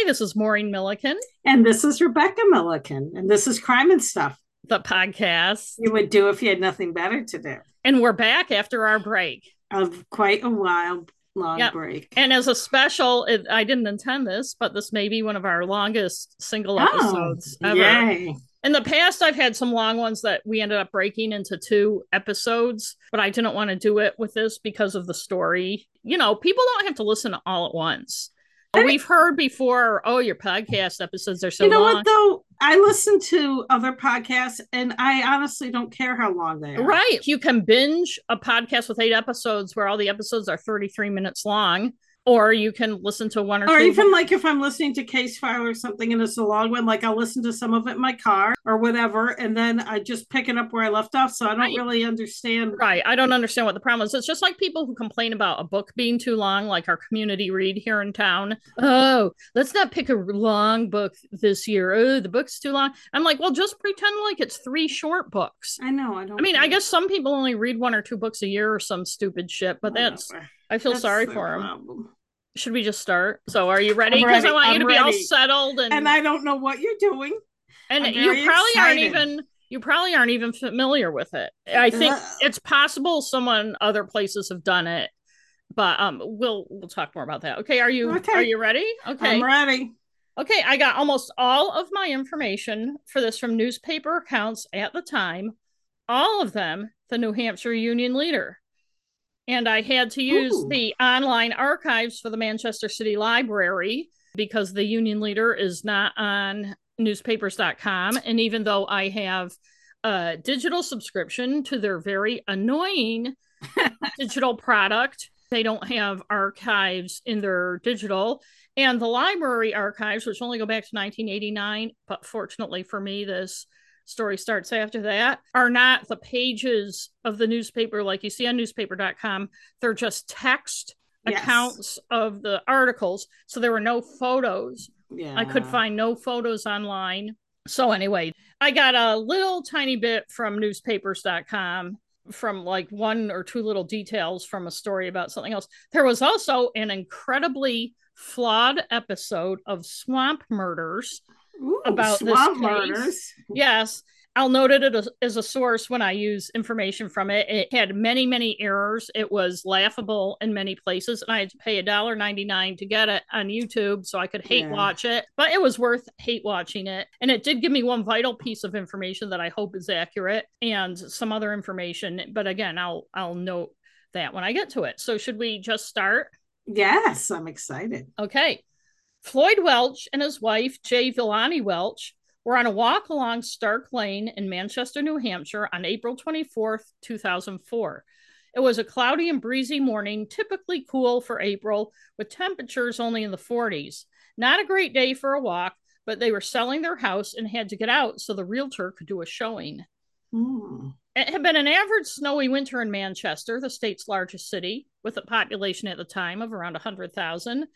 Hi, this is Maureen Milliken. And this is Rebecca Milliken. And this is Crime and Stuff. The podcast. You would do if you had nothing better to do. And we're back after our break. Of quite a while long yep. break. And as a special, it, I didn't intend this, but this may be one of our longest single oh, episodes oh, ever. Yay. In the past, I've had some long ones that we ended up breaking into two episodes, but I didn't want to do it with this because of the story. You know, people don't have to listen all at once. We've heard before, oh, your podcast episodes are so You know long. what though? I listen to other podcasts and I honestly don't care how long they are. Right. You can binge a podcast with eight episodes where all the episodes are 33 minutes long or you can listen to one or, or two. even like if I'm listening to Case File or something and it's a long one, like I'll listen to some of it in my car or whatever, and then I just pick it up where I left off. So I don't right. really understand. Right. I don't understand what the problem is. It's just like people who complain about a book being too long, like our community read here in town. Oh, let's not pick a long book this year. Oh, the book's too long. I'm like, well, just pretend like it's three short books. I know. I don't. I mean, I guess some people only read one or two books a year or some stupid shit, but Whatever. that's. I feel that's sorry for them should we just start? So are you ready? Because I want I'm you to ready. be all settled and and I don't know what you're doing. And you probably excited. aren't even you probably aren't even familiar with it. I think uh, it's possible someone other places have done it, but um we'll we'll talk more about that. Okay, are you okay. are you ready? Okay. I'm ready. Okay, I got almost all of my information for this from newspaper accounts at the time, all of them the New Hampshire Union Leader and I had to use Ooh. the online archives for the Manchester City Library because the union leader is not on newspapers.com. And even though I have a digital subscription to their very annoying digital product, they don't have archives in their digital. And the library archives, which only go back to 1989, but fortunately for me, this story starts after that are not the pages of the newspaper like you see on newspaper.com. They're just text yes. accounts of the articles. So there were no photos. Yeah. I could find no photos online. So anyway, I got a little tiny bit from newspapers.com from like one or two little details from a story about something else. There was also an incredibly flawed episode of Swamp Murders Ooh, about this case. Murders. Yes. I'll note it as a source when I use information from it. It had many, many errors. It was laughable in many places, and I had to pay a dollar ninety nine to get it on YouTube so I could hate yeah. watch it. But it was worth hate watching it, and it did give me one vital piece of information that I hope is accurate, and some other information. But again, I'll I'll note that when I get to it. So should we just start? Yes, I'm excited. Okay. Floyd Welch and his wife, Jay Villani Welch, were on a walk along Stark Lane in Manchester, New Hampshire on April 24th, 2004. It was a cloudy and breezy morning, typically cool for April, with temperatures only in the 40s. Not a great day for a walk, but they were selling their house and had to get out so the realtor could do a showing. Mm. It had been an average snowy winter in Manchester, the state's largest city, with a population at the time of around 100,000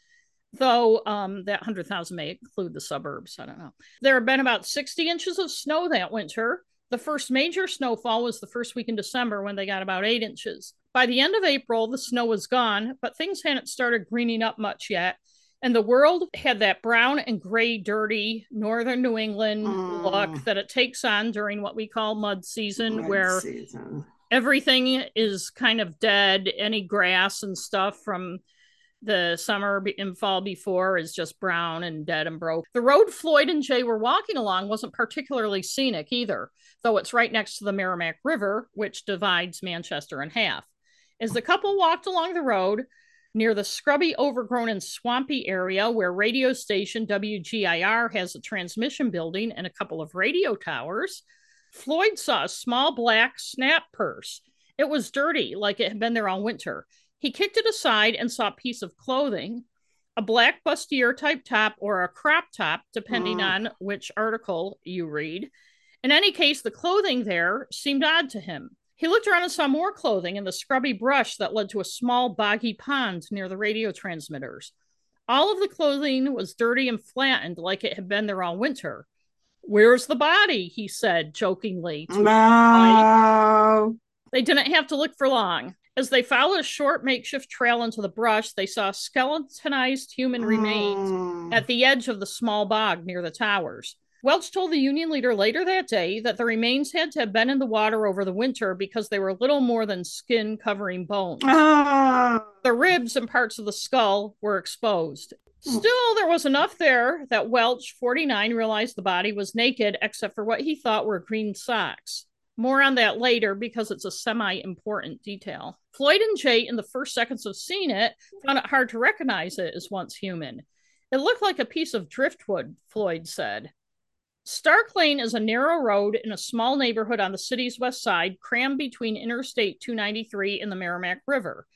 though um, that 100,000 may include the suburbs. I don't know. There have been about 60 inches of snow that winter. The first major snowfall was the first week in December when they got about eight inches. By the end of April, the snow was gone, but things hadn't started greening up much yet. And the world had that brown and gray, dirty northern New England mm. look that it takes on during what we call mud season, mud where season. everything is kind of dead. Any grass and stuff from the summer and fall before is just brown and dead and broke. The road Floyd and Jay were walking along wasn't particularly scenic either, though it's right next to the Merrimack River, which divides Manchester in half. As the couple walked along the road near the scrubby, overgrown, and swampy area where radio station WGIR has a transmission building and a couple of radio towers, Floyd saw a small black snap purse. It was dirty, like it had been there all winter. He kicked it aside and saw a piece of clothing, a black bustier type top or a crop top, depending mm. on which article you read. In any case, the clothing there seemed odd to him. He looked around and saw more clothing in the scrubby brush that led to a small boggy pond near the radio transmitters. All of the clothing was dirty and flattened like it had been there all winter. Where's the body? He said jokingly. no. They didn't have to look for long. As they followed a short makeshift trail into the brush, they saw skeletonized human remains Mm. at the edge of the small bog near the towers. Welch told the Union leader later that day that the remains had to have been in the water over the winter because they were little more than skin covering bones. Ah. The ribs and parts of the skull were exposed. Still, there was enough there that Welch, 49, realized the body was naked except for what he thought were green socks. More on that later because it's a semi important detail. Floyd and Jay, in the first seconds of seeing it, found it hard to recognize it as once human. It looked like a piece of driftwood, Floyd said. Stark Lane is a narrow road in a small neighborhood on the city's west side, crammed between Interstate 293 and the Merrimack River.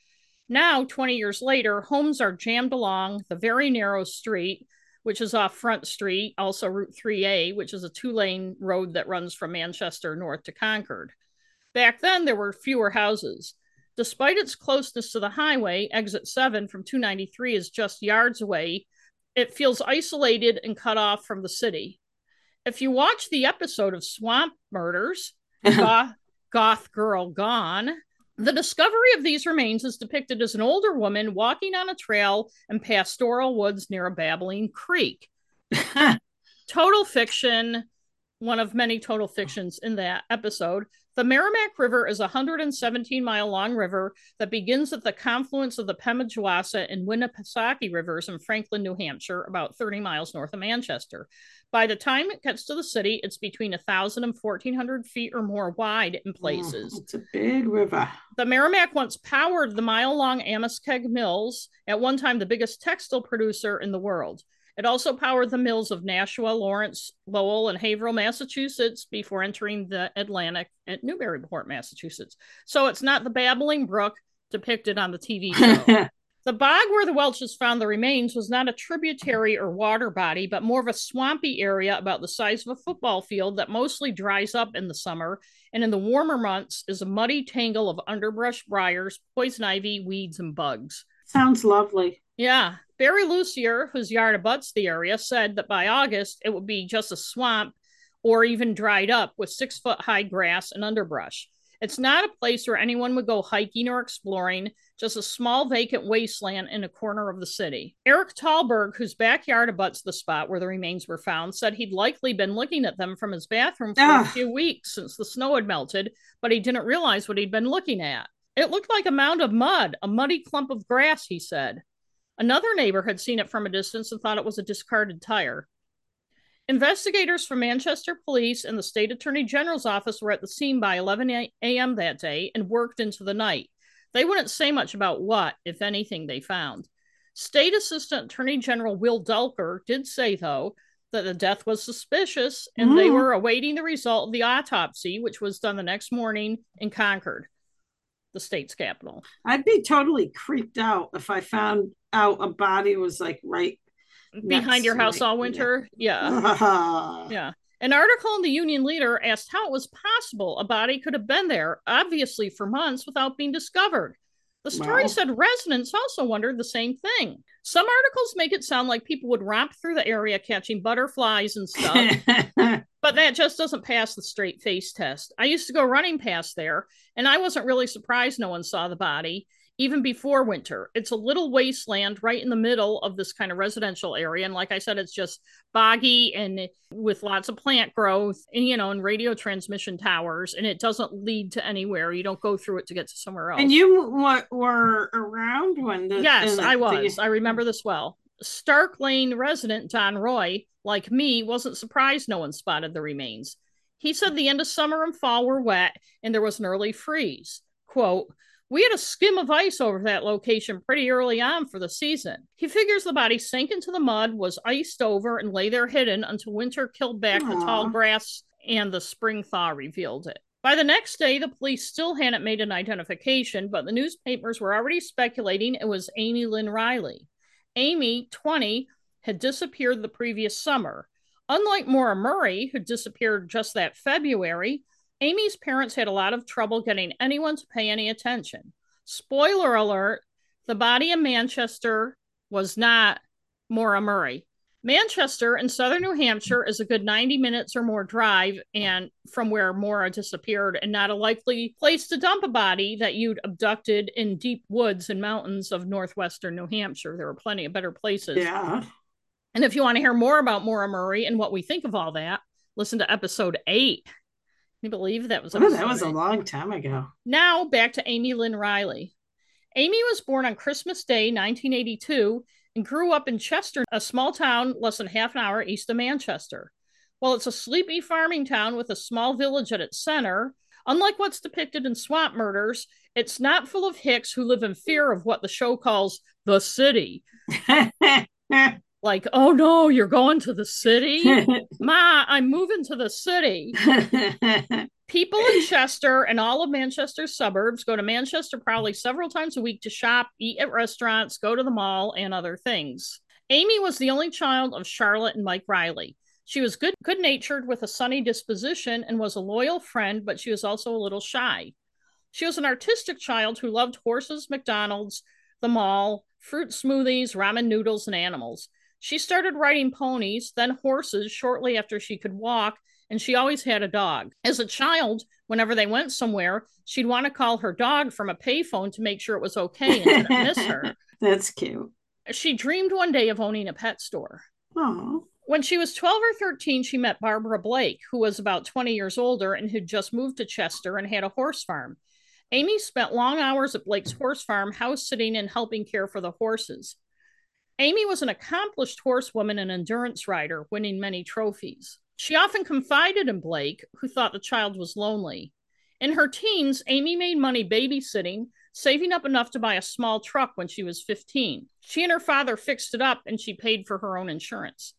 Now, 20 years later, homes are jammed along the very narrow street, which is off Front Street, also Route 3A, which is a two lane road that runs from Manchester north to Concord. Back then, there were fewer houses. Despite its closeness to the highway, exit 7 from 293 is just yards away. It feels isolated and cut off from the city. If you watch the episode of Swamp Murders, Goth, Goth Girl Gone, the discovery of these remains is depicted as an older woman walking on a trail in pastoral woods near a babbling creek. Total fiction, one of many total fictions in that episode. The Merrimack River is a 117 mile long river that begins at the confluence of the Pemigewasset and Winnipesaukee rivers in Franklin, New Hampshire, about 30 miles north of Manchester. By the time it gets to the city, it's between 1,000 and 1,400 feet or more wide in places. it's a big river. The Merrimack once powered the mile long Amoskeag Mills, at one time the biggest textile producer in the world. It also powered the mills of Nashua, Lawrence, Lowell, and Haverhill, Massachusetts, before entering the Atlantic at Newburyport, Massachusetts. So it's not the babbling brook depicted on the TV show. the bog where the Welches found the remains was not a tributary or water body, but more of a swampy area about the size of a football field that mostly dries up in the summer, and in the warmer months is a muddy tangle of underbrush, briars, poison ivy, weeds, and bugs. Sounds lovely. Yeah. Barry Lucier, whose yard abuts the area, said that by August it would be just a swamp or even dried up with six foot high grass and underbrush. It's not a place where anyone would go hiking or exploring, just a small vacant wasteland in a corner of the city. Eric Talberg, whose backyard abuts the spot where the remains were found, said he'd likely been looking at them from his bathroom for Ah. a few weeks since the snow had melted, but he didn't realize what he'd been looking at. It looked like a mound of mud, a muddy clump of grass, he said. Another neighbor had seen it from a distance and thought it was a discarded tire. Investigators from Manchester Police and the State Attorney General's office were at the scene by 11 a.m. that day and worked into the night. They wouldn't say much about what, if anything, they found. State Assistant Attorney General Will Delker did say, though, that the death was suspicious and they Mm. were awaiting the result of the autopsy, which was done the next morning in Concord, the state's capital. I'd be totally creeped out if I found out a body was like right. Behind your house right, all winter? Yeah. yeah. Yeah. An article in the Union Leader asked how it was possible a body could have been there, obviously for months, without being discovered. The story Wow. said residents also wondered the same thing. Some articles make it sound like people would romp through the area catching butterflies and stuff, but that just doesn't pass the straight face test. I used to go running past there, and I wasn't really surprised no one saw the body, even before winter. It's a little wasteland right in the middle of this kind of residential area. And like I said, it's just boggy and with lots of plant growth and, you know, and radio transmission towers. And it doesn't lead to anywhere. You don't go through it to get to somewhere else. and you wa- were around when the Yes, the- I the- was. I remember this well. Stark Lane resident Don Roy, like me, wasn't surprised no one spotted the remains. He said the end of summer and fall were wet and there was an early freeze. Quote, we had a skim of ice over that location pretty early on for the season. He figures the body sank into the mud, was iced over, and lay there hidden until winter killed back the tall grass and the spring thaw revealed it. By the next day, the police still hadn't made an identification, but the newspapers were already speculating it was Amie Lynn Riley. Amie, 20, had disappeared the previous summer. Unlike Maura Murray, who disappeared just that February, Amie's parents had a lot of trouble getting anyone to pay any attention. Spoiler alert the body in Manchester was not Maura Murray. Manchester in southern New Hampshire is a good 90 minutes or more drive and from where Maura disappeared and not a likely place to dump a body that you'd abducted in deep woods and mountains of northwestern New Hampshire. There were plenty of better places. Yeah. And if you want to hear more about Maura Murray and what we think of all that, listen to episode 8. Can you believe that was Oh, that was a long time ago. Now back to Amie Lynn Riley. Amie was born on Christmas Day, 1982, and grew up in Chester, a small town less than half an hour east of Manchester. While it's a sleepy farming town with a small village at its center, unlike what's depicted in Swamp Murders, it's not full of hicks who live in fear of what the show calls the city. like, oh no, you're going to the city? Ma, I'm moving to the city. People in Chester and all of Manchester's suburbs go to Manchester probably several times a week to shop, eat at restaurants, go to the mall, and other things. Amie was the only child of Charlotte and Mike Riley. She was good good natured with a sunny disposition and was a loyal friend, but she was also a little shy. She was an artistic child who loved horses, McDonald's, the mall, fruit smoothies, ramen noodles, and animals. She started riding ponies, then horses shortly after she could walk, and she always had a dog. As a child, whenever they went somewhere, she'd want to call her dog from a payphone to make sure it was okay and didn't miss her. That's cute. She dreamed one day of owning a pet store. Oh. When she was 12 or 13, she met Barbara Blake, who was about 20 years older and who'd just moved to Chester and had a horse farm. Amie spent long hours at Blake's horse farm, house sitting and helping care for the horses. Amie was an accomplished horsewoman and endurance rider, winning many trophies. She often confided in Blake, who thought the child was lonely. In her teens, Amie made money babysitting, saving up enough to buy a small truck when she was 15. She and her father fixed it up and she paid for her own insurance.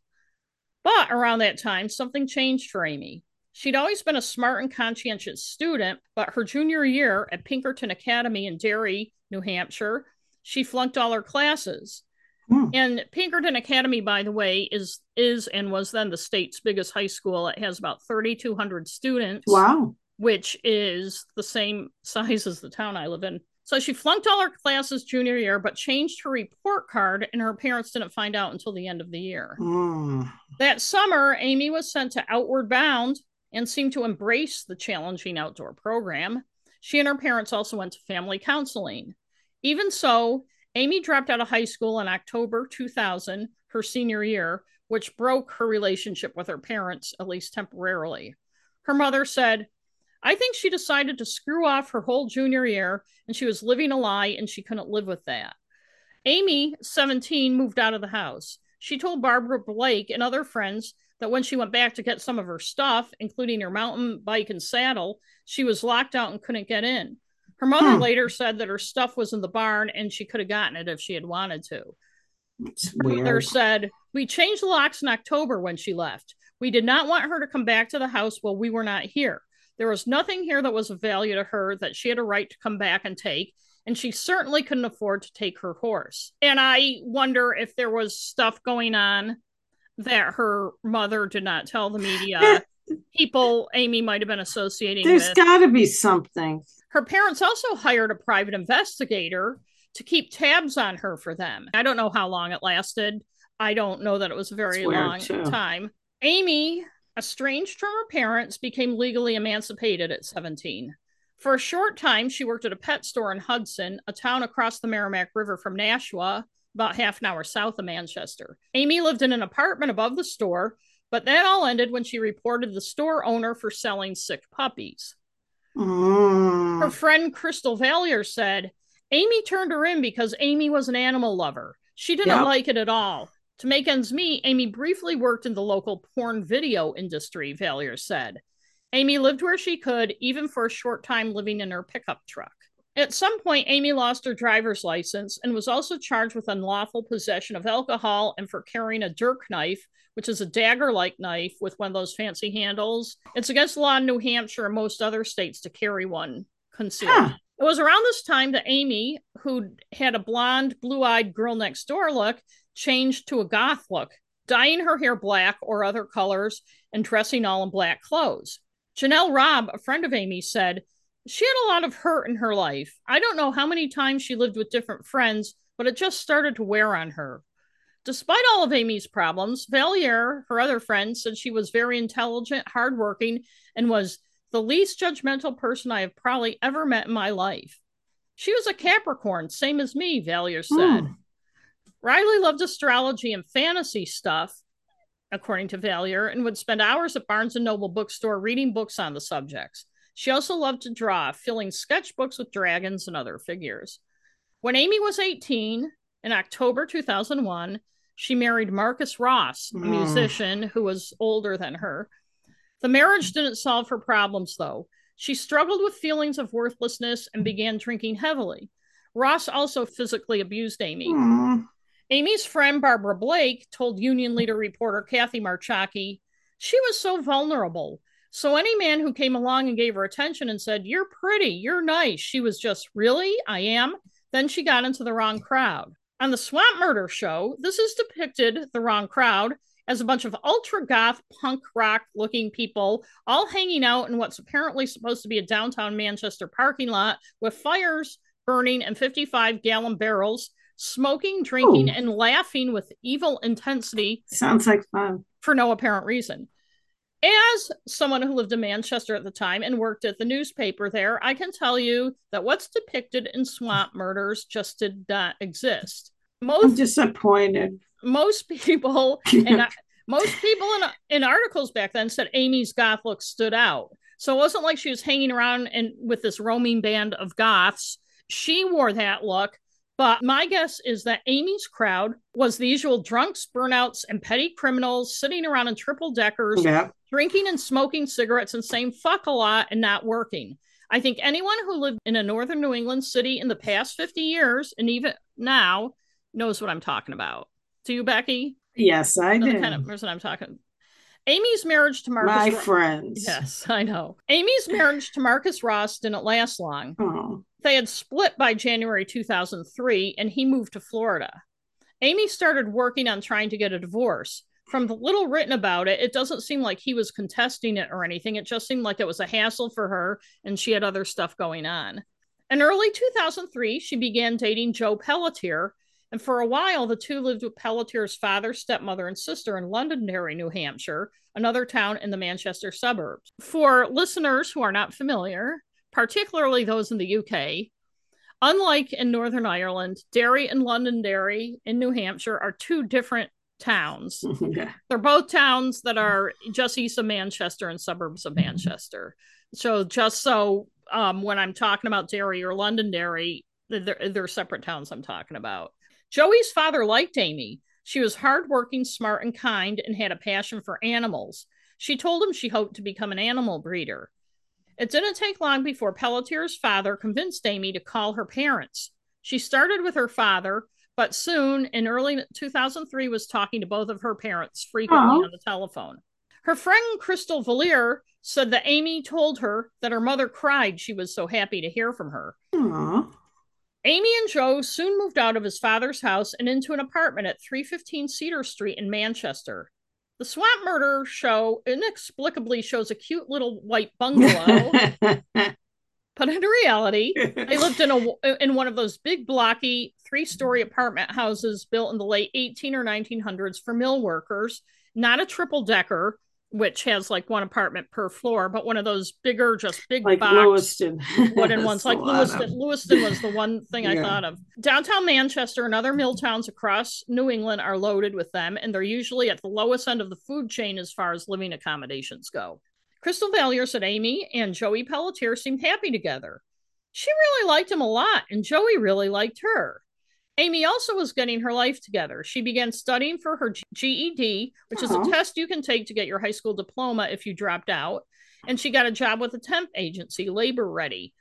But around that time, something changed for Amie. She'd always been a smart and conscientious student, but her junior year at Pinkerton Academy in Derry, New Hampshire, she flunked all her classes. Hmm. And Pinkerton Academy, by the way, is is and was then the state's biggest high school. It has about 3,200 students, Wow. which is the same size as the town I live in. So she flunked all her classes junior year, but changed her report card, and her parents didn't find out until the end of the year. Mm. That summer, Amie was sent to Outward Bound and seemed to embrace the challenging outdoor program. She and her parents also went to family counseling. Even so, Amie dropped out of high school in October 2000, her senior year, which broke her relationship with her parents, at least temporarily. Her mother said, I think she decided to screw off her whole junior year and she was living a lie and she couldn't live with that. Amie, 17, moved out of the house. She told Barbara Blake and other friends that when she went back to get some of her stuff, including her mountain bike and saddle, she was locked out and couldn't get in. Her mother Hmm. later said that her stuff was in the barn and she could have gotten it if she had wanted to. It's Her mother said, We changed the locks in October when she left. We did not want her to come back to the house while we were not here. There was nothing here that was of value to her that she had a right to come back and take, and she certainly couldn't afford to take her horse. And I wonder if there was stuff going on that her mother did not tell the media. People Amie might have been associating There's with. got to be something. Her parents also hired a private investigator to keep tabs on her for them. I don't know how long it lasted. I don't know that it was a very long too. time. Amie, estranged from her parents, became legally emancipated at 17. For a short time, she worked at a pet store in Hudson, a town across the Merrimack River from Nashua, about half an hour south of Manchester. Amie lived in an apartment above the store, but that all ended when she reported the store owner for selling sick puppies. Her Mm. friend Crystal Valier said, Amie turned her in because Amie was an animal lover. She didn't Yep. like it at all. To make ends meet, Amie briefly worked in the local porn video industry, Valier said. Amie lived where she could, even for a short time living in her pickup truck. At some point, Amie lost her driver's license and was also charged with unlawful possession of alcohol and for carrying a dirk knife, which is a dagger like knife with one of those fancy handles. It's against the law in New Hampshire and most other states to carry one concealed. Huh. It was around this time that Amie, who had a blonde, blue eyed girl next door look, changed to a goth look, dyeing her hair black or other colors and dressing all in black clothes. Janelle Robb, a friend of Amie, said, She had a lot of hurt in her life. I don't know how many times she lived with different friends, but it just started to wear on her. Despite all of Amie's problems, Valier, her other friend, said she was very intelligent, hardworking, and was the least judgmental person I have probably ever met in my life. She was a Capricorn, same as me, Valier said. Mm. Riley loved astrology and fantasy stuff, according to Valier, and would spend hours at Barnes and Noble bookstore reading books on the subjects. She also loved to draw, filling sketchbooks with dragons and other figures. When Amie was 18, in October 2001, she married Marcus Ross, a mm. musician who was older than her. The marriage didn't solve her problems, though. She struggled with feelings of worthlessness and began drinking heavily. Ross also physically abused Amie. Mm. Amie's friend Barbara Blake told Union leader reporter Kathy Marchocki she was so vulnerable. So any man who came along and gave her attention and said, You're pretty, you're nice, she was just, Really? I am? Then she got into the wrong crowd. On the Swamp Murder show, this is depicted, the wrong crowd, as a bunch of ultra goth punk rock looking people all hanging out in what's apparently supposed to be a downtown Manchester parking lot with fires burning and 55 gallon barrels, smoking, drinking, Ooh. and laughing with evil intensity. Sounds like fun. For no apparent reason. As someone who lived in Manchester at the time and worked at the newspaper there, I can tell you that what's depicted in swamp murders just did not exist. Most I'm disappointed. Most people and I, most people in in articles back then said Amie's goth look stood out. So it wasn't like she was hanging around and with this roaming band of goths. She wore that look, but my guess is that Amie's crowd was the usual drunks, burnouts, and petty criminals sitting around in triple deckers, yeah. drinking and smoking cigarettes and saying fuck a lot and not working. I think anyone who lived in a northern New England city in the past 50 years and even now knows what I'm talking about. Do you, Becky? Yes, I do. The kind of person I'm talking. Amie's marriage to Marcus. My Ro- friends. Yes, I know. Amie's marriage to Marcus Ross didn't last long. Oh. They had split by January 2003, and he moved to Florida. Amie started working on trying to get a divorce. From the little written about it, it doesn't seem like he was contesting it or anything. It just seemed like it was a hassle for her, and she had other stuff going on. In early 2003, she began dating Joe Pelletier, and for a while, the two lived with Pelletier's father, stepmother, and sister in Londonderry, New Hampshire, another town in the Manchester suburbs. For listeners who are not familiar, particularly those in the UK. Unlike in Northern Ireland, Derry and Londonderry in New Hampshire are two different towns. yeah. They're both towns that are just east of Manchester and suburbs of Manchester. So just so um, when I'm talking about Derry or Londonderry, they're, they're separate towns I'm talking about. Joey's father liked Amie. She was hardworking, smart, and kind, and had a passion for animals. She told him she hoped to become an animal breeder. It didn't take long before Pelletier's father convinced Amie to call her parents. She started with her father, but soon in early 2003 was talking to both of her parents frequently Aww. on the telephone. Her friend Crystal Valier said that Amie told her that her mother cried she was so happy to hear from her. Aww. Amie and Joe soon moved out of his father's house and into an apartment at 315 Cedar Street in Manchester. The Swamp Murder show inexplicably shows a cute little white bungalow. but in reality, they lived in a in one of those big blocky three-story apartment houses built in the late 18 or 1900s for mill workers, not a triple decker which has like one apartment per floor, but one of those bigger, just big like box Lewiston. wooden ones. Like Lewiston. Lewiston was the one thing I thought of. Downtown Manchester and other mill towns across New England are loaded with them, and they're usually at the lowest end of the food chain as far as living accommodations go. Crystal Valier said Amie and Joey Pelletier seemed happy together. She really liked him a lot, and Joey really liked her. Amie also was getting her life together. She began studying for her GED, which is a uh-huh. test you can take to get your high school diploma if you dropped out. And she got a job with a temp agency, Labor Ready.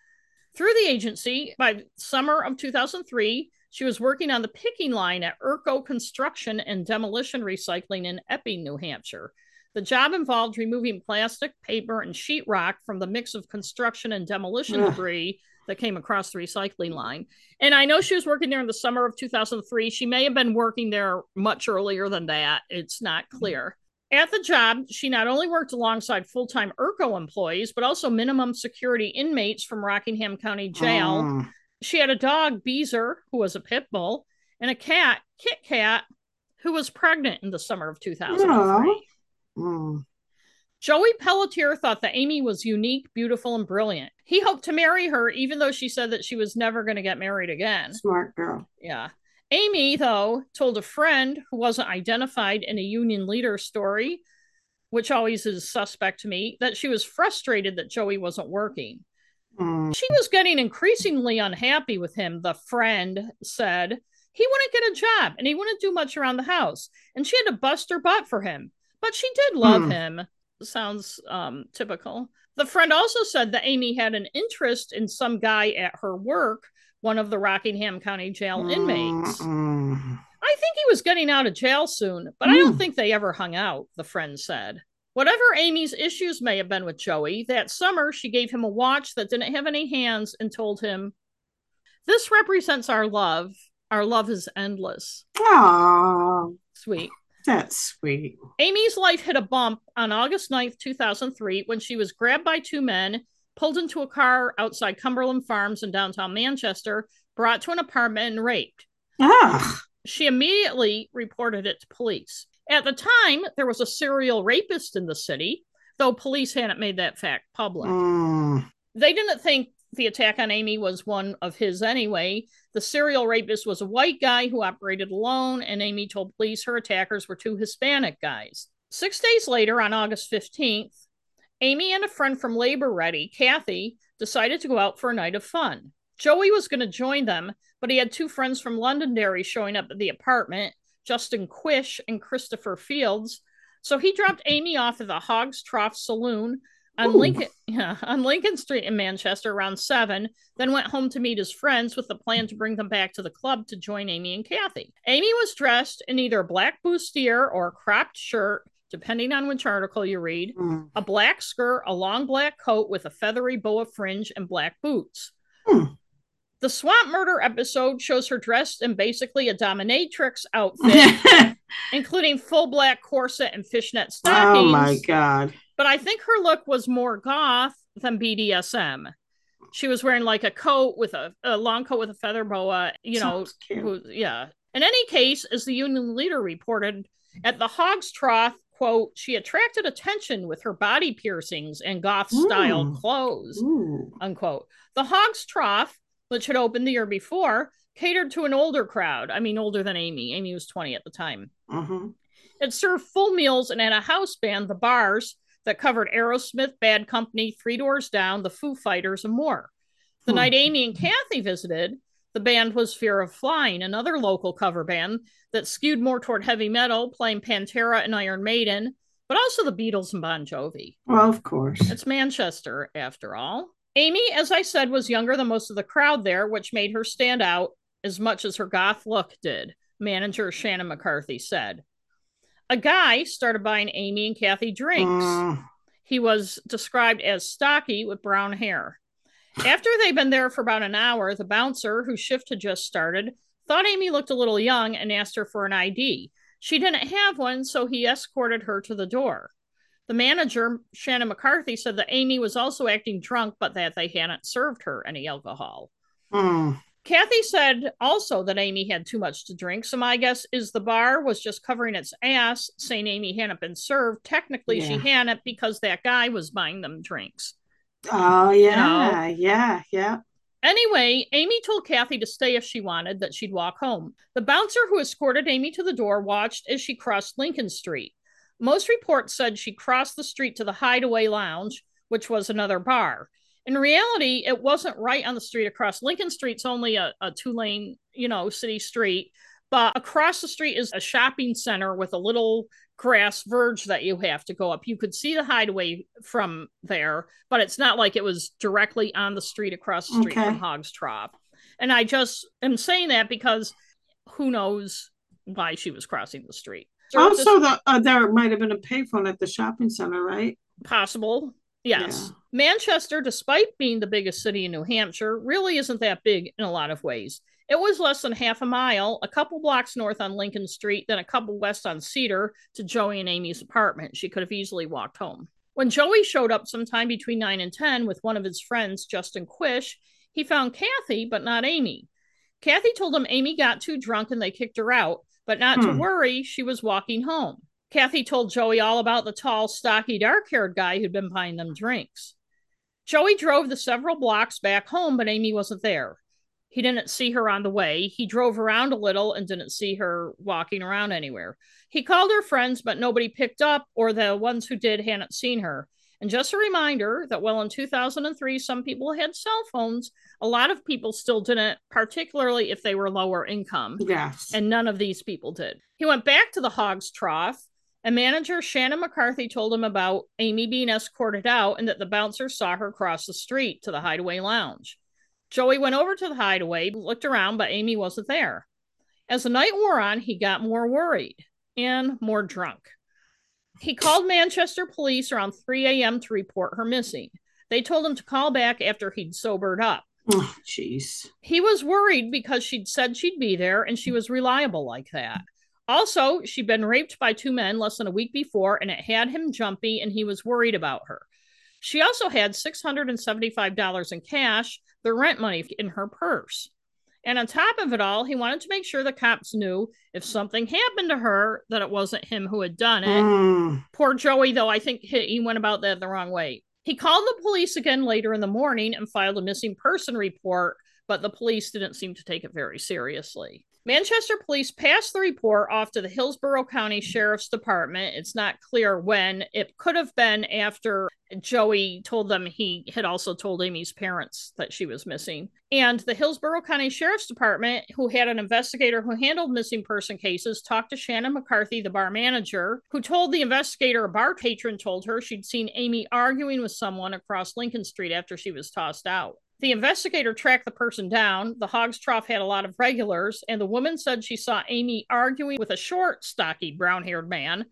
Through the agency, by summer of 2003, she was working on the picking line at Erco Construction and Demolition Recycling in Epping, New Hampshire. The job involved removing plastic, paper, and sheetrock from the mix of construction and demolition Ugh. debris that came across the recycling line. And I know she was working there in the summer of 2003. She may have been working there much earlier than that. It's not clear. At the job, she not only worked alongside full time ERCO employees, but also minimum security inmates from Rockingham County Jail. Mm. She had a dog, Beezer, who was a pit bull, and a cat, Kit Kat, who was pregnant in the summer of 2003. Mm. Joey Pelletier thought that Amie was unique, beautiful, and brilliant. He hoped to marry her, even though she said that she was never going to get married again. Smart girl. Yeah. Amie, though, told a friend who wasn't identified in a union leader story, which always is suspect to me, that she was frustrated that Joey wasn't working. Mm. She was getting increasingly unhappy with him, the friend said. He wouldn't get a job and he wouldn't do much around the house. And she had to bust her butt for him. But she did love mm. him. Sounds um, typical. The friend also said that Amie had an interest in some guy at her work, one of the Rockingham County Jail inmates. I think he was getting out of jail soon, but mm. I don't mm. think they ever hung out, the friend said. Whatever Amie's issues may have been with Joey, that summer she gave him a watch that didn't have any hands and told him, This represents our love. Our love is endless. Aww. Sweet. That's sweet. Amie's life hit a bump on August 9th, 2003, when she was grabbed by two men, pulled into a car outside Cumberland Farms in downtown Manchester, brought to an apartment, and raped. Ah. She immediately reported it to police. At the time, there was a serial rapist in the city, though police hadn't made that fact public. Mm. They didn't think the attack on Amie was one of his anyway. The serial rapist was a white guy who operated alone, and Amie told police her attackers were two Hispanic guys. Six days later, on August 15th, Amie and a friend from Labor Ready, Kathy, decided to go out for a night of fun. Joey was going to join them, but he had two friends from Londonderry showing up at the apartment, Justin Quish and Christopher Fields. So he dropped Amie off at the Hogs Trough Saloon on Ooh. Lincoln yeah, on Lincoln Street in Manchester around seven, then went home to meet his friends with the plan to bring them back to the club to join Amie and Kathy. Amie was dressed in either a black bustier or a cropped shirt, depending on which article you read, mm. a black skirt, a long black coat with a feathery boa fringe, and black boots. Mm. The swamp murder episode shows her dressed in basically a dominatrix outfit, including full black corset and fishnet stockings. Oh my god! But I think her look was more goth than BDSM. She was wearing like a coat with a, a long coat with a feather boa. You know, who, yeah. In any case, as the union leader reported, at the Hog's Trough, quote, she attracted attention with her body piercings and goth style clothes, Ooh. unquote. The Hog's Trough which had opened the year before, catered to an older crowd. I mean, older than Amie. Amie was 20 at the time. Mm-hmm. It served full meals and had a house band, the Bars, that covered Aerosmith, Bad Company, Three Doors Down, the Foo Fighters, and more. The hmm. night Amie and Kathy visited, the band was Fear of Flying, another local cover band that skewed more toward heavy metal, playing Pantera and Iron Maiden, but also the Beatles and Bon Jovi. Well, of course. It's Manchester, after all. Amie, as I said, was younger than most of the crowd there, which made her stand out as much as her goth look did, manager Shannon McCarthy said. A guy started buying Amie and Kathy drinks. Uh. He was described as stocky with brown hair. After they'd been there for about an hour, the bouncer, whose shift had just started, thought Amie looked a little young and asked her for an ID. She didn't have one, so he escorted her to the door. The manager, Shannon McCarthy, said that Amie was also acting drunk, but that they hadn't served her any alcohol. Mm. Kathy said also that Amie had too much to drink. So my guess is the bar was just covering its ass, saying Amie hadn't been served. Technically, yeah. she hadn't because that guy was buying them drinks. Oh yeah, you know? yeah, yeah. Anyway, Amie told Kathy to stay if she wanted, that she'd walk home. The bouncer who escorted Amie to the door watched as she crossed Lincoln Street. Most reports said she crossed the street to the Hideaway Lounge, which was another bar. In reality, it wasn't right on the street across Lincoln Street's only a, a two lane, you know, city street. But across the street is a shopping center with a little grass verge that you have to go up. You could see the hideaway from there, but it's not like it was directly on the street across the street okay. from Hog's Trough. And I just am saying that because who knows why she was crossing the street. Also, the, uh, there might have been a payphone at the shopping center, right? Possible. Yes. Yeah. Manchester, despite being the biggest city in New Hampshire, really isn't that big in a lot of ways. It was less than half a mile, a couple blocks north on Lincoln Street, then a couple west on Cedar to Joey and Amie's apartment. She could have easily walked home. When Joey showed up sometime between 9 and 10 with one of his friends, Justin Quish, he found Kathy, but not Amie. Kathy told him Amie got too drunk and they kicked her out, but not hmm. to worry, she was walking home. Kathy told Joey all about the tall, stocky, dark haired guy who'd been buying them drinks. Joey drove the several blocks back home, but Amie wasn't there. He didn't see her on the way. He drove around a little and didn't see her walking around anywhere. He called her friends, but nobody picked up, or the ones who did hadn't seen her. And just a reminder that while in 2003, some people had cell phones, a lot of people still didn't, particularly if they were lower income. Yes. And none of these people did. He went back to the Hog's Trough and manager Shannon McCarthy told him about Amie being escorted out and that the bouncer saw her cross the street to the Hideaway Lounge. Joey went over to the Hideaway, looked around, but Amie wasn't there. As the night wore on, he got more worried and more drunk. He called Manchester police around 3 a.m. to report her missing. They told him to call back after he'd sobered up. Oh, jeez. He was worried because she'd said she'd be there and she was reliable like that. Also, she'd been raped by two men less than a week before, and it had him jumpy, and he was worried about her. She also had $675 in cash, the rent money in her purse. And on top of it all, he wanted to make sure the cops knew if something happened to her that it wasn't him who had done it. Mm. Poor Joey, though, I think he went about that the wrong way. He called the police again later in the morning and filed a missing person report, but the police didn't seem to take it very seriously. Manchester police passed the report off to the Hillsborough County Sheriff's Department. It's not clear when. It could have been after Joey told them he had also told Amie's parents that she was missing. And the Hillsborough County Sheriff's Department, who had an investigator who handled missing person cases, talked to Shannon McCarthy, the bar manager, who told the investigator a bar patron told her she'd seen Amie arguing with someone across Lincoln Street after she was tossed out. The investigator tracked the person down. The Hog's Trough had a lot of regulars, and the woman said she saw Amie arguing with a short, stocky, brown haired man,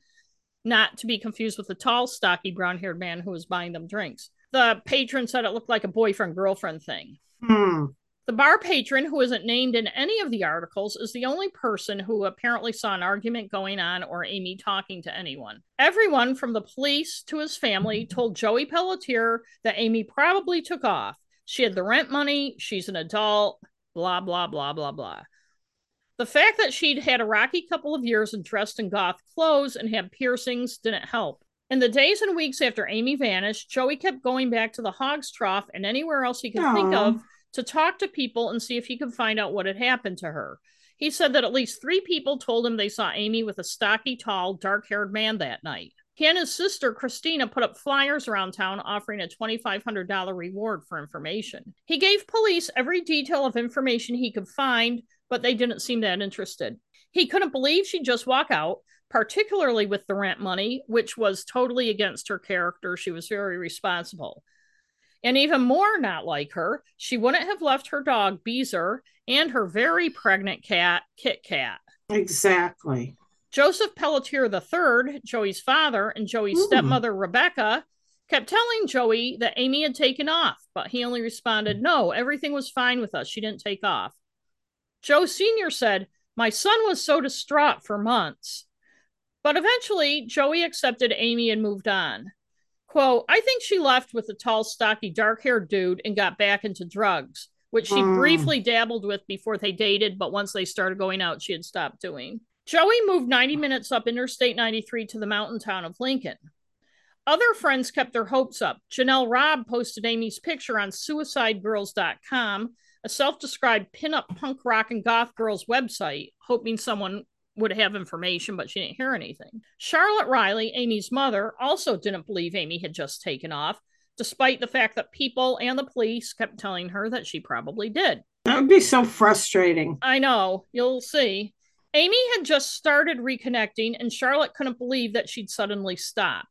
not to be confused with the tall, stocky, brown haired man who was buying them drinks. The patron said it looked like a boyfriend girlfriend thing. Hmm. The bar patron, who isn't named in any of the articles, is the only person who apparently saw an argument going on or Amie talking to anyone. Everyone from the police to his family told Joey Pelletier that Amie probably took off she had the rent money. She's an adult. Blah, blah, blah, blah, blah. The fact that she'd had a rocky couple of years and dressed in goth clothes and had piercings didn't help. In the days and weeks after Amie vanished, Joey kept going back to the Hog's Trough and anywhere else he could Aww. think of to talk to people and see if he could find out what had happened to her. He said that at least three people told him they saw Amie with a stocky, tall, dark haired man that night. He and his sister, Christina, put up flyers around town offering a $2,500 reward for information. He gave police every detail of information he could find, but they didn't seem that interested. He couldn't believe she'd just walk out, particularly with the rent money, which was totally against her character. She was very responsible. And even more not like her, she wouldn't have left her dog, Beezer, and her very pregnant cat, Kit Kat. Exactly. Joseph Pelletier III, Joey's father, and Joey's Ooh. stepmother, Rebecca, kept telling Joey that Amie had taken off, but he only responded, No, everything was fine with us. She didn't take off. Joe Sr. said, My son was so distraught for months. But eventually, Joey accepted Amie and moved on. Quote, I think she left with a tall, stocky, dark haired dude and got back into drugs, which she mm. briefly dabbled with before they dated, but once they started going out, she had stopped doing. Joey moved 90 minutes up Interstate 93 to the mountain town of Lincoln. Other friends kept their hopes up. Janelle Robb posted Amie's picture on suicidegirls.com, a self described pinup punk rock and goth girls website, hoping someone would have information, but she didn't hear anything. Charlotte Riley, Amie's mother, also didn't believe Amie had just taken off, despite the fact that people and the police kept telling her that she probably did. That would be so frustrating. I know. You'll see. Amie had just started reconnecting, and Charlotte couldn't believe that she'd suddenly stop.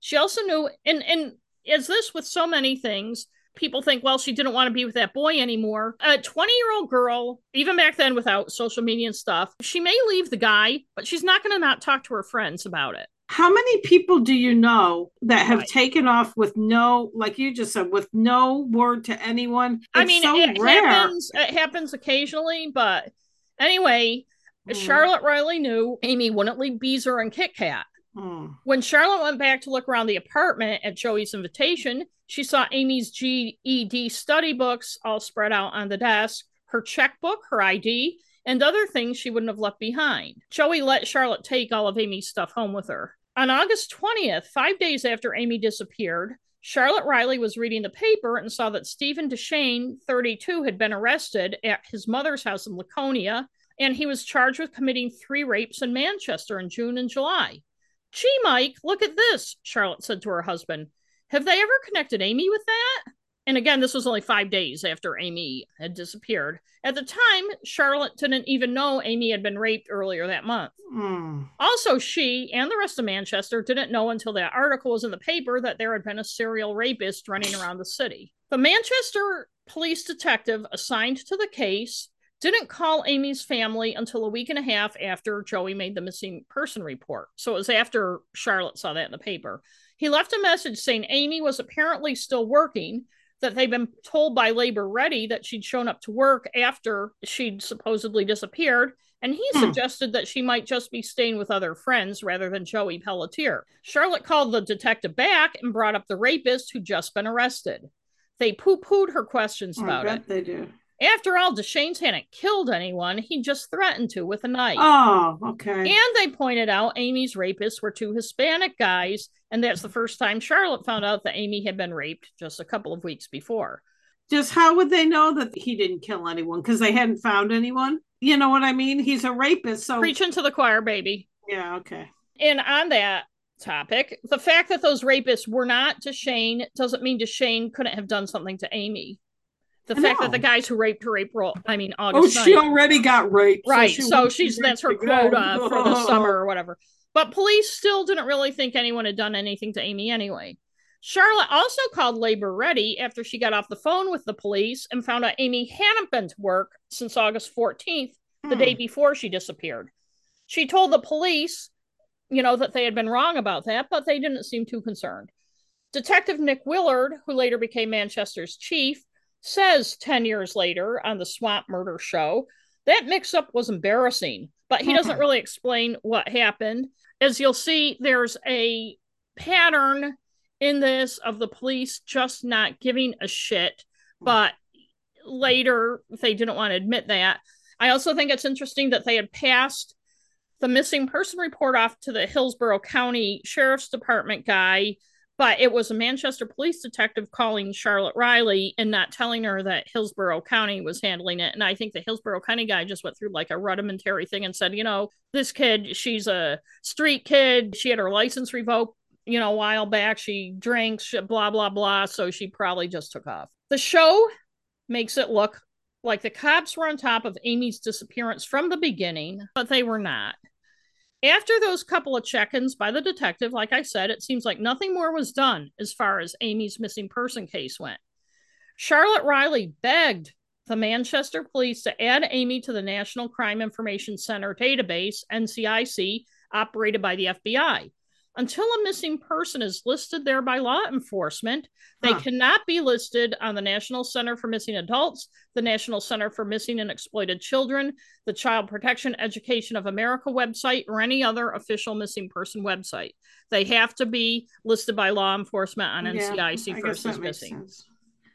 She also knew, and and as this with so many things, people think, well, she didn't want to be with that boy anymore. A 20 year old girl, even back then without social media and stuff, she may leave the guy, but she's not going to not talk to her friends about it. How many people do you know that have right. taken off with no, like you just said, with no word to anyone? It's I mean, so it rare. happens. It happens occasionally, but anyway, Mm. Charlotte Riley knew Amie wouldn't leave Beezer and Kit Kat. Mm. When Charlotte went back to look around the apartment at Joey's invitation, she saw Amie's GED study books all spread out on the desk, her checkbook, her ID, and other things she wouldn't have left behind. Joey let Charlotte take all of Amie's stuff home with her. On August 20th, five days after Amie disappeared, Charlotte Riley was reading the paper and saw that Stephen Deshane, 32, had been arrested at his mother's house in Laconia, and he was charged with committing three rapes in Manchester in June and July. Gee, Mike, look at this, Charlotte said to her husband. Have they ever connected Amie with that? And again, this was only five days after Amie had disappeared. At the time, Charlotte didn't even know Amie had been raped earlier that month. Mm. Also, she and the rest of Manchester didn't know until that article was in the paper that there had been a serial rapist running around the city. The Manchester police detective assigned to the case didn't call Amie's family until a week and a half after Joey made the missing person report. So it was after Charlotte saw that in the paper. He left a message saying Amie was apparently still working that they'd been told by Labor Ready that she'd shown up to work after she'd supposedly disappeared, and he hmm. suggested that she might just be staying with other friends rather than Joey Pelletier. Charlotte called the detective back and brought up the rapist who'd just been arrested. They poo pooed her questions oh, about it. They do. After all, Deshane's hadn't killed anyone. He just threatened to with a knife. Oh, okay. And they pointed out Amie's rapists were two Hispanic guys. And that's the first time Charlotte found out that Amie had been raped just a couple of weeks before. Just how would they know that he didn't kill anyone? Because they hadn't found anyone? You know what I mean? He's a rapist. So preaching to the choir, baby. Yeah, okay. And on that topic, the fact that those rapists were not Deshane doesn't mean Deshane couldn't have done something to Amie the I fact know. that the guys who raped her April, I mean August. Oh, she already got raped, right? So, she so she's that's her again. quota for the summer or whatever. But police still didn't really think anyone had done anything to Amie anyway. Charlotte also called Labor Ready after she got off the phone with the police and found out Amie hadn't been to work since August 14th, the day hmm. before she disappeared. She told the police, you know, that they had been wrong about that, but they didn't seem too concerned. Detective Nick Willard, who later became Manchester's chief, says 10 years later on the Swamp Murder Show that mix up was embarrassing, but he doesn't mm-hmm. really explain what happened. As you'll see, there's a pattern in this of the police just not giving a shit, but later they didn't want to admit that. I also think it's interesting that they had passed the missing person report off to the Hillsborough County Sheriff's Department guy but it was a Manchester police detective calling Charlotte Riley and not telling her that Hillsborough County was handling it. And I think the Hillsborough County guy just went through like a rudimentary thing and said, you know, this kid, she's a street kid. She had her license revoked, you know, a while back. She drinks, blah, blah, blah. So she probably just took off. The show makes it look like the cops were on top of Amie's disappearance from the beginning, but they were not. After those couple of check ins by the detective, like I said, it seems like nothing more was done as far as Amie's missing person case went. Charlotte Riley begged the Manchester police to add Amie to the National Crime Information Center database, NCIC, operated by the FBI until a missing person is listed there by law enforcement, they huh. cannot be listed on the National Center for Missing Adults, the National Center for Missing and Exploited Children, the Child Protection Education of America website, or any other official missing person website. They have to be listed by law enforcement on yeah, NCIC first as missing. Sense.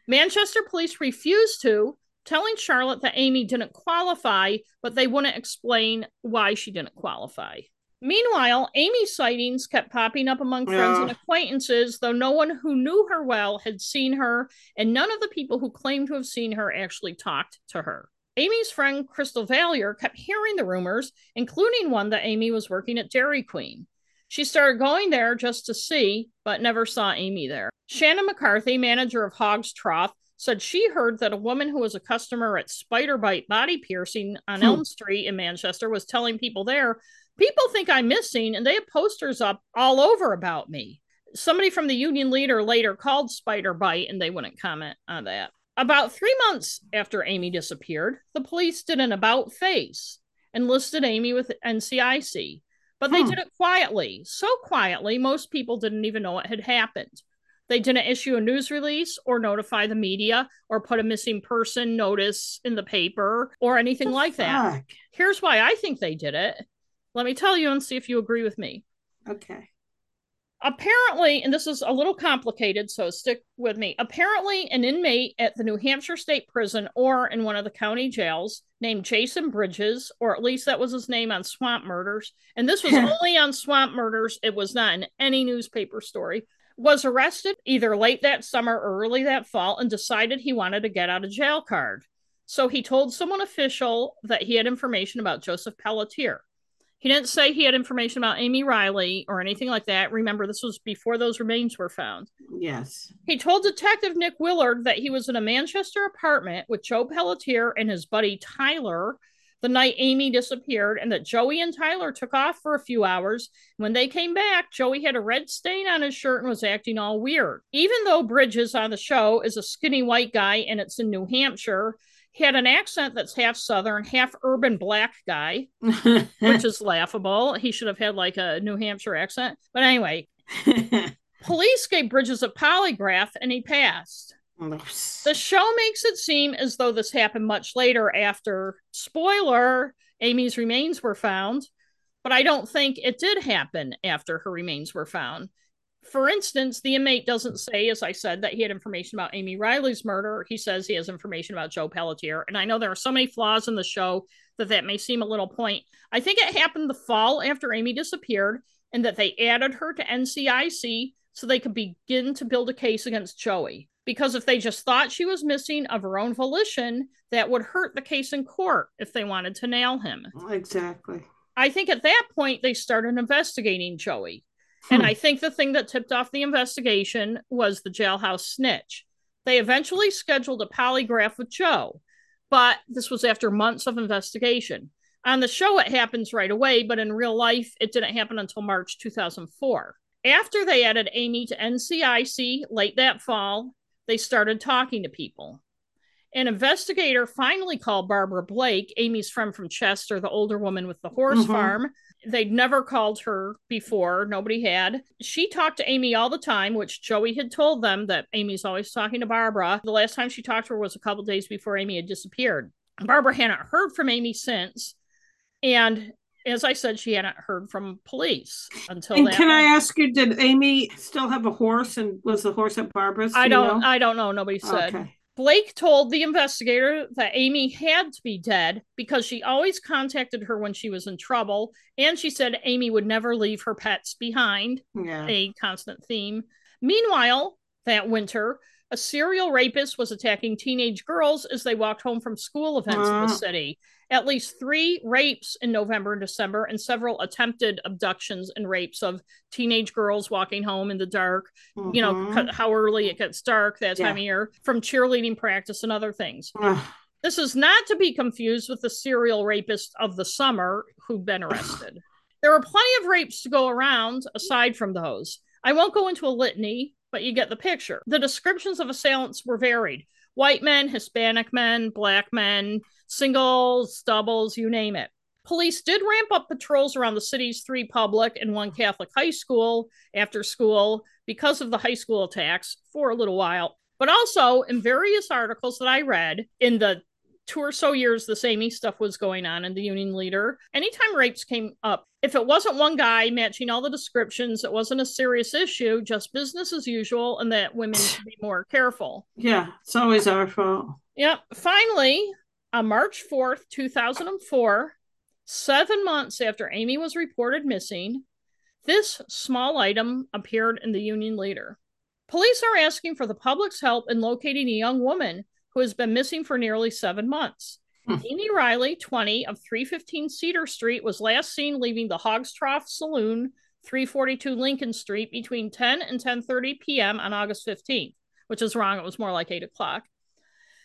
Manchester police refused to, telling Charlotte that Amie didn't qualify, but they wouldn't explain why she didn't qualify. Meanwhile, Amie's sightings kept popping up among friends yeah. and acquaintances, though no one who knew her well had seen her, and none of the people who claimed to have seen her actually talked to her. Amie's friend Crystal Valier kept hearing the rumors, including one that Amie was working at Dairy Queen. She started going there just to see, but never saw Amie there. Shannon McCarthy, manager of Hog's Trough, said she heard that a woman who was a customer at Spider Bite Body Piercing on hmm. Elm Street in Manchester was telling people there people think I'm missing and they have posters up all over about me. Somebody from the union leader later called Spider Bite and they wouldn't comment on that. About three months after Amie disappeared, the police did an about face and listed Amie with NCIC, but they hmm. did it quietly. So quietly, most people didn't even know what had happened. They didn't issue a news release or notify the media or put a missing person notice in the paper or anything the like fuck? that. Here's why I think they did it let me tell you and see if you agree with me. Okay. Apparently, and this is a little complicated, so stick with me. Apparently, an inmate at the New Hampshire State Prison or in one of the county jails named Jason Bridges, or at least that was his name on Swamp Murders, and this was only on Swamp Murders, it was not in any newspaper story, was arrested either late that summer or early that fall and decided he wanted to get out of jail card. So he told someone official that he had information about Joseph Pelletier. He didn't say he had information about Amie Riley or anything like that. Remember, this was before those remains were found. Yes. He told Detective Nick Willard that he was in a Manchester apartment with Joe Pelletier and his buddy Tyler the night Amie disappeared, and that Joey and Tyler took off for a few hours. When they came back, Joey had a red stain on his shirt and was acting all weird. Even though Bridges on the show is a skinny white guy and it's in New Hampshire, had an accent that's half southern, half urban black guy, which is laughable. He should have had like a New Hampshire accent. But anyway, police gave Bridges a polygraph and he passed. The show makes it seem as though this happened much later after, spoiler, Amie's remains were found, but I don't think it did happen after her remains were found for instance, the inmate doesn't say, as I said, that he had information about Amie Riley's murder. He says he has information about Joe Pelletier. And I know there are so many flaws in the show that that may seem a little point. I think it happened the fall after Amie disappeared and that they added her to NCIC so they could begin to build a case against Joey. Because if they just thought she was missing of her own volition, that would hurt the case in court if they wanted to nail him. Exactly. I think at that point they started investigating Joey and hmm. I think the thing that tipped off the investigation was the jailhouse snitch. They eventually scheduled a polygraph with Joe, but this was after months of investigation. On the show, it happens right away, but in real life, it didn't happen until March 2004. After they added Amie to NCIC late that fall, they started talking to people. An investigator finally called Barbara Blake, Amie's friend from Chester, the older woman with the horse mm-hmm. farm, They'd never called her before. Nobody had. She talked to Amie all the time, which Joey had told them that Amie's always talking to Barbara. The last time she talked to her was a couple days before Amie had disappeared. Barbara hadn't heard from Amie since. And as I said, she hadn't heard from police until. And can I ask you, did Amie still have a horse, and was the horse at Barbara's? I don't. Know? I don't know. Nobody said. Okay. Blake told the investigator that Amie had to be dead because she always contacted her when she was in trouble. And she said Amie would never leave her pets behind, yeah. a constant theme. Meanwhile, that winter, a serial rapist was attacking teenage girls as they walked home from school events uh. in the city at least three rapes in November and December, and several attempted abductions and rapes of teenage girls walking home in the dark. Mm-hmm. You know, mm-hmm. how early it gets dark that time yeah. of year from cheerleading practice and other things. this is not to be confused with the serial rapist of the summer who've been arrested. there were plenty of rapes to go around aside from those. I won't go into a litany, but you get the picture. The descriptions of assailants were varied white men, Hispanic men, black men, singles, doubles, you name it. Police did ramp up patrols around the city's three public and one Catholic high school after school because of the high school attacks for a little while. But also, in various articles that I read in the two or so years the same stuff was going on in the union leader. Anytime rapes came up if it wasn't one guy matching all the descriptions it wasn't a serious issue just business as usual and that women should be more careful. Yeah it's always our fault. Yep. Finally on March 4th, 2004, seven months after Amie was reported missing, this small item appeared in the Union Leader. Police are asking for the public's help in locating a young woman who has been missing for nearly seven months. Hmm. Amie Riley, 20, of 315 Cedar Street, was last seen leaving the Hogs Trough Saloon, 342 Lincoln Street, between 10 and 10:30 p.m. on August 15th, which is wrong. It was more like 8 o'clock.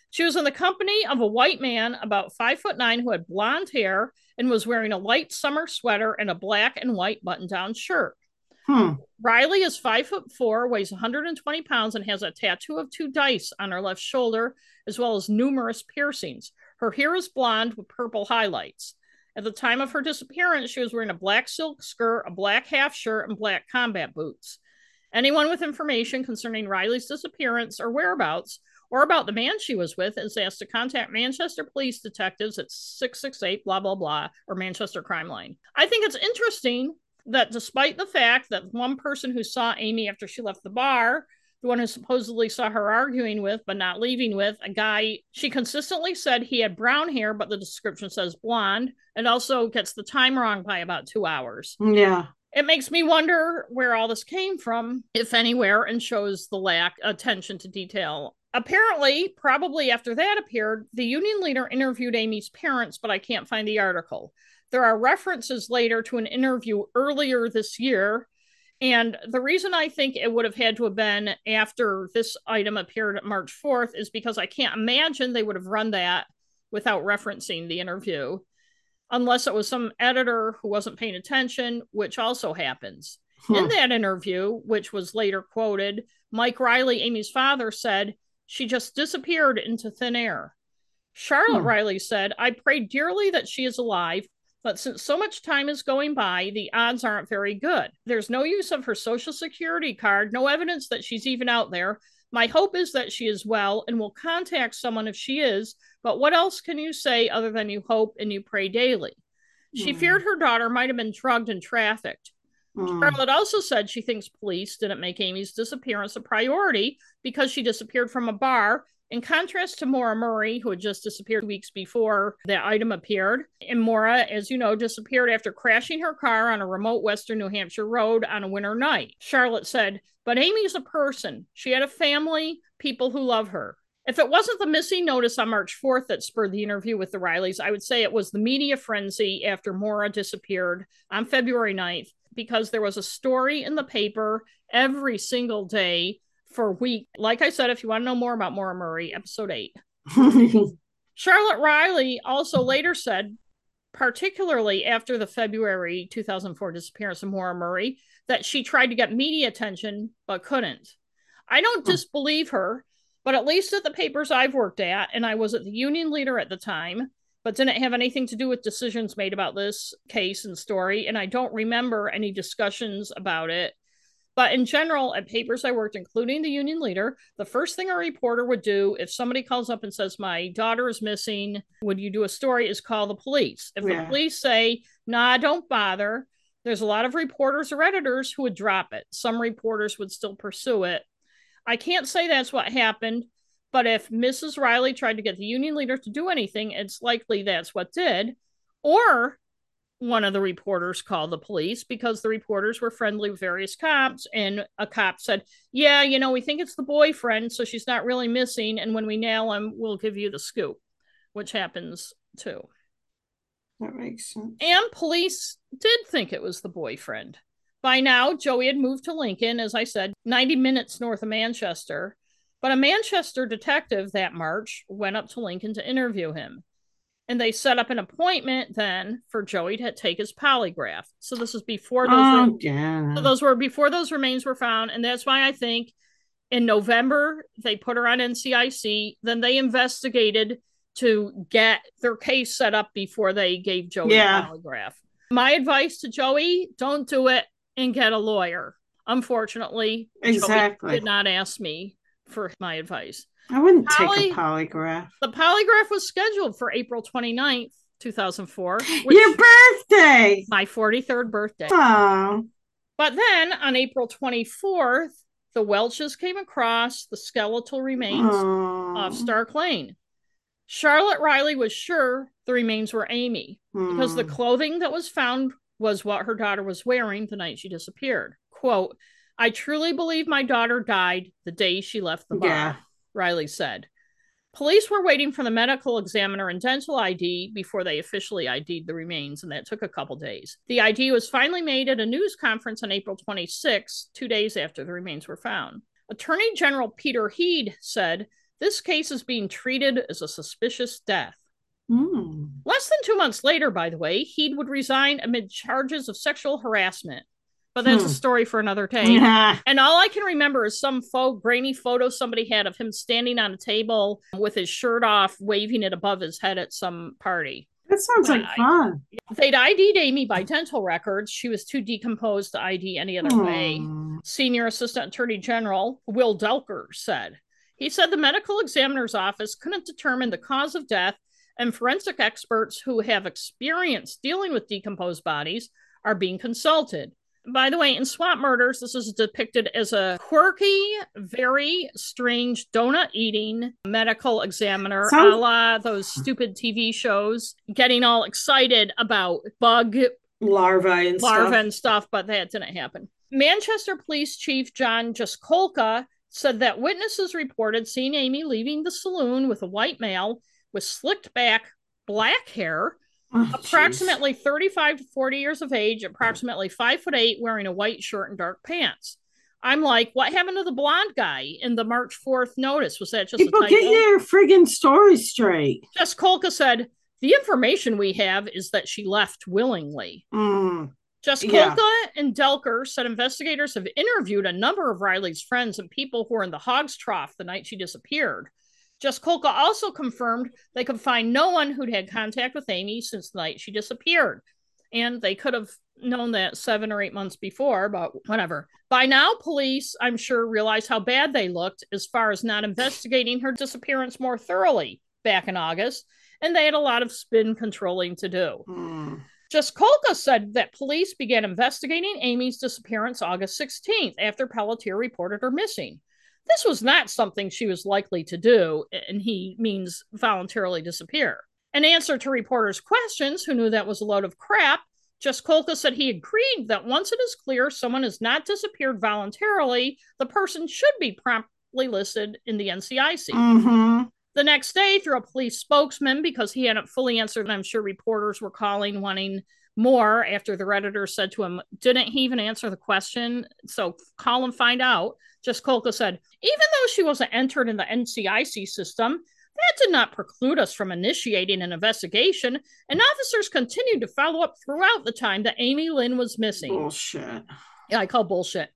She was in the company of a white man about five foot nine who had blonde hair and was wearing a light summer sweater and a black and white button down shirt. Hmm. Riley is five foot four, weighs 120 pounds, and has a tattoo of two dice on her left shoulder, as well as numerous piercings. Her hair is blonde with purple highlights. At the time of her disappearance, she was wearing a black silk skirt, a black half shirt, and black combat boots. Anyone with information concerning Riley's disappearance or whereabouts or about the man she was with is asked to contact Manchester police detectives at 668 blah blah blah or Manchester Crime Line. I think it's interesting that despite the fact that one person who saw Amie after she left the bar, the one who supposedly saw her arguing with but not leaving with, a guy, she consistently said he had brown hair, but the description says blonde, and also gets the time wrong by about two hours. Yeah. It makes me wonder where all this came from, if anywhere, and shows the lack attention to detail. Apparently, probably after that appeared, the union leader interviewed Amie's parents, but I can't find the article. There are references later to an interview earlier this year. And the reason I think it would have had to have been after this item appeared at March 4th is because I can't imagine they would have run that without referencing the interview unless it was some editor who wasn't paying attention, which also happens. Hmm. In that interview, which was later quoted, Mike Riley, Amie's father, said, She just disappeared into thin air. Charlotte hmm. Riley said, I pray dearly that she is alive, but since so much time is going by, the odds aren't very good. There's no use of her social security card, no evidence that she's even out there. My hope is that she is well and will contact someone if she is, but what else can you say other than you hope and you pray daily? She mm. feared her daughter might have been drugged and trafficked. Mm. Charlotte also said she thinks police didn't make Amie's disappearance a priority because she disappeared from a bar, in contrast to Maura Murray, who had just disappeared weeks before the item appeared. And Maura, as you know, disappeared after crashing her car on a remote western New Hampshire road on a winter night. Charlotte said, But Amie's a person. She had a family, people who love her. If it wasn't the missing notice on March 4th that spurred the interview with the Rileys, I would say it was the media frenzy after Maura disappeared on February 9th, because there was a story in the paper every single day for week. Like I said, if you want to know more about Maura Murray, episode eight. Charlotte Riley also later said, particularly after the February 2004 disappearance of Maura Murray, that she tried to get media attention but couldn't. I don't disbelieve her but at least at the papers I've worked at, and I was at the union leader at the time, but didn't have anything to do with decisions made about this case and story. And I don't remember any discussions about it. But in general, at papers I worked, including the union leader, the first thing a reporter would do if somebody calls up and says, My daughter is missing, would you do a story? Is call the police. If yeah. the police say, Nah, don't bother, there's a lot of reporters or editors who would drop it. Some reporters would still pursue it. I can't say that's what happened, but if Mrs. Riley tried to get the union leader to do anything, it's likely that's what did. Or one of the reporters called the police because the reporters were friendly with various cops, and a cop said, Yeah, you know, we think it's the boyfriend, so she's not really missing. And when we nail him, we'll give you the scoop, which happens too. That makes sense. And police did think it was the boyfriend. By now, Joey had moved to Lincoln, as I said, 90 minutes north of Manchester. But a Manchester detective that March went up to Lincoln to interview him. And they set up an appointment then for Joey to take his polygraph. So this was before those oh, yeah. so those were before those remains were found. And that's why I think in November they put her on NCIC. Then they investigated to get their case set up before they gave Joey yeah. a polygraph. My advice to Joey, don't do it and get a lawyer. Unfortunately, exactly Joey did not ask me for my advice. I wouldn't Poly- take a polygraph. The polygraph was scheduled for April 29th, 2004. Your birthday! My 43rd birthday. Aww. But then on April 24th, the Welches came across the skeletal remains Aww. of Stark Lane. Charlotte Riley was sure the remains were Amie because the hmm. clothing that was found was what her daughter was wearing the night she disappeared. Quote, I truly believe my daughter died the day she left the bar, yeah. Riley said. Police were waiting for the medical examiner and dental ID before they officially ID'd the remains, and that took a couple days. The ID was finally made at a news conference on April 26, two days after the remains were found. Attorney General Peter Heed said, This case is being treated as a suspicious death. Mm. Less than two months later, by the way, Heed would resign amid charges of sexual harassment. But that's hmm. a story for another day. Yeah. and all I can remember is some faux grainy photo somebody had of him standing on a table with his shirt off, waving it above his head at some party. That sounds like fun. They'd ID'd Amie by dental records. She was too decomposed to ID any other Aww. way. Senior Assistant Attorney General Will Delker said. He said the medical examiner's office couldn't determine the cause of death and forensic experts who have experience dealing with decomposed bodies are being consulted. By the way, in Swamp Murders, this is depicted as a quirky, very strange donut eating medical examiner, Sounds- a la those stupid TV shows, getting all excited about bug larvae and larvae stuff. and stuff, but that didn't happen. Manchester Police Chief John Jaskolka said that witnesses reported seeing Amie leaving the saloon with a white male with slicked back black hair Oh, approximately geez. 35 to 40 years of age, approximately five foot eight, wearing a white shirt and dark pants. I'm like, what happened to the blonde guy in the March 4th notice? Was that just People get your friggin' story straight? Jaskolka said, the information we have is that she left willingly. Mm. Jaskolka yeah. and Delker said investigators have interviewed a number of Riley's friends and people who were in the hog's trough the night she disappeared. Jaskolka also confirmed they could find no one who'd had contact with Amie since the night she disappeared. And they could have known that seven or eight months before, but whatever. By now, police, I'm sure, realized how bad they looked as far as not investigating her disappearance more thoroughly back in August, and they had a lot of spin controlling to do. Mm. Jaskolka said that police began investigating Amie's disappearance August 16th after Pelletier reported her missing. This was not something she was likely to do, and he means voluntarily disappear. In answer to reporters' questions, who knew that was a load of crap, Jaskolka said he agreed that once it is clear someone has not disappeared voluntarily, the person should be promptly listed in the NCIC. Mm-hmm. The next day, through a police spokesman, because he hadn't fully answered, I'm sure reporters were calling wanting more after the Redditor said to him, Didn't he even answer the question? So call and find out. Jaskolka said, Even though she wasn't entered in the NCIC system, that did not preclude us from initiating an investigation, and officers continued to follow up throughout the time that Amie Lynn was missing. Bullshit. Yeah, I call bullshit.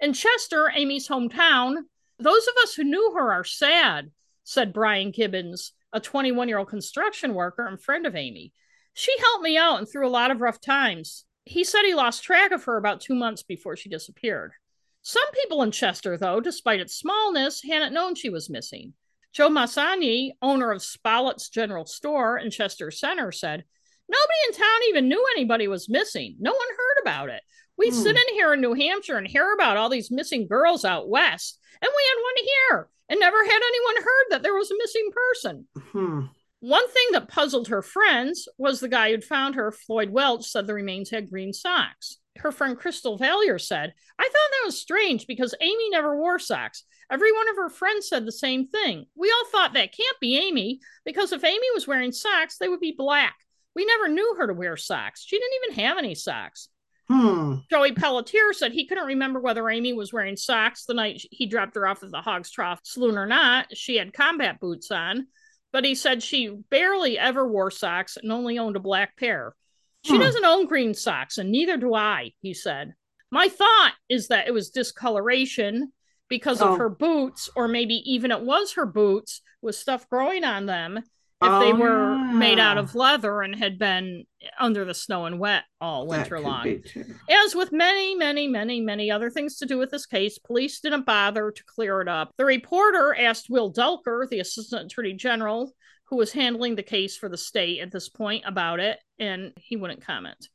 In Chester, Amie's hometown, those of us who knew her are sad, said Brian Gibbons, a 21 year old construction worker and friend of Amie. She helped me out and through a lot of rough times. He said he lost track of her about two months before she disappeared. Some people in Chester, though, despite its smallness, hadn't known she was missing. Joe Massani, owner of Spollett's General Store in Chester Center, said, Nobody in town even knew anybody was missing. No one heard about it. We hmm. sit in here in New Hampshire and hear about all these missing girls out west, and we had one here and never had anyone heard that there was a missing person. Hmm. One thing that puzzled her friends was the guy who'd found her, Floyd Welch, said the remains had green socks. Her friend Crystal Valier said, I thought that was strange because Amie never wore socks. Every one of her friends said the same thing. We all thought that can't be Amie because if Amie was wearing socks, they would be black. We never knew her to wear socks. She didn't even have any socks. Hmm. Joey Pelletier said he couldn't remember whether Amie was wearing socks the night he dropped her off at the Hog's Trough saloon or not. She had combat boots on but he said she barely ever wore socks and only owned a black pair. She hmm. doesn't own green socks, and neither do I, he said. My thought is that it was discoloration because oh. of her boots, or maybe even it was her boots with stuff growing on them if oh, they were yeah. made out of leather and had been under the snow and wet all winter long. As with many, many, many, many other things to do with this case, police didn't bother to clear it up. The reporter asked Will Delker, the assistant attorney general, who was handling the case for the state at this point, about it, and he wouldn't comment.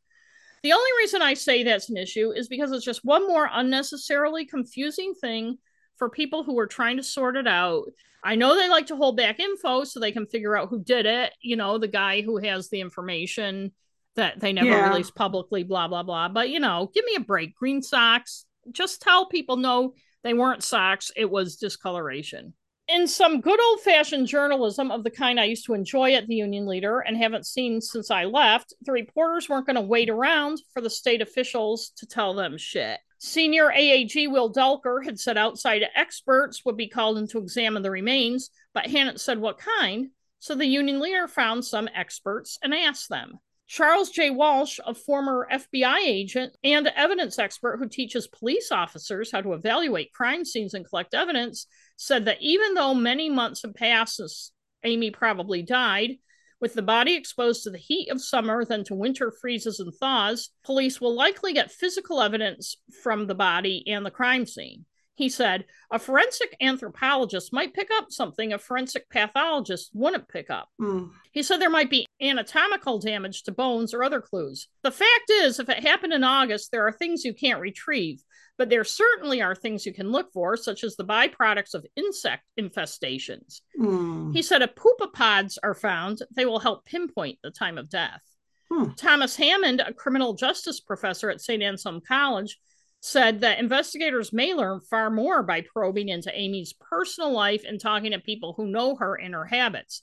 The only reason I say that's an issue is because it's just one more unnecessarily confusing thing for people who are trying to sort it out. I know they like to hold back info so they can figure out who did it. You know, the guy who has the information that they never yeah. released publicly, blah, blah, blah. But, you know, give me a break. Green socks, just tell people no, they weren't socks. It was discoloration. In some good old fashioned journalism of the kind I used to enjoy at the Union Leader and haven't seen since I left, the reporters weren't going to wait around for the state officials to tell them shit. Senior AAG Will Delker had said outside experts would be called in to examine the remains, but hadn't said what kind, so the union leader found some experts and asked them. Charles J. Walsh, a former FBI agent and evidence expert who teaches police officers how to evaluate crime scenes and collect evidence, said that even though many months have passed since Amie probably died, with the body exposed to the heat of summer, then to winter freezes and thaws, police will likely get physical evidence from the body and the crime scene. He said a forensic anthropologist might pick up something a forensic pathologist wouldn't pick up. Mm. He said there might be anatomical damage to bones or other clues. The fact is, if it happened in August, there are things you can't retrieve, but there certainly are things you can look for, such as the byproducts of insect infestations. Mm. He said if pupapods are found, they will help pinpoint the time of death. Hmm. Thomas Hammond, a criminal justice professor at St. Anselm College, said that investigators may learn far more by probing into Amie's personal life and talking to people who know her and her habits.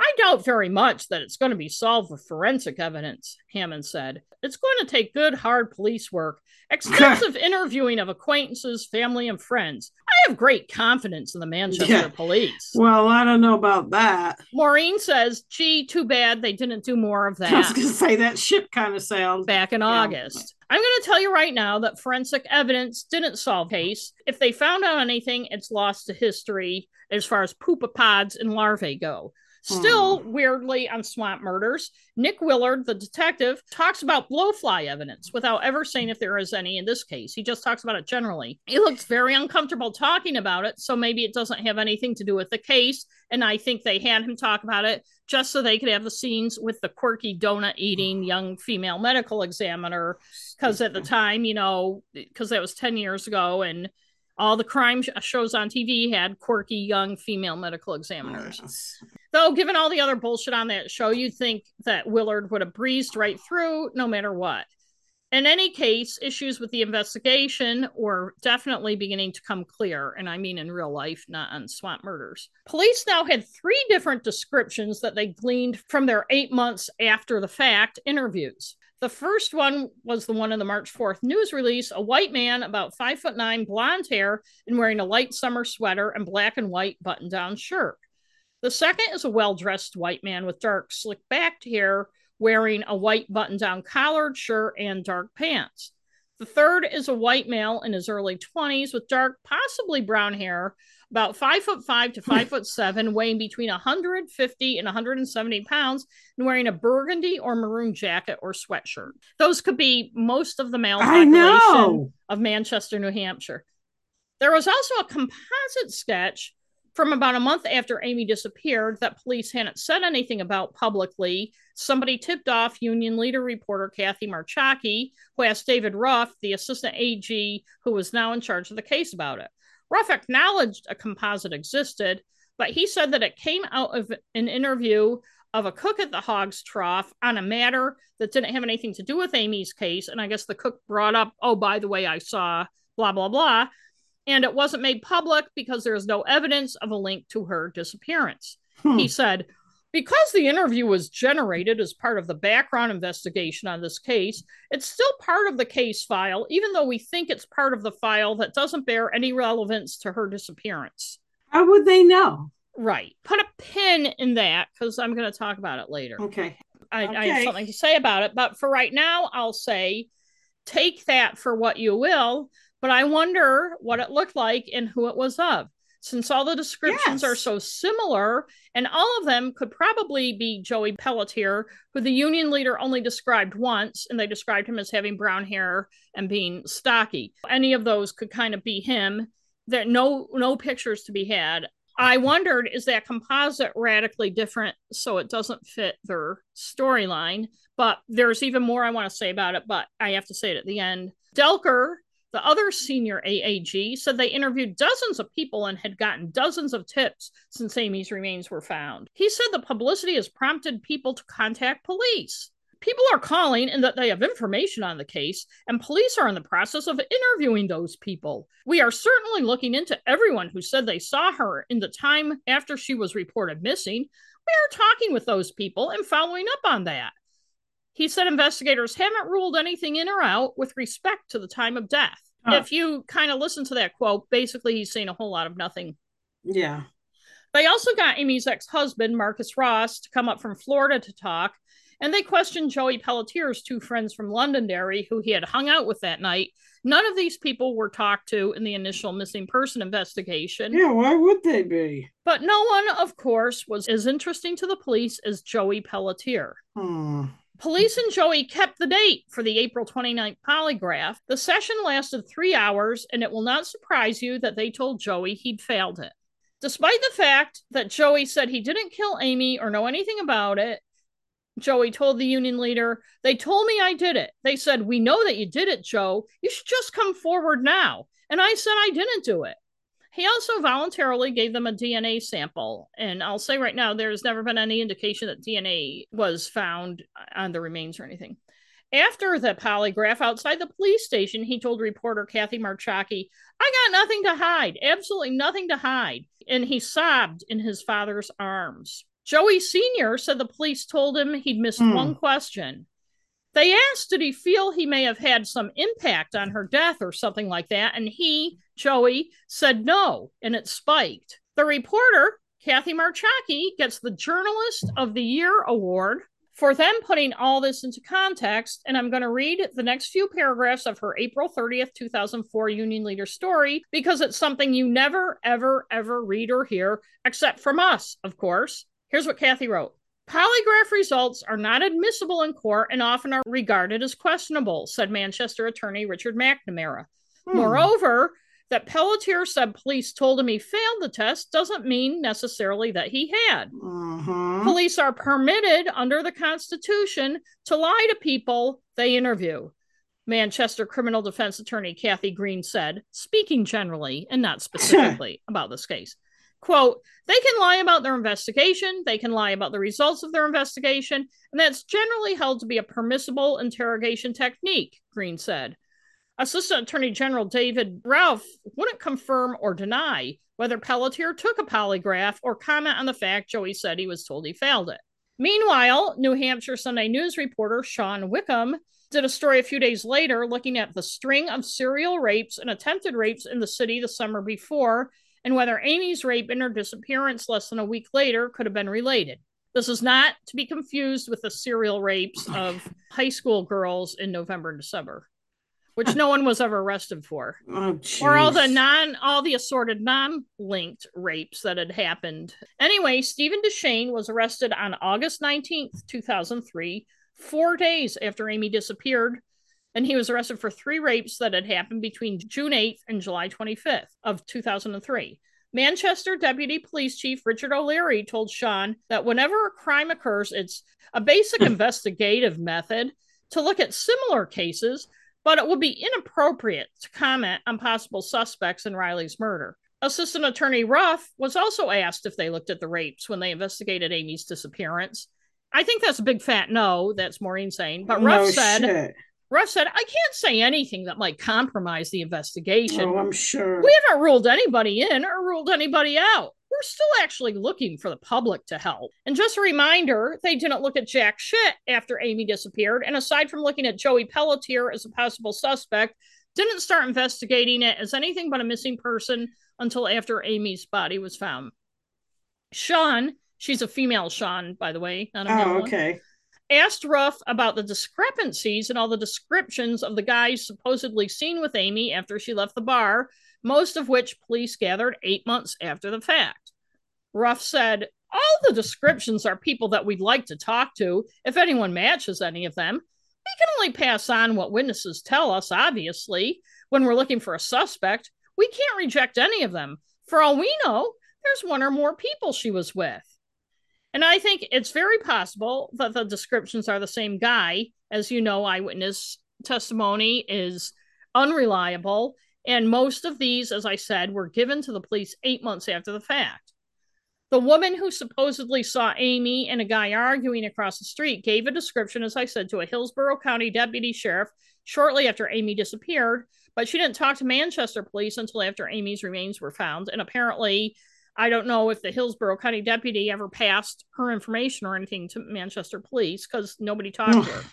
I doubt very much that it's going to be solved with forensic evidence, Hammond said. It's going to take good, hard police work, extensive interviewing of acquaintances, family, and friends. I have great confidence in the Manchester Yeah. police. Well, I don't know about that. Maureen says, gee, too bad they didn't do more of that. I was going to say that ship kind of sounds. back in Yeah. August. I'm going to tell you right now that forensic evidence didn't solve the case. If they found out anything, it's lost to history as far as pupa pods and larvae go. Still, hmm. weirdly, on Swamp Murders, Nick Willard, the detective, talks about blowfly evidence without ever saying if there is any in this case. He just talks about it generally. He looks very uncomfortable talking about it, so maybe it doesn't have anything to do with the case. And I think they had him talk about it just so they could have the scenes with the quirky donut eating young female medical examiner. Because at the time, you know, because that was 10 years ago, and all the crime sh- shows on TV had quirky young female medical examiners. Yes. Though, given all the other bullshit on that show, you'd think that Willard would have breezed right through no matter what. In any case, issues with the investigation were definitely beginning to come clear, and I mean in real life, not on swamp murders. Police now had three different descriptions that they gleaned from their eight months after the fact interviews. The first one was the one in the March 4th news release a white man, about five foot nine, blonde hair, and wearing a light summer sweater and black and white button down shirt. The second is a well dressed white man with dark, slick backed hair, wearing a white button down collared shirt and dark pants. The third is a white male in his early 20s with dark, possibly brown hair, about five foot five to five foot seven, weighing between 150 and 170 pounds, and wearing a burgundy or maroon jacket or sweatshirt. Those could be most of the male population of Manchester, New Hampshire. There was also a composite sketch from about a month after Amie disappeared that police hadn't said anything about publicly. Somebody tipped off Union leader reporter Kathy Marchocki, who asked David Ruff, the assistant AG who was now in charge of the case, about it. Ruff acknowledged a composite existed, but he said that it came out of an interview of a cook at the Hog's Trough on a matter that didn't have anything to do with Amie's case. And I guess the cook brought up, oh, by the way, I saw blah, blah, blah. And it wasn't made public because there is no evidence of a link to her disappearance. Hmm. He said, because the interview was generated as part of the background investigation on this case, it's still part of the case file, even though we think it's part of the file that doesn't bear any relevance to her disappearance. How would they know? Right. Put a pin in that because I'm going to talk about it later. Okay. I, I have something to say about it. But for right now, I'll say take that for what you will. But I wonder what it looked like and who it was of. Since all the descriptions Yes. are so similar, and all of them could probably be Joey Pelletier, who the union leader only described once, and they described him as having brown hair and being stocky. Any of those could kind of be him. There no no pictures to be had. I wondered, is that composite radically different so it doesn't fit their storyline? But there's even more I want to say about it, but I have to say it at the end. Delker, the other senior AAG, said they interviewed dozens of people and had gotten dozens of tips since Amie's remains were found. He said the publicity has prompted people to contact police. People are calling and that they have information on the case, and police are in the process of interviewing those people. We are certainly looking into everyone who said they saw her in the time after she was reported missing. We are talking with those people and following up on that. He said investigators haven't ruled anything in or out with respect to the time of death. Huh. If you kind of listen to that quote, basically he's saying a whole lot of nothing. Yeah. They also got Amie's ex husband, Marcus Ross, to come up from Florida to talk, and they questioned Joey Pelletier's two friends from Londonderry who he had hung out with that night. None of these people were talked to in the initial missing person investigation. Yeah. Why would they be? But no one, of course, was as interesting to the police as Joey Pelletier. Hmm. Police and Joey kept the date for the April 29th polygraph. The session lasted three hours, and it will not surprise you that they told Joey he'd failed it. Despite the fact that Joey said he didn't kill Amie or know anything about it, Joey told the union leader, They told me I did it. They said, We know that you did it, Joe. You should just come forward now. And I said I didn't do it. He also voluntarily gave them a DNA sample. And I'll say right now, there's never been any indication that DNA was found on the remains or anything. After the polygraph outside the police station, he told reporter Kathy Marchocki, I got nothing to hide, absolutely nothing to hide. And he sobbed in his father's arms. Joey Sr. said the police told him he'd missed mm. one question. They asked, did he feel he may have had some impact on her death or something like that? And he, Joey, said no, and it spiked. The reporter, Kathy Marchocki, gets the Journalist of the Year award for them putting all this into context. And I'm going to read the next few paragraphs of her April 30th, 2004 Union Leader story because it's something you never, ever, ever read or hear, except from us, of course. Here's what Kathy wrote. Polygraph results are not admissible in court and often are regarded as questionable, said Manchester attorney Richard McNamara. Hmm. Moreover, that Pelletier said police told him he failed the test doesn't mean necessarily that he had. Uh-huh. Police are permitted under the Constitution to lie to people they interview. Manchester criminal defense attorney Kathy Green said, speaking generally and not specifically about this case. Quote, they can lie about their investigation, they can lie about the results of their investigation, and that's generally held to be a permissible interrogation technique, Green said. Assistant Attorney General David Ralph wouldn't confirm or deny whether Pelletier took a polygraph or comment on the fact Joey said he was told he failed it. Meanwhile, New Hampshire Sunday News reporter Shawne Wickham did a story a few days later looking at the string of serial rapes and attempted rapes in the city the summer before and whether Amie's rape and her disappearance less than a week later could have been related. This is not to be confused with the serial rapes of high school girls in November and December, which no one was ever arrested for. Oh, or all the non all the assorted non-linked rapes that had happened. Anyway, Stephen Deshane was arrested on August 19th, 2003, 4 days after Amie disappeared and he was arrested for three rapes that had happened between June 8th and July 25th of 2003. Manchester Deputy Police Chief Richard O'Leary told Shawne that whenever a crime occurs, it's a basic investigative method to look at similar cases, but it would be inappropriate to comment on possible suspects in Riley's murder. Assistant Attorney Ruff was also asked if they looked at the rapes when they investigated Amie's disappearance. I think that's a big fat no. That's Maureen saying, but Ruff no said shit. Ruff said, I can't say anything that might compromise the investigation. Oh, I'm sure. We haven't ruled anybody in or ruled anybody out. We're still actually looking for the public to help. And just a reminder, they didn't look at jack shit after Amie disappeared. And aside from looking at Joey Pelletier as a possible suspect, didn't start investigating it as anything but a missing person until after Amie's body was found. Shawne, she's a female Shawne, by the way. Not a oh, okay. One asked Ruff about the discrepancies and all the descriptions of the guys supposedly seen with Amie after she left the bar, most of which police gathered eight months after the fact. Ruff said, All the descriptions are people that we'd like to talk to, if anyone matches any of them. We can only pass on what witnesses tell us, obviously. When we're looking for a suspect, we can't reject any of them. For all we know, there's one or more people she was with. And I think it's very possible that the descriptions are the same guy. As you know, eyewitness testimony is unreliable. And most of these, as I said, were given to the police eight months after the fact. The woman who supposedly saw Amie and a guy arguing across the street gave a description, as I said, to a Hillsborough County deputy sheriff shortly after Amie disappeared, but she didn't talk to Manchester police until after Amie's remains were found. And apparently, I don't know if the Hillsborough County deputy ever passed her information or anything to Manchester police because nobody talked to her.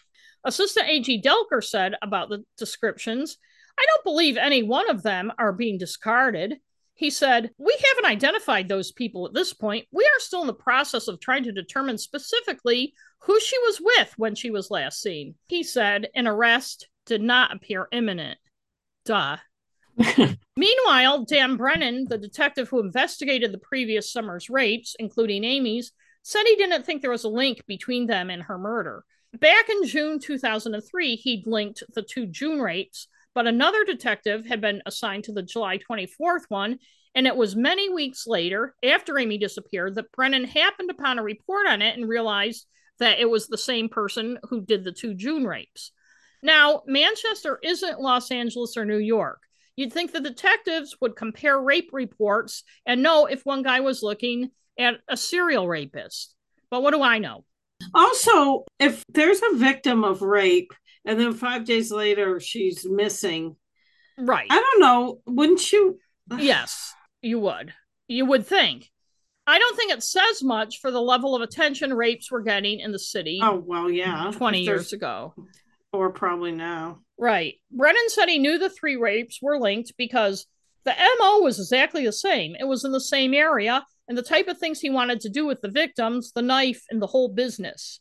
Assistant AG Delker said about the descriptions, I don't believe any one of them are being discarded. He said, We haven't identified those people at this point. We are still in the process of trying to determine specifically who she was with when she was last seen. He said, An arrest did not appear imminent. Duh. Meanwhile, Dan Brennan, the detective who investigated the previous summer's rapes, including Amie's, said he didn't think there was a link between them and her murder. Back in June 2003, he'd linked the two June rapes, but another detective had been assigned to the July 24th one. And it was many weeks later, after Amie disappeared, that Brennan happened upon a report on it and realized that it was the same person who did the two June rapes. Now, Manchester isn't Los Angeles or New York. You'd think the detectives would compare rape reports and know if one guy was looking at a serial rapist. But what do I know? Also, if there's a victim of rape and then five days later she's missing, right? I don't know. Wouldn't you? yes, you would. You would think. I don't think it says much for the level of attention rapes were getting in the city. Oh, well, yeah. 20 years ago. Or probably now. Right. Brennan said he knew the three rapes were linked because the MO was exactly the same. It was in the same area and the type of things he wanted to do with the victims, the knife, and the whole business.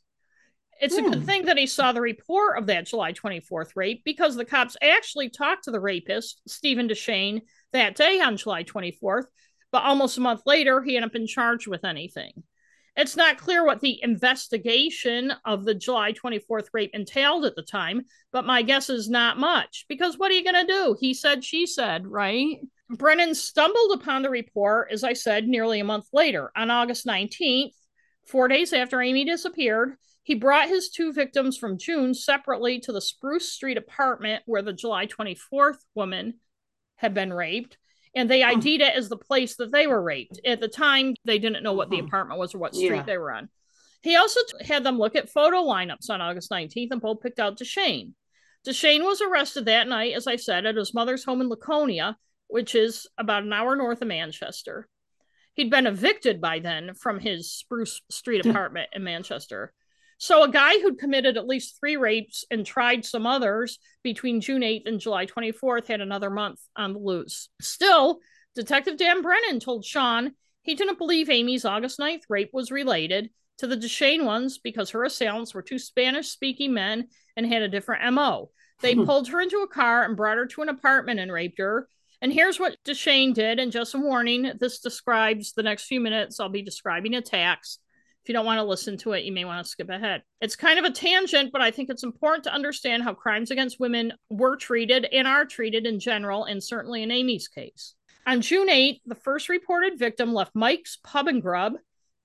It's hmm. a good hmm. thing that he saw the report of that July 24th rape because the cops actually talked to the rapist, Stephen Deshane, that day on July 24th, but almost a month later, he ended up in charge with anything. It's not clear what the investigation of the July 24th rape entailed at the time, but my guess is not much because what are you going to do? He said, she said, right? Brennan stumbled upon the report, as I said, nearly a month later. On August 19th, four days after Amie disappeared, he brought his two victims from June separately to the Spruce Street apartment where the July 24th woman had been raped and they ID'd it as the place that they were raped. At the time, they didn't know what the uh-huh. apartment was or what street yeah. they were on. He also had them look at photo lineups on August 19th and both picked out Deshane. Deshane was arrested that night, as I said, at his mother's home in Laconia, which is about an hour north of Manchester. He'd been evicted by then from his Spruce Street apartment in Manchester. So, a guy who'd committed at least three rapes and tried some others between June 8th and July 24th had another month on the loose. Still, Detective Dan Brennan told Shawne he didn't believe Amie's August 9th rape was related to the Deshane ones because her assailants were two Spanish speaking men and had a different MO. They hmm. pulled her into a car and brought her to an apartment and raped her. And here's what Deshane did. And just a warning this describes the next few minutes. I'll be describing attacks. If you don't want to listen to it, you may want to skip ahead. It's kind of a tangent, but I think it's important to understand how crimes against women were treated and are treated in general, and certainly in Amie's case. On June 8th, the first reported victim left Mike's Pub and Grub,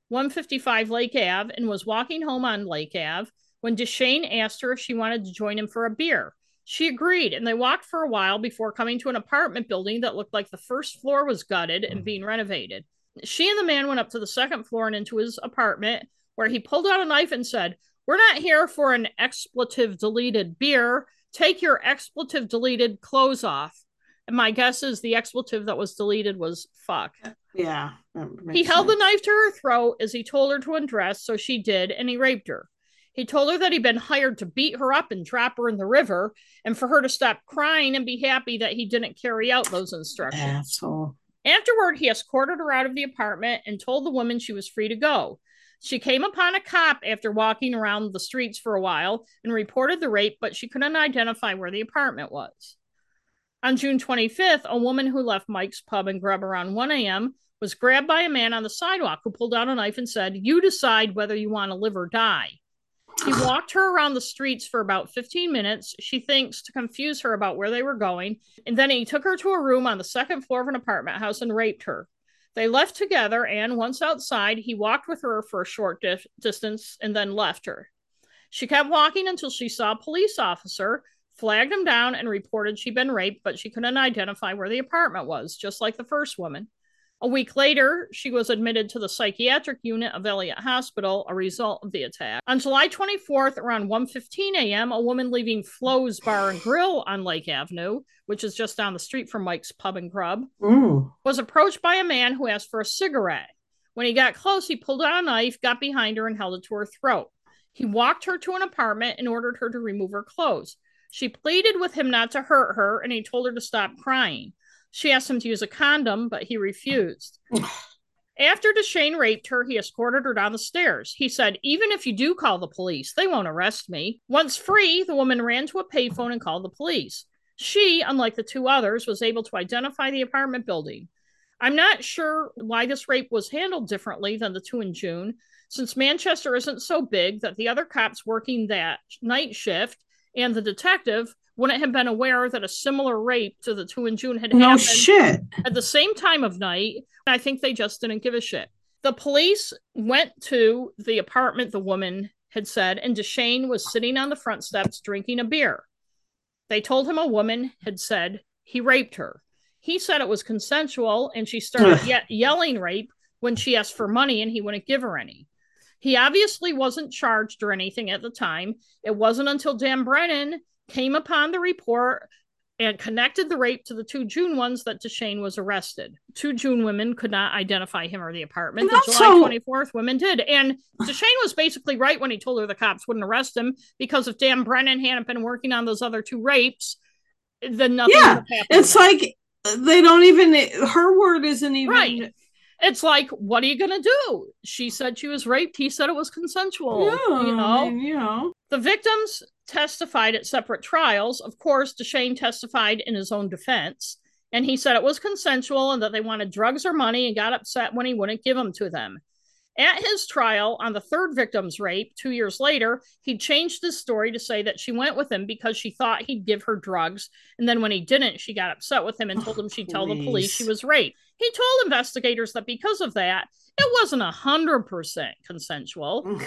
155 Lake Ave, and was walking home on Lake Ave when Deshane asked her if she wanted to join him for a beer. She agreed, and they walked for a while before coming to an apartment building that looked like the first floor was gutted and mm. being renovated. She and the man went up to the second floor and into his apartment, where he pulled out a knife and said, We're not here for an expletive deleted beer. Take your expletive deleted clothes off. And my guess is the expletive that was deleted was fuck. Yeah. He held the knife to her throat as he told her to undress, so she did, and he raped her. He told her that he'd been hired to beat her up and drop her in the river, and for her to stop crying and be happy that he didn't carry out those instructions. Asshole. Afterward, he escorted her out of the apartment and told the woman she was free to go. She came upon a cop after walking around the streets for a while and reported the rape, but she couldn't identify where the apartment was. On June 25th, a woman who left Mike's pub and grub around 1 a.m. was grabbed by a man on the sidewalk who pulled out a knife and said, You decide whether you want to live or die. He walked her around the streets for about 15 minutes, she thinks, to confuse her about where they were going. And then he took her to a room on the second floor of an apartment house and raped her. They left together, and once outside, he walked with her for a short di- distance and then left her. She kept walking until she saw a police officer, flagged him down, and reported she'd been raped, but she couldn't identify where the apartment was, just like the first woman. A week later, she was admitted to the psychiatric unit of Elliot Hospital, a result of the attack. On July 24th, around 1:15 a.m., a woman leaving Flo's Bar and Grill on Lake Avenue, which is just down the street from Mike's Pub and Grub, mm. was approached by a man who asked for a cigarette. When he got close, he pulled out a knife, got behind her, and held it to her throat. He walked her to an apartment and ordered her to remove her clothes. She pleaded with him not to hurt her, and he told her to stop crying. She asked him to use a condom, but he refused. After Deshane raped her, he escorted her down the stairs. He said, Even if you do call the police, they won't arrest me. Once free, the woman ran to a payphone and called the police. She, unlike the two others, was able to identify the apartment building. I'm not sure why this rape was handled differently than the two in June, since Manchester isn't so big that the other cops working that night shift and the detective wouldn't have been aware that a similar rape to the two in June had no happened shit. at the same time of night. I think they just didn't give a shit. The police went to the apartment the woman had said, and Deshane was sitting on the front steps drinking a beer. They told him a woman had said he raped her. He said it was consensual, and she started ye- yelling rape when she asked for money, and he wouldn't give her any. He obviously wasn't charged or anything at the time. It wasn't until Dan Brennan came upon the report and connected the rape to the two June ones that Deshane was arrested. Two June women could not identify him or the apartment. The July so... 24th women did. And Deshane was basically right when he told her the cops wouldn't arrest him because if Dan Brennan hadn't been working on those other two rapes, then nothing yeah, It's like they don't even, her word isn't even. Right. It's like, what are you going to do? She said she was raped. He said it was consensual. Yeah, you know? I mean, you know. The victims testified at separate trials. Of course, Deshane testified in his own defense, and he said it was consensual and that they wanted drugs or money and got upset when he wouldn't give them to them. At his trial on the third victim's rape, two years later, he changed his story to say that she went with him because she thought he'd give her drugs. And then when he didn't, she got upset with him and told oh, him she'd tell the police she was raped. He told investigators that because of that, it wasn't 100% consensual.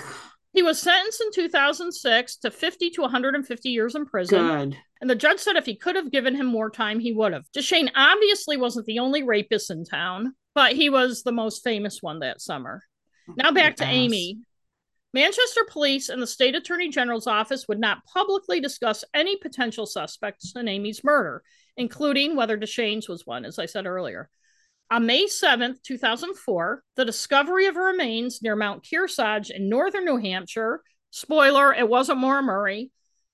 He was sentenced in 2006 to 50 to 150 years in prison. And the judge said if he could have given him more time, he would have. Deshane obviously wasn't the only rapist in town, but he was the most famous one that summer. Oh, now back to Amie. Manchester Police and the State Attorney General's office would not publicly discuss any potential suspects in Amie's murder, including whether Deshane's was one, as I said earlier. On May 7th, 2004, the discovery of remains near Mount Kearsarge in northern New Hampshire, spoiler, it wasn't Maura Murray,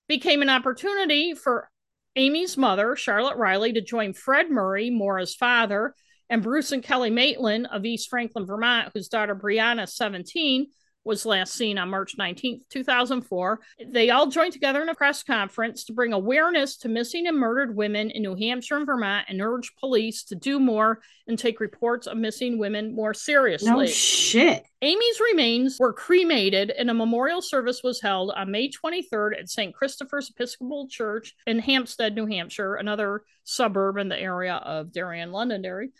became an opportunity for Amie's mother, Charlotte Riley, to join Fred Murray, Maura's father, and Bruce and Kelly Maitland of East Franklin, Vermont, whose daughter Brianna, 17, was last seen on March 19th, 2004. They all joined together in a press conference to bring awareness to missing and murdered women in New Hampshire and Vermont and urge police to do more and take reports of missing women more seriously. No shit. Amie's remains were cremated and a memorial service was held on May 23rd at St. Christopher's Episcopal Church in Hampstead, New Hampshire, another suburb in the area of Darien, Londonderry.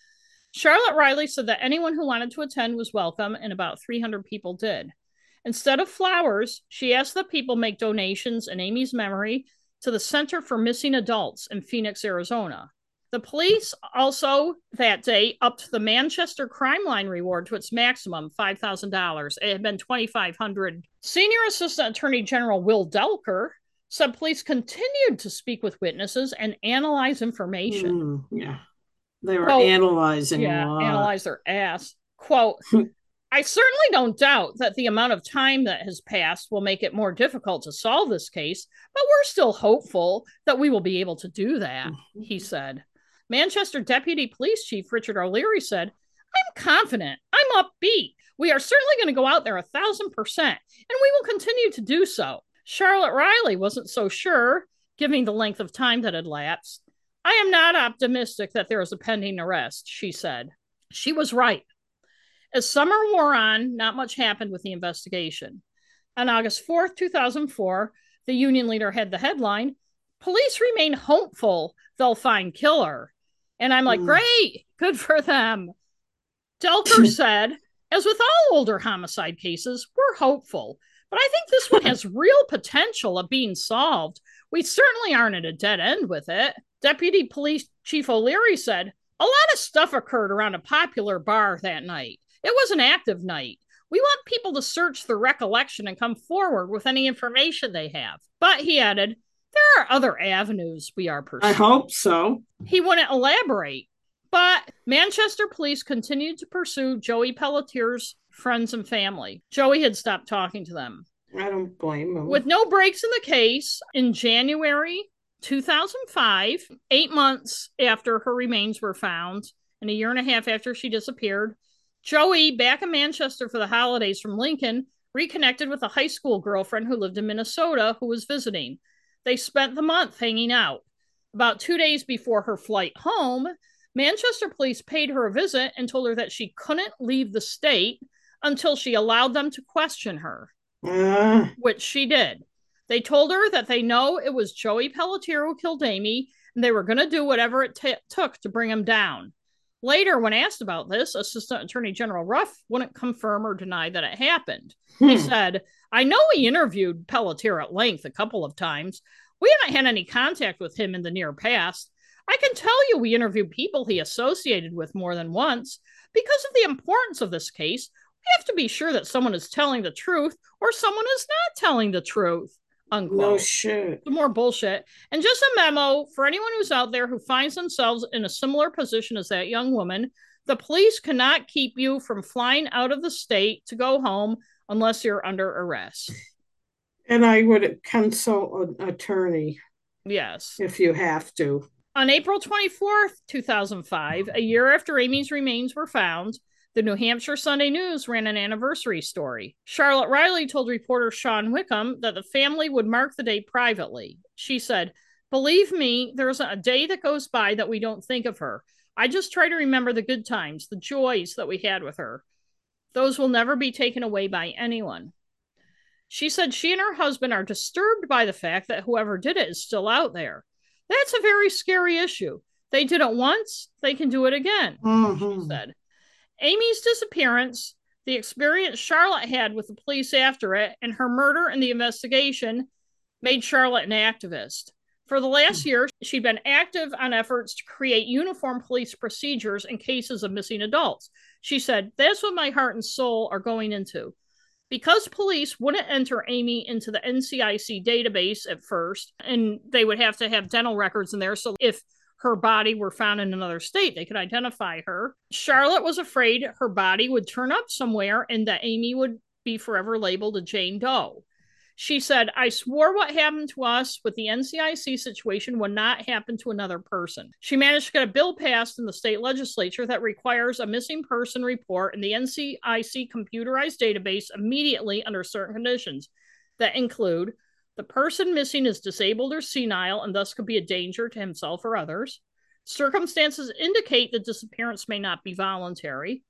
Charlotte Riley said that anyone who wanted to attend was welcome, and about 300 people did. Instead of flowers, she asked that people make donations in Amie's memory to the Center for Missing Adults in Phoenix, Arizona. The police also that day upped the Manchester crime line reward to its maximum $5,000. It had been 2500 Senior Assistant Attorney General Will Delker said police continued to speak with witnesses and analyze information. Mm, yeah. They were Quote, analyzing. Yeah, analyze their ass. Quote, I certainly don't doubt that the amount of time that has passed will make it more difficult to solve this case, but we're still hopeful that we will be able to do that, mm. he said. Manchester Deputy Police Chief Richard O'Leary said, I'm confident, I'm upbeat. We are certainly going to go out there a thousand percent, and we will continue to do so. Charlotte Riley wasn't so sure, given the length of time that had lapsed. I am not optimistic that there is a pending arrest, she said. She was right. As summer wore on, not much happened with the investigation. On August 4th, 2004, the union leader had the headline Police remain hopeful they'll find killer. And I'm like, mm. great, good for them. Delker said, as with all older homicide cases, we're hopeful, but I think this one has real potential of being solved. We certainly aren't at a dead end with it. Deputy Police Chief O'Leary said, A lot of stuff occurred around a popular bar that night. It was an active night. We want people to search the recollection and come forward with any information they have. But he added, there are other avenues we are pursuing. I hope so. He wouldn't elaborate. But Manchester police continued to pursue Joey Pelletier's friends and family. Joey had stopped talking to them. I don't blame him. With no breaks in the case, in January 2005, eight months after her remains were found, and a year and a half after she disappeared, Joey, back in Manchester for the holidays from Lincoln, reconnected with a high school girlfriend who lived in Minnesota who was visiting. They spent the month hanging out. About two days before her flight home, Manchester police paid her a visit and told her that she couldn't leave the state until she allowed them to question her, uh. which she did. They told her that they know it was Joey Pelletier who killed Amie and they were going to do whatever it t- took to bring him down. Later, when asked about this, Assistant Attorney General Ruff wouldn't confirm or deny that it happened. Hmm. He said, I know we interviewed Pelletier at length a couple of times. We haven't had any contact with him in the near past. I can tell you we interviewed people he associated with more than once. Because of the importance of this case, we have to be sure that someone is telling the truth or someone is not telling the truth. Unquote. No shit. More bullshit. And just a memo for anyone who's out there who finds themselves in a similar position as that young woman. The police cannot keep you from flying out of the state to go home unless you're under arrest. And I would consult an attorney. Yes. If you have to. On April 24th, 2005, a year after Amie's remains were found, the New Hampshire Sunday News ran an anniversary story. Charlotte Riley told reporter Shawne Wickham that the family would mark the day privately. She said, Believe me, there isn't a day that goes by that we don't think of her. I just try to remember the good times, the joys that we had with her. Those will never be taken away by anyone. She said she and her husband are disturbed by the fact that whoever did it is still out there. That's a very scary issue. They did it once, they can do it again, mm-hmm. she said. Amie's disappearance, the experience Charlotte had with the police after it, and her murder and the investigation made Charlotte an activist. For the last hmm. year, she'd been active on efforts to create uniform police procedures in cases of missing adults. She said, That's what my heart and soul are going into. Because police wouldn't enter Amie into the NCIC database at first, and they would have to have dental records in there. So if her body were found in another state. They could identify her. Charlotte was afraid her body would turn up somewhere and that Amie would be forever labeled a Jane Doe. She said, I swore what happened to us with the NCIC situation would not happen to another person. She managed to get a bill passed in the state legislature that requires a missing person report in the NCIC computerized database immediately under certain conditions that include the person missing is disabled or senile and thus could be a danger to himself or others. Circumstances indicate the disappearance may not be voluntary.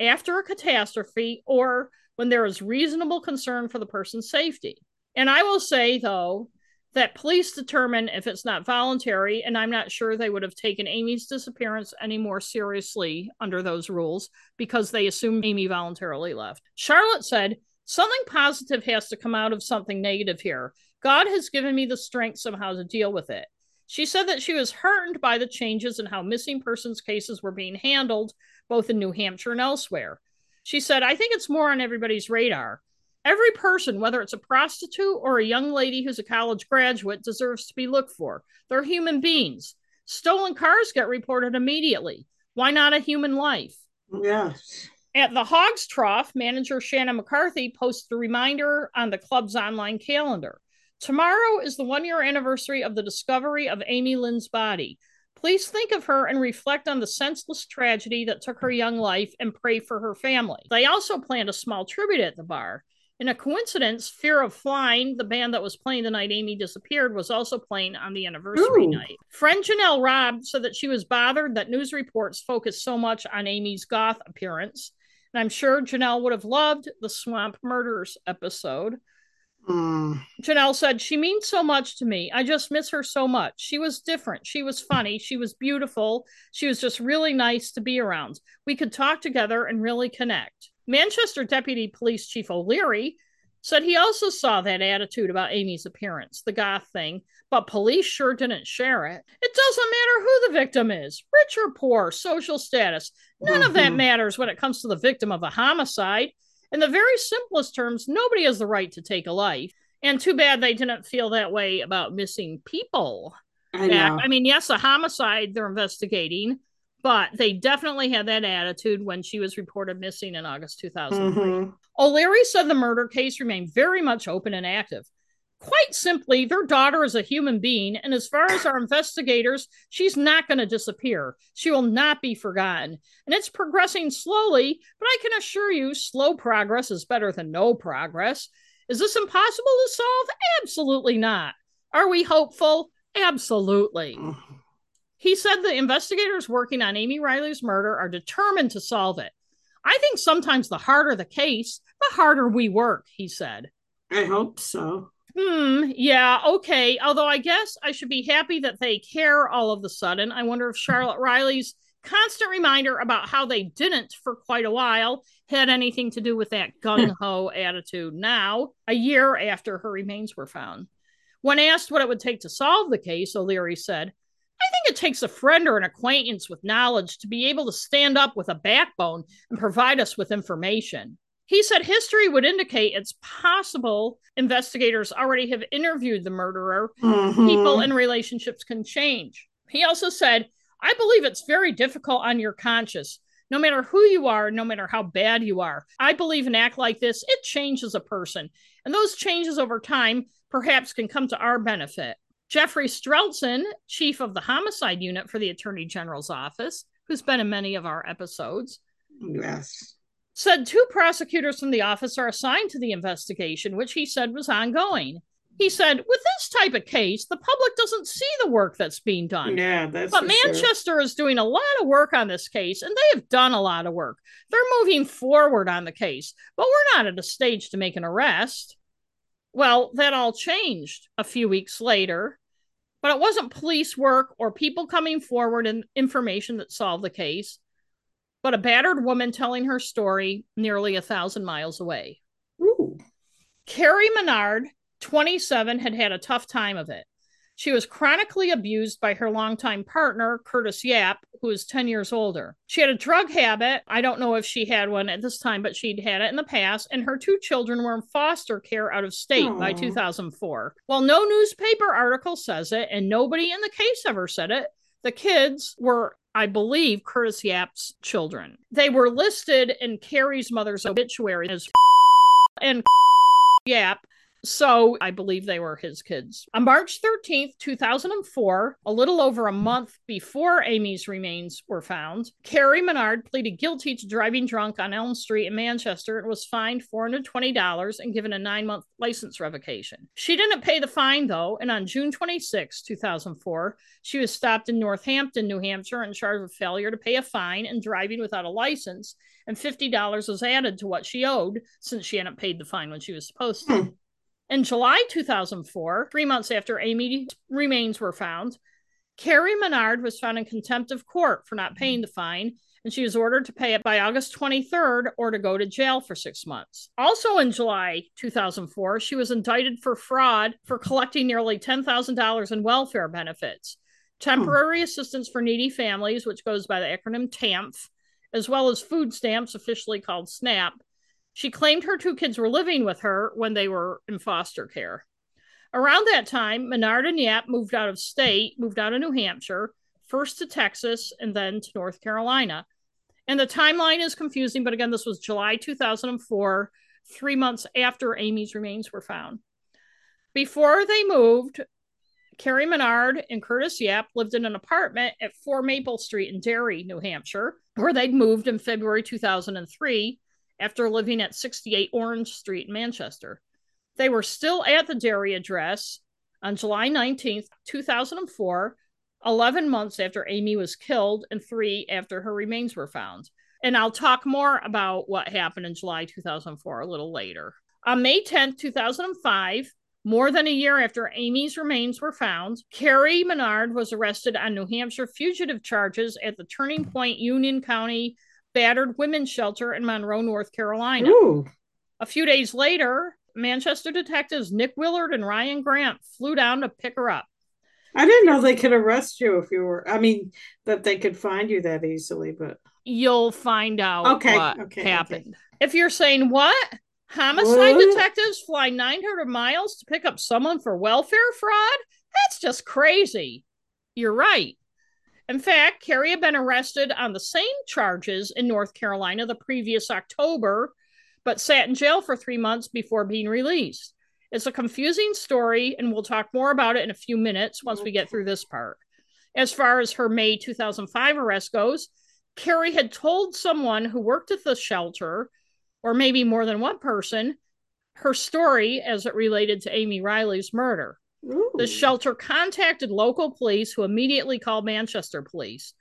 After a catastrophe or when there is reasonable concern for the person's safety. And I will say, though, that police determine if it's not voluntary, and I'm not sure they would have taken Amie's disappearance any more seriously under those rules because they assumed Amie voluntarily left. Charlotte said Something positive has to come out of something negative here. God has given me the strength somehow to deal with it. She said that she was heartened by the changes in how missing persons cases were being handled, both in New Hampshire and elsewhere. She said, I think it's more on everybody's radar. Every person, whether it's a prostitute or a young lady who's a college graduate, deserves to be looked for. They're human beings. Stolen cars get reported immediately. Why not a human life? Yes. At the Hogs Trough, manager Shannon McCarthy posts a reminder on the club's online calendar. Tomorrow is the one year anniversary of the discovery of Amie Lynn's body. Please think of her and reflect on the senseless tragedy that took her young life and pray for her family. They also planned a small tribute at the bar. In a coincidence, Fear of Flying, the band that was playing the night Amie disappeared, was also playing on the anniversary Ooh. night. Friend Janelle Robb said that she was bothered that news reports focused so much on Amie's goth appearance and I'm sure Janelle would have loved the Swamp Murders episode. Mm. Janelle said, She means so much to me. I just miss her so much. She was different. She was funny. She was beautiful. She was just really nice to be around. We could talk together and really connect. Manchester Deputy Police Chief O'Leary said he also saw that attitude about Amie's appearance, the goth thing, but police sure didn't share it. It doesn't matter who the victim is, rich or poor, social status. None mm-hmm. of that mm-hmm. matters when it comes to the victim of a homicide. In the very simplest terms, nobody has the right to take a life. And too bad they didn't feel that way about missing people. I, know. I mean, yes, a homicide they're investigating, but they definitely had that attitude when she was reported missing in August 2003. Mm-hmm. O'Leary said the murder case remained very much open and active. Quite simply, their daughter is a human being, and as far as our investigators, she's not going to disappear. She will not be forgotten. And it's progressing slowly, but I can assure you, slow progress is better than no progress. Is this impossible to solve? Absolutely not. Are we hopeful? Absolutely. He said the investigators working on Amie Riley's murder are determined to solve it. I think sometimes the harder the case, the harder we work, he said. I hope so. Hmm, yeah, okay. Although I guess I should be happy that they care all of the sudden. I wonder if Charlotte Riley's constant reminder about how they didn't for quite a while had anything to do with that gung ho attitude now, a year after her remains were found. When asked what it would take to solve the case, O'Leary said, I think it takes a friend or an acquaintance with knowledge to be able to stand up with a backbone and provide us with information. He said history would indicate it's possible investigators already have interviewed the murderer. Mm-hmm. People and relationships can change. He also said, I believe it's very difficult on your conscience. No matter who you are, no matter how bad you are, I believe an act like this, it changes a person. And those changes over time perhaps can come to our benefit. Jeffrey Strelzin, chief of the homicide unit for the Attorney General's office, who's been in many of our episodes. Yes said two prosecutors from the office are assigned to the investigation, which he said was ongoing. He said, with this type of case, the public doesn't see the work that's being done. Yeah, that's But Manchester sure. is doing a lot of work on this case, and they have done a lot of work. They're moving forward on the case, but we're not at a stage to make an arrest. Well, that all changed a few weeks later, but it wasn't police work or people coming forward and information that solved the case but a battered woman telling her story nearly a thousand miles away. Ooh. Carrie Menard, 27, had had a tough time of it. She was chronically abused by her longtime partner, Curtis Yap, who is 10 years older. She had a drug habit. I don't know if she had one at this time, but she'd had it in the past. And her two children were in foster care out of state Aww. by 2004. While no newspaper article says it, and nobody in the case ever said it, the kids were I believe, Curtis Yap's children. They were listed in Carrie's mother's obituary as and Yap so I believe they were his kids. On March 13th, 2004, a little over a month before Amie's remains were found, Carrie Menard pleaded guilty to driving drunk on Elm Street in Manchester and was fined $420 and given a nine month license revocation. She didn't pay the fine, though, and on June 26, 2004, she was stopped in Northampton, New Hampshire, and charged with failure to pay a fine and driving without a license, and $50 was added to what she owed since she hadn't paid the fine when she was supposed to. Hmm. In July 2004, three months after Amie's remains were found, Carrie Menard was found in contempt of court for not paying the fine, and she was ordered to pay it by August 23rd or to go to jail for six months. Also in July 2004, she was indicted for fraud for collecting nearly $10,000 in welfare benefits, temporary hmm. assistance for needy families, which goes by the acronym TANF, as well as food stamps, officially called SNAP, she claimed her two kids were living with her when they were in foster care. Around that time, Menard and Yap moved out of state, moved out of New Hampshire, first to Texas and then to North Carolina. And the timeline is confusing, but again, this was July 2004, three months after Amie's remains were found. Before they moved, Carrie Menard and Curtis Yap lived in an apartment at 4 Maple Street in Derry, New Hampshire, where they'd moved in February 2003 after living at 68 Orange Street in Manchester. They were still at the Derry address on July 19th, 2004, 11 months after Amie was killed and three after her remains were found. And I'll talk more about what happened in July 2004 a little later. On May 10th, 2005, more than a year after Amie's remains were found, Carrie Menard was arrested on New Hampshire fugitive charges at the Turning Point Union County battered women's shelter in Monroe, North Carolina. Ooh. A few days later, Manchester detectives Nick Willard and Ryan Grant flew down to pick her up. I didn't know they could arrest you if you were, I mean, that they could find you that easily, but. You'll find out okay, what okay, happened. Okay. If you're saying, what? Homicide what? detectives fly 900 miles to pick up someone for welfare fraud? That's just crazy. You're right. In fact, Carrie had been arrested on the same charges in North Carolina the previous October, but sat in jail for three months before being released. It's a confusing story, and we'll talk more about it in a few minutes once we get through this part. As far as her May 2005 arrest goes, Carrie had told someone who worked at the shelter, or maybe more than one person, her story as it related to Amie Riley's murder. Ooh. The shelter contacted local police, who immediately called Manchester police.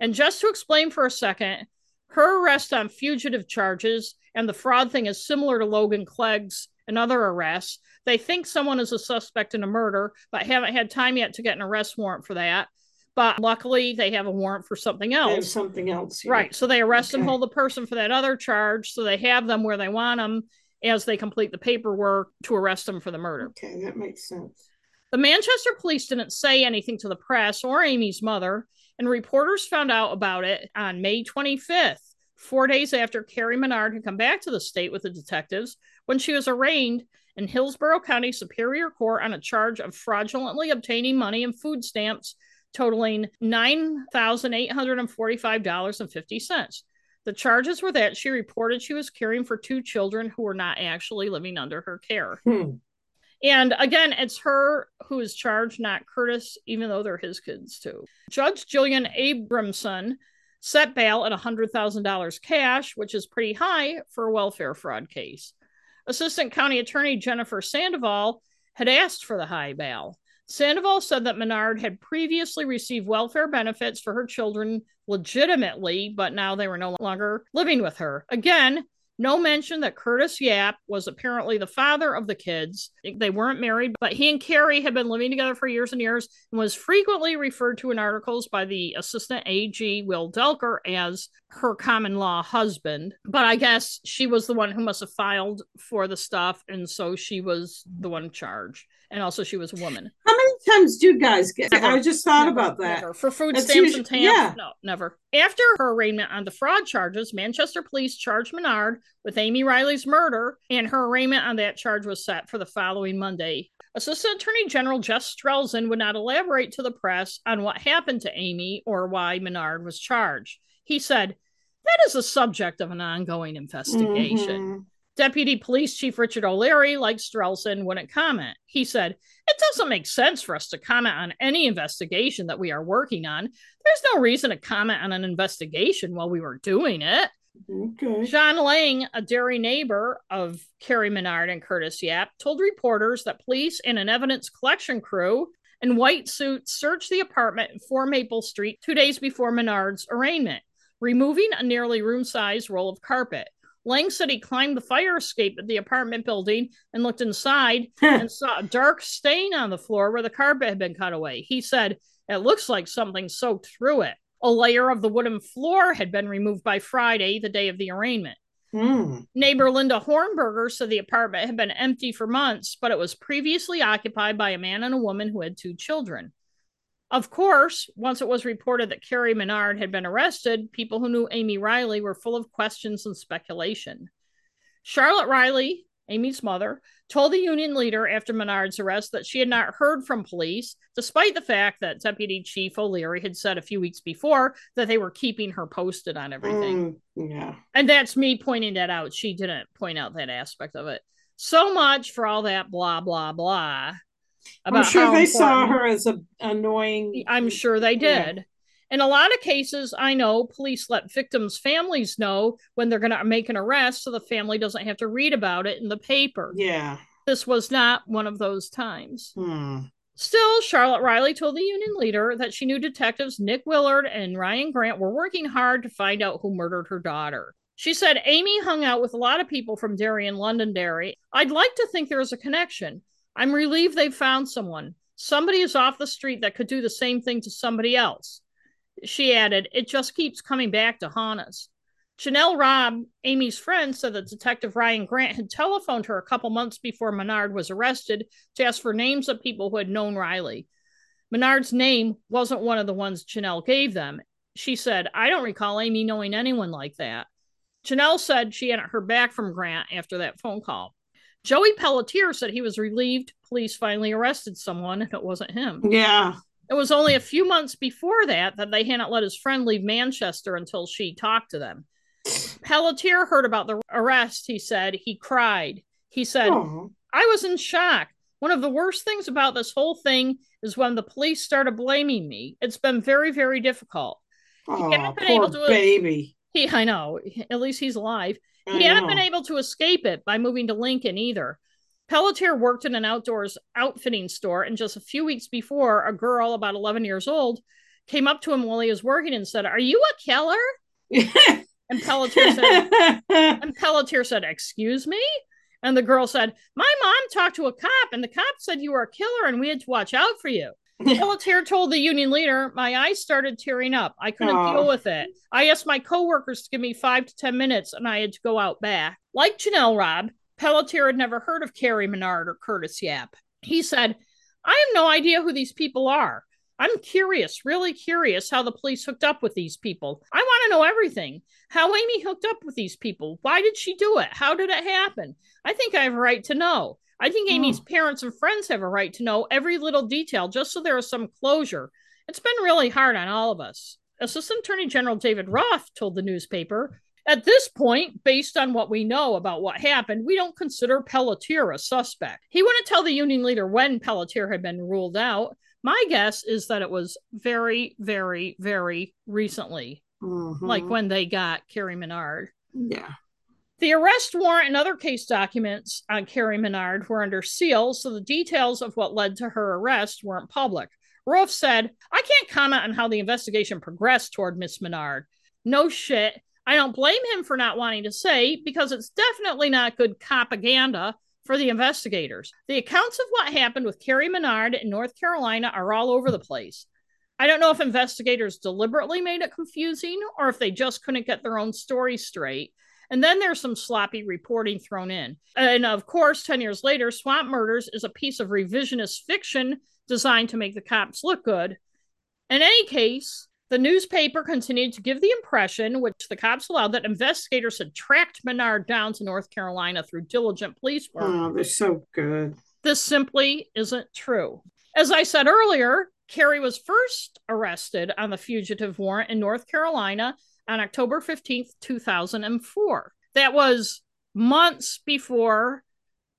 And just to explain for a second, her arrest on fugitive charges and the fraud thing is similar to Logan Clegg's and other arrests. They think someone is a suspect in a murder, but haven't had time yet to get an arrest warrant for that. But luckily, they have a warrant for something They have else. something else. Right. So they arrest and hold the person for that other charge. So they have them where they want them as they complete the paperwork to arrest them for the murder. Okay, that makes sense. The Manchester police didn't say anything to the press or Amie's mother, and reporters found out about it on May 25th, four days after Carrie Menard had come back to the state with the detectives when she was arraigned in Hillsborough County Superior Court on a charge of fraudulently obtaining money and food stamps totaling $9,845.50. The charges were that she reported she was caring for two children who were not actually living under her care. Hmm. And again, it's her who is charged, not Curtis, even though they're his kids too. Judge Gillian Abramson set bail at $100,000 cash, which is pretty high for a welfare fraud case. Assistant County Attorney Jennifer Sandoval had asked for the high bail. Sandoval said that Menard had previously received welfare benefits for her children legitimately, but now they were no longer living with her. Again, no mention that Curtis Yap was apparently the father of the kids. They weren't married, but he and Carrie had been living together for years and years and was frequently referred to in articles by the assistant AG Will Delker as her common law husband. But I guess she was the one who must have filed for the stuff, and so she was the one charged. And also, she was a woman. How many times do guys get? Never. I just thought Never, about that. never. For food That's stamps usu- and stamps. yeah. No, never. After her arraignment on the fraud charges, Manchester police charged Menard with Amie Riley's murder, and her arraignment on that charge was set for the following Monday. Assistant Attorney General Jeff Strelzin would not elaborate to the press on what happened to Amie or why Menard was charged. He said, That is the subject of an ongoing investigation. Mhm. Deputy Police Chief Richard O'Leary, like Strelzin, wouldn't comment. He said, It doesn't make sense for us to comment on any investigation that we are working on. There's no reason to comment on an investigation while we were doing it. Okay. John Lang, a Derry neighbor of Carrie Menard and Curtis Yap, told reporters that police and an evidence collection crew in white suits searched the apartment in 4 Maple Street two days before Menard's arraignment, removing a nearly room sized roll of carpet. Lang said he climbed the fire escape at the apartment building and looked inside and saw a dark stain on the floor where the carpet had been cut away. He said, It looks like something soaked through it. A layer of the wooden floor had been removed by Friday, the day of the arraignment. Hmm. Neighbor Linda Hornberger said the apartment had been empty for months, but it was previously occupied by a man and a woman who had two children. Of course, once it was reported that Carrie Menard had been arrested, people who knew Amie Riley were full of questions and speculation. Charlotte Riley, Amie's mother, told the union leader after Menard's arrest that she had not heard from police, despite the fact that Deputy Chief O'Leary had said a few weeks before that they were keeping her posted on everything. Mm, yeah. And that's me pointing that out. She didn't point out that aspect of it. So much for all that blah, blah, blah. I'm sure they saw her as a annoying. I'm sure they Yeah. did. In a lot of cases, I know police let victims' families know when they're going to make an arrest so the family doesn't have to read about it in the paper. Yeah. This was not one of those times. Hmm. Still, Charlotte Riley told the union leader that she knew detectives Nick Willard and Ryan Grant were working hard to find out who murdered her daughter. She said Amie hung out with a lot of people from Derry and Londonderry. I'd like to think there is a connection. I'm relieved they've found someone. Somebody is off the street that could do the same thing to somebody else. She added, It just keeps coming back to haunt us. Janelle Robb, Amie's friend, said that Detective Ryan Grant had telephoned her a couple months before Menard was arrested to ask for names of people who had known Riley. Menard's name wasn't one of the ones Janelle gave them. She said, I don't recall Amie knowing anyone like that. Janelle said she hadn't heard back from Grant after that phone call. Joey Pelletier said he was relieved police finally arrested someone and it wasn't him. Yeah. It was only a few months before that that they hadn't let his friend leave Manchester until she talked to them. Pelletier heard about the arrest, he said. He cried. He said, Oh. I was in shock. One of the worst things about this whole thing is when the police started blaming me. It's been very, very difficult. Oh, poor baby. He, I know, at least he's alive. I He hadn't been able to escape it by moving to Lincoln either. Pelletier worked in an outdoors outfitting store, and just a few weeks before, a girl about 11 years old came up to him while he was working and said, Are you a killer? and Pelletier said, and Pelletier said, Excuse me? And the girl said, My mom talked to a cop, and the cop said you were a killer and we had to watch out for you. Pelletier told the union leader, My eyes started tearing up. I couldn't Aww. deal with it. I asked my coworkers to give me five to 10 minutes, and I had to go out back. Like Janelle Robb, Pelletier had never heard of Carrie Menard or Curtis Yap. He said, I have no idea who these people are. I'm curious, really curious how the police hooked up with these people. I want to know everything. How Amie hooked up with these people. Why did she do it? How did it happen? I think I have a right to know. I think Amie's mm. parents and friends have a right to know every little detail just so there is some closure. It's been really hard on all of us. Assistant Attorney General David Roth told the newspaper at this point, based on what we know about what happened, we don't consider Pelletier a suspect. He wouldn't tell the union leader when Pelletier had been ruled out. My guess is that it was very, very, very recently, mm-hmm. like when they got Carrie Menard. Yeah. The arrest warrant and other case documents on Carrie Menard were under seal, so the details of what led to her arrest weren't public. Roth said, I can't comment on how the investigation progressed toward Miss Menard. No shit. I don't blame him for not wanting to say because it's definitely not good propaganda for the investigators. The accounts of what happened with Carrie Menard in North Carolina are all over the place. I don't know if investigators deliberately made it confusing or if they just couldn't get their own story straight. And then there's some sloppy reporting thrown in. And of course, 10 years later, Swamp Murders is a piece of revisionist fiction designed to make the cops look good. In any case, the newspaper continued to give the impression, which the cops allowed, that investigators had tracked Menard down to North Carolina through diligent police work. Oh, they're so good. This simply isn't true. As I said earlier, Carrie was first arrested on the fugitive warrant in North Carolina on October 15th, 2004. That was months before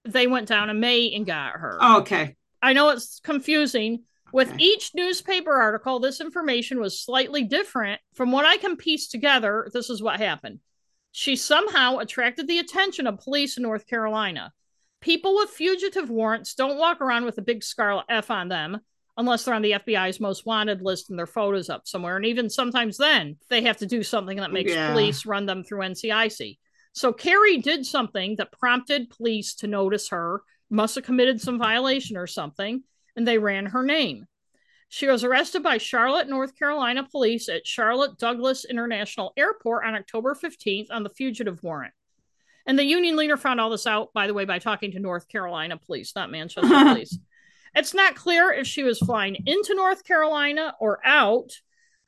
they went down to May and got her. Oh, okay. I know it's confusing, with okay. each newspaper article, this information was slightly different. From what I can piece together, this is what happened. She somehow attracted the attention of police in North Carolina. People with fugitive warrants don't walk around with a big scarlet F on them unless they're on the FBI's most wanted list and their photos up somewhere. And even sometimes then, they have to do something that makes yeah. police run them through NCIC. So Carrie did something that prompted police to notice her, must have committed some violation or something and they ran her name. She was arrested by Charlotte, North Carolina police at Charlotte Douglas International Airport on October 15th on the fugitive warrant. And the union leader found all this out, by the way, by talking to North Carolina police, not Manchester police. It's not clear if she was flying into North Carolina or out,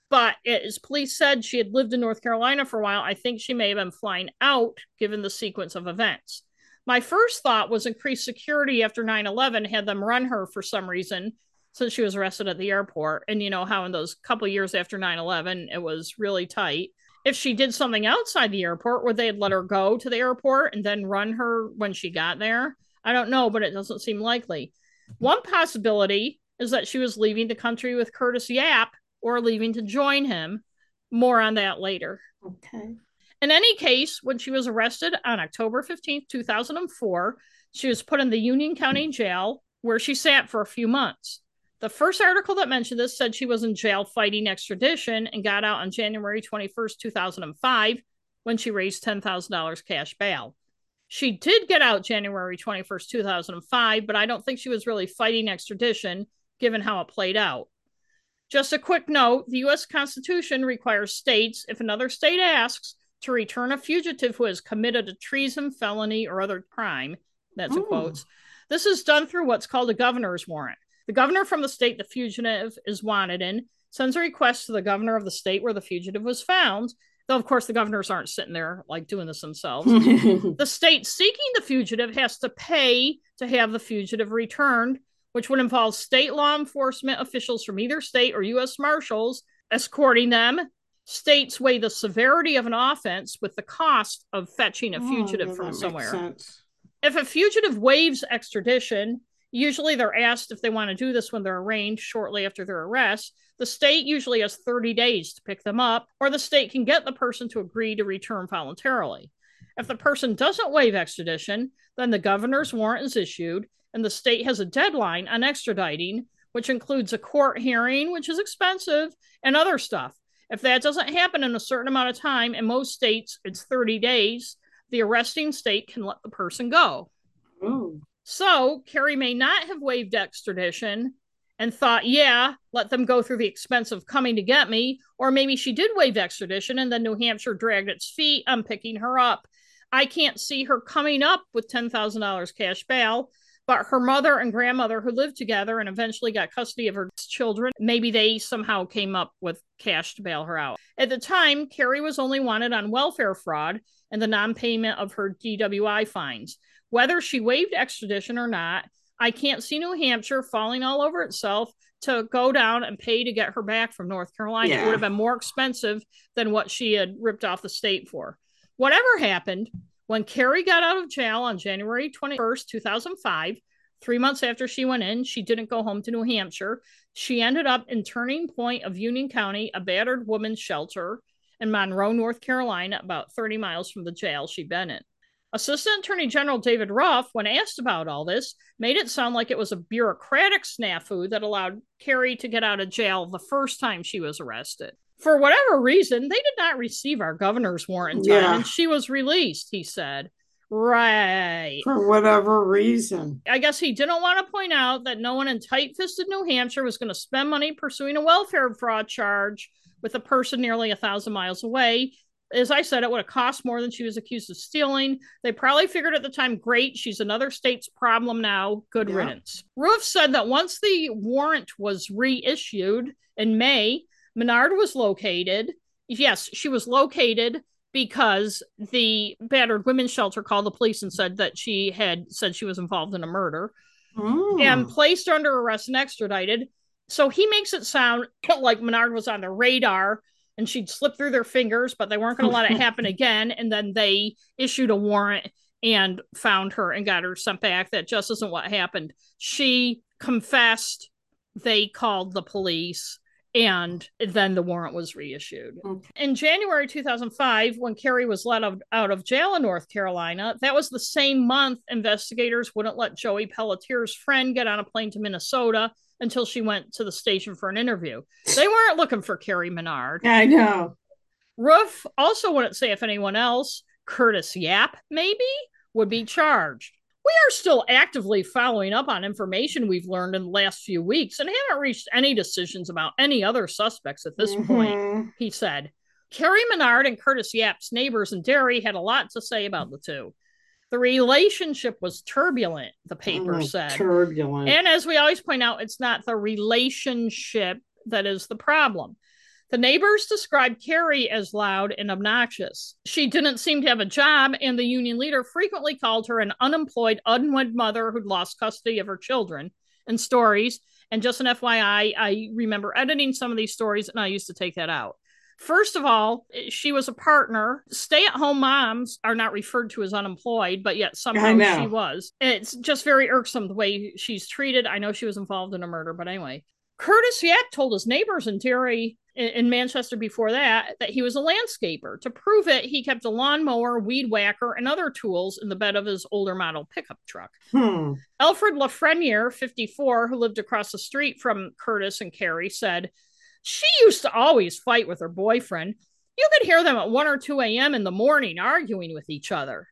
but as police said, she had lived in North Carolina for a while. I think she may have been flying out given the sequence of events. My first thought was increased security after 9 11 had them run her for some reason since she was arrested at the airport. And you know how in those couple years after 9 11, it was really tight. If she did something outside the airport, would they had let her go to the airport and then run her when she got there? I don't know, but it doesn't seem likely. One possibility is that she was leaving the country with Curtis Yap or leaving to join him. More on that later. Okay. In any case, when she was arrested on October 15, 2004, she was put in the Union County Jail where she sat for a few months. The first article that mentioned this said she was in jail fighting extradition and got out on January 21st, 2005, when she raised $10,000 cash bail. She did get out January 21st, 2005, but I don't think she was really fighting extradition given how it played out. Just a quick note the U.S. Constitution requires states, if another state asks, to return a fugitive who has committed a treason, felony, or other crime. That's a quote. This is done through what's called a governor's warrant. The governor from the state the fugitive is wanted in sends a request to the governor of the state where the fugitive was found. Though, of course, the governors aren't sitting there like doing this themselves. the state seeking the fugitive has to pay to have the fugitive returned, which would involve state law enforcement officials from either state or U.S. Marshals escorting them states weigh the severity of an offense with the cost of fetching a oh, fugitive oh, from somewhere. If a fugitive waives extradition, usually they're asked if they want to do this when they're arraigned shortly after their arrest. The state usually has 30 days to pick them up, or the state can get the person to agree to return voluntarily. If the person doesn't waive extradition, then the governor's warrant is issued and the state has a deadline on extraditing, which includes a court hearing, which is expensive, and other stuff. If that doesn't happen in a certain amount of time, in most states it's 30 days, the arresting state can let the person go. Ooh. So Carrie may not have waived extradition and thought, yeah, let them go through the expense of coming to get me. Or maybe she did waive extradition and then New Hampshire dragged its feet on picking her up. I can't see her coming up with $10,000 cash bail but her mother and grandmother who lived together and eventually got custody of her children maybe they somehow came up with cash to bail her out at the time carrie was only wanted on welfare fraud and the non-payment of her dwi fines whether she waived extradition or not i can't see new hampshire falling all over itself to go down and pay to get her back from north carolina yeah. it would have been more expensive than what she had ripped off the state for whatever happened when Carrie got out of jail on January 21st, 2005, three months after she went in, she didn't go home to New Hampshire. She ended up in Turning Point of Union County, a battered woman's shelter in Monroe, North Carolina, about 30 miles from the jail she'd been in. Assistant Attorney General David Ruff, when asked about all this, made it sound like it was a bureaucratic snafu that allowed Carrie to get out of jail the first time she was arrested for whatever reason, they did not receive our governor's warrant time, yeah. and she was released, he said. Right. For whatever reason. I guess he didn't want to point out that no one in tight fisted New Hampshire was going to spend money pursuing a welfare fraud charge with a person nearly a thousand miles away. As I said, it would have cost more than she was accused of stealing. They probably figured at the time, great, she's another state's problem now. Good yeah. riddance. Ruff said that once the warrant was reissued in May, Menard was located. Yes, she was located because the battered women's shelter called the police and said that she had said she was involved in a murder mm. and placed under arrest and extradited. So he makes it sound like Menard was on the radar and she'd slip through their fingers, but they weren't going to let it happen again. And then they issued a warrant and found her and got her sent back. That just isn't what happened. She confessed. They called the police and then the warrant was reissued. Okay. In January 2005, when Carrie was let out of jail in North Carolina, that was the same month investigators wouldn't let Joey Pelletier's friend get on a plane to Minnesota until she went to the station for an interview. They weren't looking for Carrie Menard. I know. Ruff also wouldn't say if anyone else, Curtis Yap maybe, would be charged. We are still actively following up on information we've learned in the last few weeks and haven't reached any decisions about any other suspects at this mm-hmm. point, he said. Carrie Menard and Curtis Yap's neighbors in Derry had a lot to say about the two. The relationship was turbulent, the paper oh, said. Turbulent. And as we always point out, it's not the relationship that is the problem. The neighbors described Carrie as loud and obnoxious. She didn't seem to have a job, and the union leader frequently called her an unemployed, unwed mother who'd lost custody of her children and stories. And just an FYI, I remember editing some of these stories and I used to take that out. First of all, she was a partner. Stay at home moms are not referred to as unemployed, but yet somehow she was. It's just very irksome the way she's treated. I know she was involved in a murder, but anyway. Curtis Yap told his neighbors in Derry in Manchester before that that he was a landscaper. To prove it, he kept a lawnmower, weed whacker, and other tools in the bed of his older model pickup truck. Hmm. Alfred Lafreniere, 54, who lived across the street from Curtis and Carrie, said, She used to always fight with her boyfriend. You could hear them at 1 or 2 a.m. in the morning arguing with each other.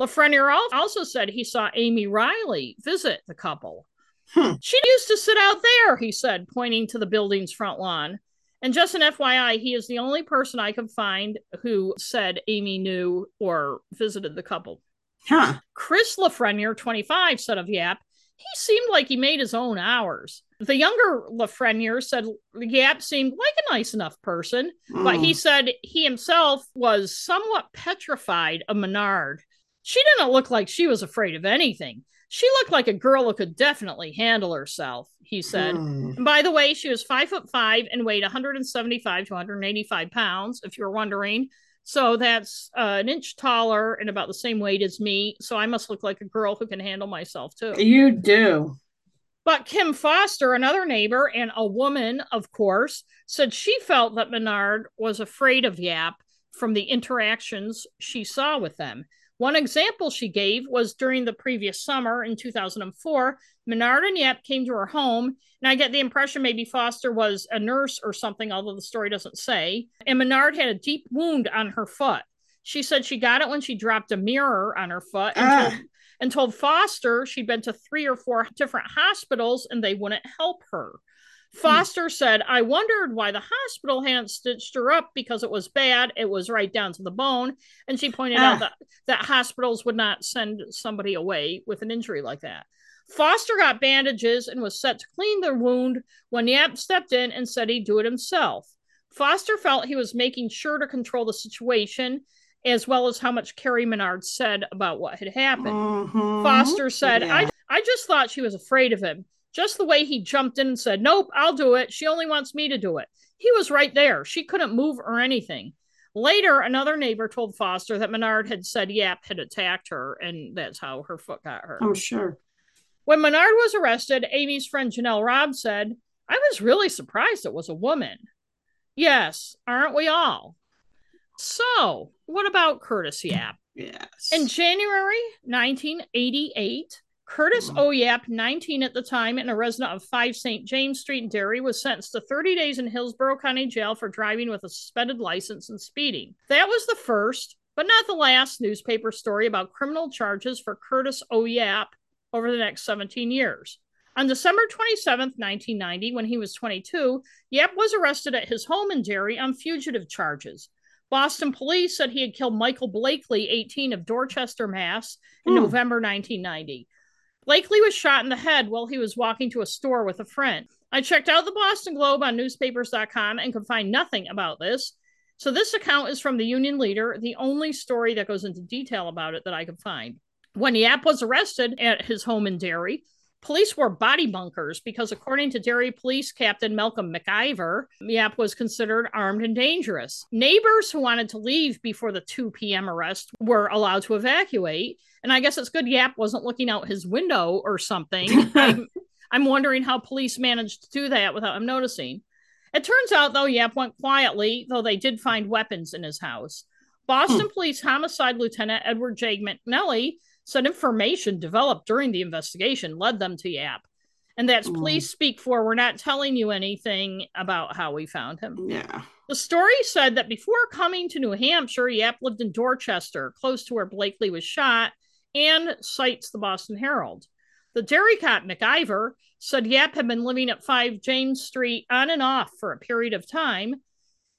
Lafreniere also said he saw Amie Riley visit the couple. Hmm. She used to sit out there, he said, pointing to the building's front lawn. And just an FYI, he is the only person I could find who said Amie knew or visited the couple. Huh. Chris Lafreniere, 25, said of Yap, he seemed like he made his own hours. The younger Lafreniere said Yap seemed like a nice enough person, mm. but he hmm. said he himself was somewhat petrified of Menard. She didn't look like she was afraid of anything. She looked like a girl who could definitely handle herself, he said. Mm. By the way, she was five foot five and weighed 175 to 185 pounds, if you're wondering. So that's uh, an inch taller and about the same weight as me. So I must look like a girl who can handle myself too. You do. But Kim Foster, another neighbor and a woman, of course, said she felt that Menard was afraid of Yap from the interactions she saw with them. One example she gave was during the previous summer in 2004, Menard and Yap came to her home, and I get the impression maybe Foster was a nurse or something, although the story doesn't say. And Menard had a deep wound on her foot. She said she got it when she dropped a mirror on her foot and, ah. told, and told Foster she'd been to three or four different hospitals and they wouldn't help her. Foster said, I wondered why the hospital hadn't stitched her up because it was bad. It was right down to the bone. And she pointed ah. out that, that hospitals would not send somebody away with an injury like that. Foster got bandages and was set to clean the wound when Yap stepped in and said he'd do it himself. Foster felt he was making sure to control the situation as well as how much Carrie Menard said about what had happened. Mm-hmm. Foster said, yeah. I, I just thought she was afraid of him. Just the way he jumped in and said, Nope, I'll do it. She only wants me to do it. He was right there. She couldn't move or anything. Later, another neighbor told Foster that Menard had said Yap had attacked her, and that's how her foot got hurt. Oh, sure. When Menard was arrested, Amie's friend Janelle Robb said, I was really surprised it was a woman. Yes, aren't we all? So, what about Curtis Yap? Yes. In January 1988, Curtis mm. Oyap, 19 at the time and a resident of 5 St. James Street in Derry, was sentenced to 30 days in Hillsborough County Jail for driving with a suspended license and speeding. That was the first, but not the last, newspaper story about criminal charges for Curtis Oyap over the next 17 years. On December 27, 1990, when he was 22, Yap was arrested at his home in Derry on fugitive charges. Boston police said he had killed Michael Blakely, 18 of Dorchester, Mass, in hmm. November 1990. Blakely was shot in the head while he was walking to a store with a friend. I checked out the Boston Globe on newspapers.com and could find nothing about this. So, this account is from the Union Leader, the only story that goes into detail about it that I could find. When Yap was arrested at his home in Derry, police wore body bunkers because, according to Derry Police Captain Malcolm McIver, Yap was considered armed and dangerous. Neighbors who wanted to leave before the 2 p.m. arrest were allowed to evacuate, and I guess it's good Yap wasn't looking out his window or something. I'm, I'm wondering how police managed to do that without him noticing. It turns out, though, Yap went quietly, though they did find weapons in his house. Boston hmm. Police Homicide Lieutenant Edward J. McNelly said information developed during the investigation led them to Yap. And that's mm. police speak for we're not telling you anything about how we found him. Yeah. The story said that before coming to New Hampshire, Yap lived in Dorchester, close to where Blakely was shot, and cites the Boston Herald. The Derry cop McIver said Yap had been living at 5 James Street on and off for a period of time.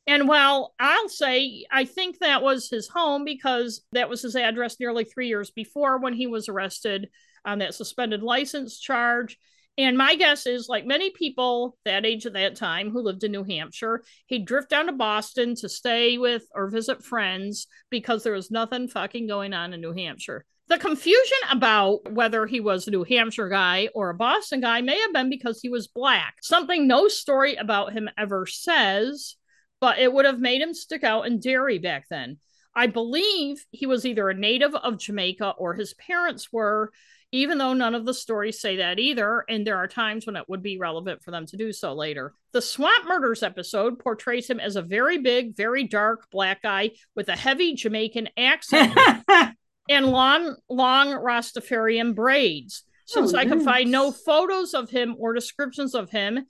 And while I'll say I think that was his home because that was his address nearly three years before when he was arrested on that suspended license charge. And my guess is, like many people that age at that time who lived in New Hampshire, he'd drift down to Boston to stay with or visit friends because there was nothing fucking going on in New Hampshire. The confusion about whether he was a New Hampshire guy or a Boston guy may have been because he was black, something no story about him ever says, but it would have made him stick out in Derry back then. I believe he was either a native of Jamaica or his parents were, even though none of the stories say that either, and there are times when it would be relevant for them to do so later. The Swamp Murders episode portrays him as a very big, very dark black guy with a heavy Jamaican accent and long, long Rastafarian braids. Since oh, I could find no photos of him or descriptions of him,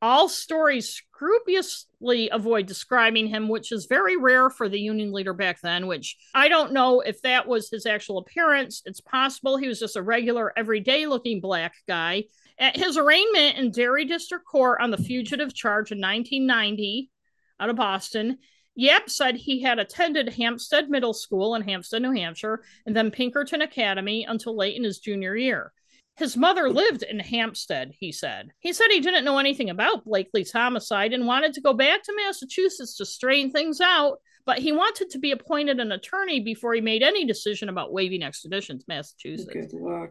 all stories scrupulously avoid describing him, which is very rare for the Union leader back then. Which I don't know if that was his actual appearance. It's possible he was just a regular, everyday looking black guy. At his arraignment in Derry District Court on the fugitive charge in 1990 out of Boston, Yap said he had attended Hampstead Middle School in Hampstead, New Hampshire, and then Pinkerton Academy until late in his junior year. His mother lived in Hampstead, he said. He said he didn't know anything about Blakely's homicide and wanted to go back to Massachusetts to straighten things out, but he wanted to be appointed an attorney before he made any decision about waiving extradition to Massachusetts.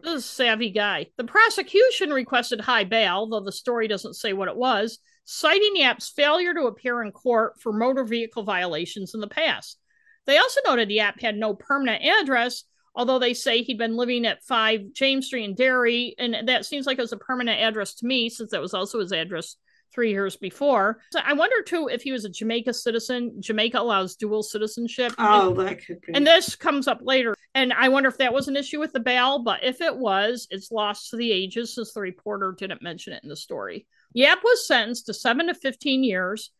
This is a savvy guy. The prosecution requested high bail, though the story doesn't say what it was, citing Yap's failure to appear in court for motor vehicle violations in the past. They also noted Yap had no permanent address, although they say he'd been living at 5 James Street in Derry, and that seems like it was a permanent address to me since that was also his address three years before. So I wonder too if he was a Jamaica citizen. Jamaica allows dual citizenship. Oh, and, that could be. And this comes up later. And I wonder if that was an issue with the bail, but if it was, it's lost to the ages since the reporter didn't mention it in the story. Yap was sentenced to seven to 15 years.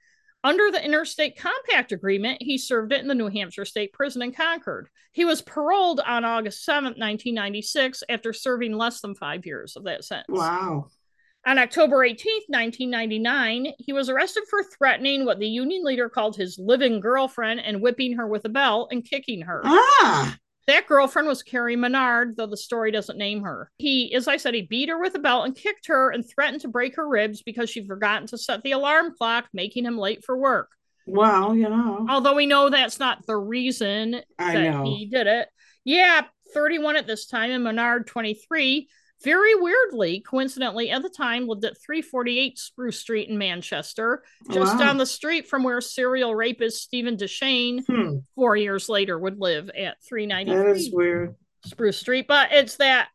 Under the Interstate Compact Agreement, he served it in the New Hampshire State Prison in Concord. He was paroled on August 7, 1996, after serving less than five years of that sentence. Wow. On October 18, 1999, he was arrested for threatening what the union leader called his living girlfriend and whipping her with a belt and kicking her. Ah. That girlfriend was Carrie Menard, though the story doesn't name her. He, as I said, he beat her with a belt and kicked her and threatened to break her ribs because she'd forgotten to set the alarm clock, making him late for work. Well, you know. Although we know that's not the reason I that know. he did it. Yeah, 31 at this time, and Menard 23 very weirdly, coincidentally, at the time lived at 348 Spruce Street in Manchester, just Wow. down the street from where serial rapist Stephen Deshane Hmm, four years later would live at that 393 is weird. Spruce Street. But it's that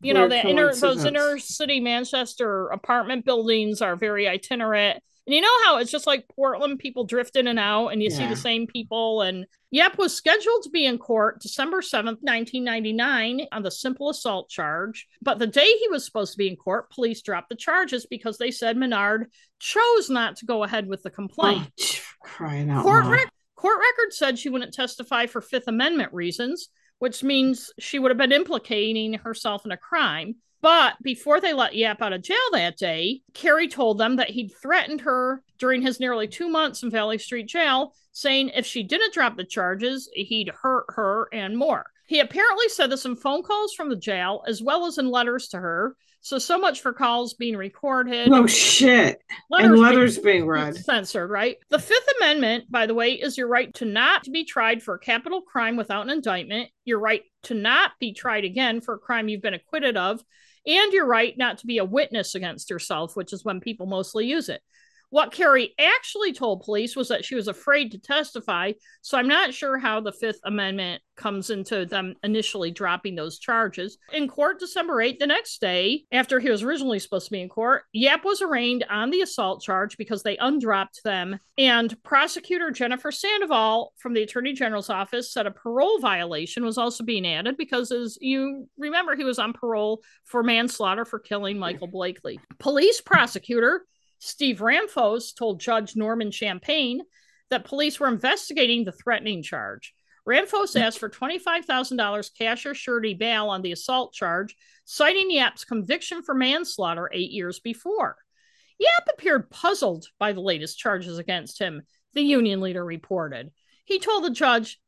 you know that inner those inner city Manchester apartment buildings are very itinerant. And you know how it's just like Portland, people drift in and out, and you see the same people. And Yap was scheduled to be in court December 7th, 1999, on the simple assault charge. But the day he was supposed to be in court, police dropped the charges because they said Menard chose not to go ahead with the complaint. Oh, crying out Court, rec- court record said she wouldn't testify for Fifth Amendment reasons, which means she would have been implicating herself in a crime. But before they let Yap out of jail that day, Carrie told them that he'd threatened her during his nearly two months in Valley Street Jail, saying if she didn't drop the charges, he'd hurt her and more. He apparently said this in phone calls from the jail as well as in letters to her. So, so much for calls being recorded. Oh shit! and being- letters being read. censored, right? The Fifth Amendment, by the way, is your right to not be tried for a capital crime without an indictment, your right to not be tried again for a crime you've been acquitted of, and your right not to be a witness against yourself, which is when people mostly use it. What Carrie actually told police was that she was afraid to testify, so I'm not sure how the Fifth Amendment comes into them initially dropping those charges. In court December 8th, the next day, after he was originally supposed to be in court, Yap was arraigned on the assault charge because they undropped them. And prosecutor Jennifer Sandoval from the Attorney General's office said a parole violation was also being added because, as you remember, he was on parole for manslaughter for killing Michael Blakely. Police prosecutor Steve Ramphos told Judge Norman Champagne that police were investigating the threatening charge. Ramphos asked for $25,000 cash or surety bail on the assault charge, citing Yap's conviction for manslaughter eight years before. Yap appeared puzzled by the latest charges against him, the union leader reported. He told the judge,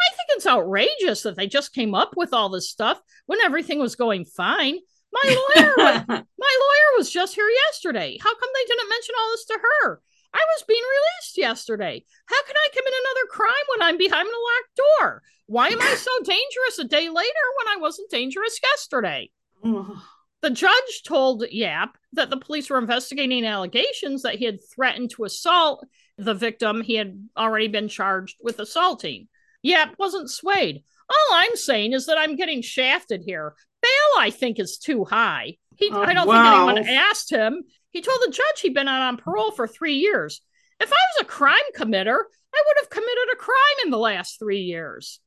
I think it's outrageous that they just came up with all this stuff when everything was going fine. My lawyer was, my lawyer was just here yesterday. How come they didn't mention all this to her? I was being released yesterday. How can I commit another crime when I'm behind a locked door? Why am I so dangerous a day later when I wasn't dangerous yesterday? The judge told Yap that the police were investigating allegations that he had threatened to assault the victim he had already been charged with assaulting. Yap wasn't swayed. All I'm saying is that I'm getting shafted here. Bail, I think, is too high. He, Oh, I don't wow. think anyone asked him. He told the judge he'd been out on parole for three years. If I was a crime committer, I would have committed a crime in the last three years.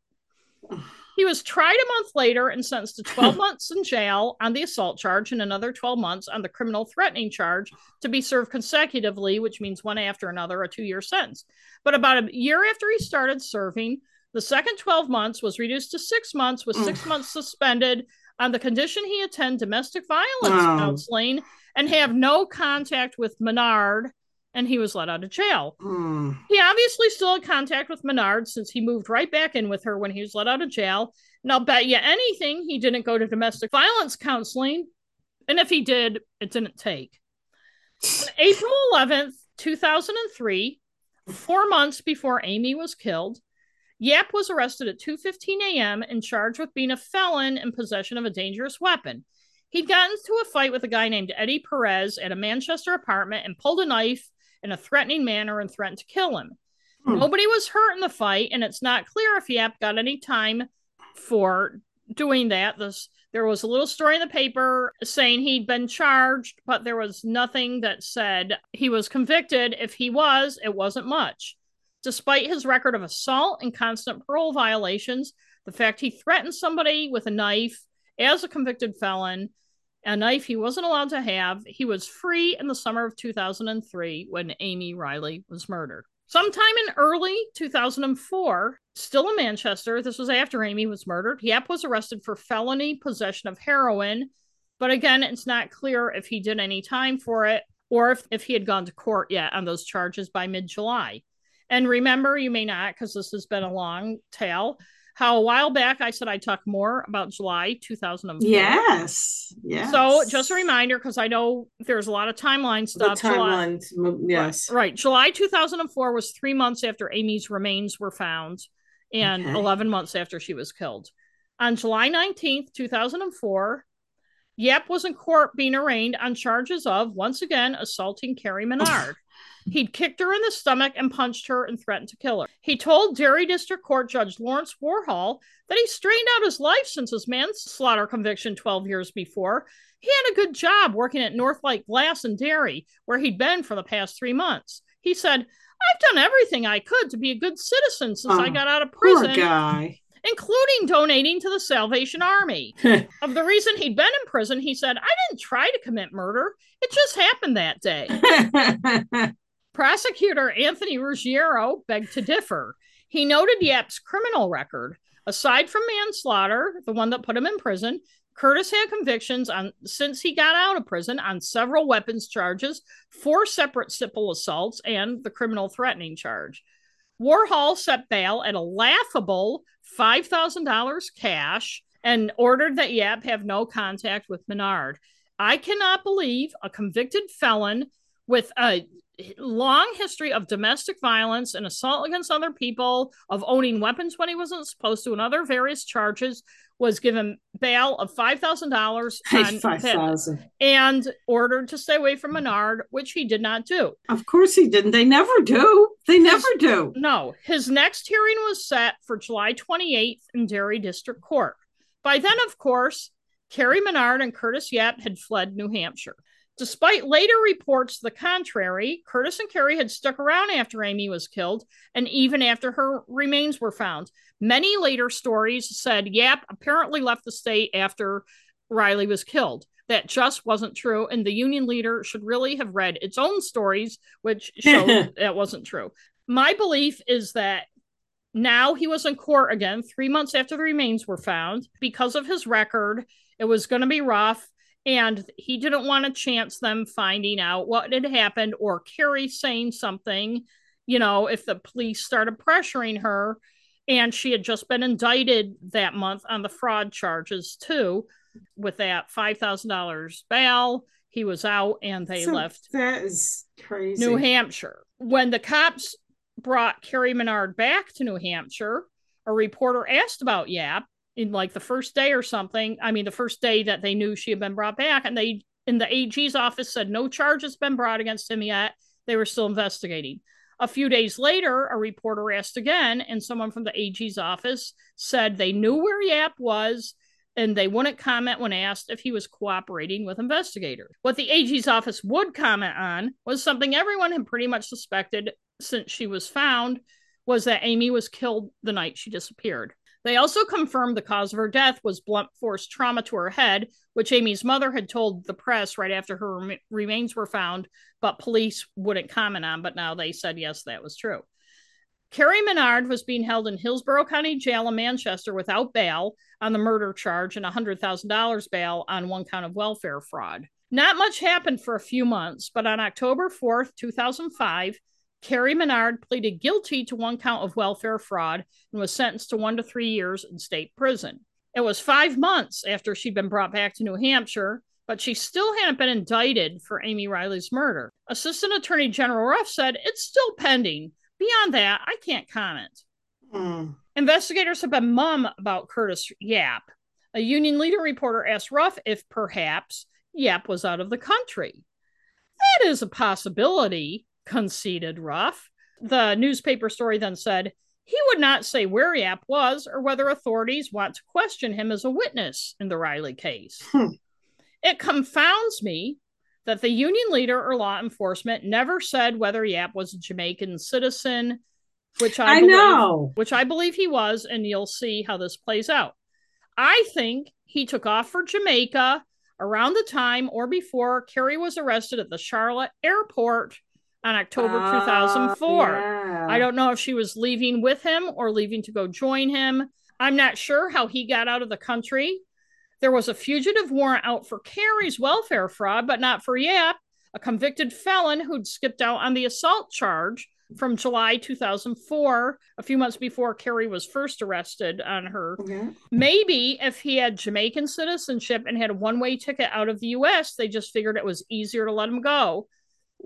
He was tried a month later and sentenced to 12 months in jail on the assault charge and another 12 months on the criminal threatening charge to be served consecutively, which means one after another, a two year sentence. But about a year after he started serving, the second 12 months was reduced to six months, with six months suspended on the condition he attend domestic violence counseling and have no contact with Menard, and he was let out of jail. Hmm. He obviously still had contact with Menard since he moved right back in with her when he was let out of jail. And I'll bet you anything he didn't go to domestic violence counseling. And if he did, it didn't take. On April 11th, 2003, four months before Amie was killed, Yap was arrested at 2:15 a.m. and charged with being a felon in possession of a dangerous weapon. He'd gotten into a fight with a guy named Eddie Perez at a Manchester apartment and pulled a knife in a threatening manner and threatened to kill him. Hmm. Nobody was hurt in the fight, and it's not clear if Yap got any time for doing that. The, There was a little story in the paper saying he'd been charged, but there was nothing that said he was convicted. If he was, it wasn't much. Despite his record of assault and constant parole violations, the fact he threatened somebody with a knife as a convicted felon, a knife he wasn't allowed to have, he was free in the summer of 2003 when Amie Riley was murdered. Sometime in early 2004, still in Manchester, this was after Amie was murdered, Yap was arrested for felony possession of heroin. But again, it's not clear if he did any time for it or if, if he had gone to court yet on those charges by mid July. And remember, you may not, because this has been a long tale, how a while back I said I'd talk more about July 2004. Yes. Yes. So just a reminder, because I know there's a lot of timeline stuff. The timelines, July, yes. Right, right. July 2004 was three months after Amie's remains were found and okay. 11 months after she was killed. On July 19th, 2004, Yap was in court being arraigned on charges of, once again, assaulting Carrie Menard. He'd kicked her in the stomach and punched her and threatened to kill her. He told Derry District Court Judge Lawrence Warhol that he strained out his life since his manslaughter conviction 12 years before. He had a good job working at Northlight Glass in Derry, where he'd been for the past three months. He said, I've done everything I could to be a good citizen since oh, I got out of prison. Poor guy including donating to the Salvation Army. of the reason he'd been in prison, he said, I didn't try to commit murder. It just happened that day. Prosecutor Anthony Ruggiero begged to differ. He noted Yap's criminal record. Aside from manslaughter, the one that put him in prison, Curtis had convictions on since he got out of prison on several weapons charges, four separate simple assaults, and the criminal threatening charge. Warhol set bail at a laughable $5,000 cash and ordered that Yap have no contact with Menard. I cannot believe a convicted felon with a long history of domestic violence and assault against other people, of owning weapons when he wasn't supposed to, and other various charges, was given bail of five thousand dollars and ordered to stay away from Menard, which he did not do. Of course he didn't. They never do. They his, never do. No. His next hearing was set for July 28th in Derry District Court. By then, of course, Carrie Menard and Curtis Yap had fled New Hampshire. Despite later reports to the contrary, Curtis and Carrie had stuck around after Amie was killed and even after her remains were found. Many later stories said Yap apparently left the state after Riley was killed. That just wasn't true, and the Union leader should really have read its own stories, which showed that wasn't true. My belief is that now he was in court again three months after the remains were found because of his record. It was going to be rough and he didn't want to chance them finding out what had happened or Carrie saying something, you know, if the police started pressuring her. And she had just been indicted that month on the fraud charges, too, with that $5,000 bail. He was out and they so left. That is crazy. New Hampshire. When the cops brought Carrie Menard back to New Hampshire, a reporter asked about Yap in like the first day or something. I mean, the first day that they knew she had been brought back, and they in the AG's office said no charges been brought against him yet. They were still investigating. A few days later, a reporter asked again, and someone from the AG's office said they knew where Yap was and they wouldn't comment when asked if he was cooperating with investigators. What the AG's office would comment on was something everyone had pretty much suspected since she was found was that Amie was killed the night she disappeared. They also confirmed the cause of her death was blunt force trauma to her head, which Amie's mother had told the press right after her rem- remains were found, but police wouldn't comment on. But now they said, yes, that was true. Carrie Menard was being held in Hillsborough County Jail in Manchester without bail on the murder charge and $100,000 bail on one count of welfare fraud. Not much happened for a few months, but on October 4th, 2005, Carrie Menard pleaded guilty to one count of welfare fraud and was sentenced to one to three years in state prison. It was five months after she'd been brought back to New Hampshire, but she still hadn't been indicted for Amie Riley's murder. Assistant Attorney General Ruff said it's still pending. Beyond that, I can't comment. Mm. Investigators have been mum about Curtis Yap. A union leader reporter asked Ruff if perhaps Yap was out of the country. That is a possibility, conceded Ruff. The newspaper story then said He would not say where Yap was or whether authorities want to question him as a witness in the Riley case. Hmm. It confounds me that the union leader or law enforcement never said whether Yap was a Jamaican citizen, which I, I believe, know, which I believe he was, and you'll see how this plays out. I think he took off for Jamaica around the time or before Carrie was arrested at the Charlotte airport on October uh, 2004. Yeah. I don't know if she was leaving with him or leaving to go join him. I'm not sure how he got out of the country. There was a fugitive warrant out for Carrie's welfare fraud, but not for Yap, a convicted felon who'd skipped out on the assault charge from July 2004, a few months before Carrie was first arrested on her. Maybe if he had Jamaican citizenship and had a one way ticket out of the US, they just figured it was easier to let him go.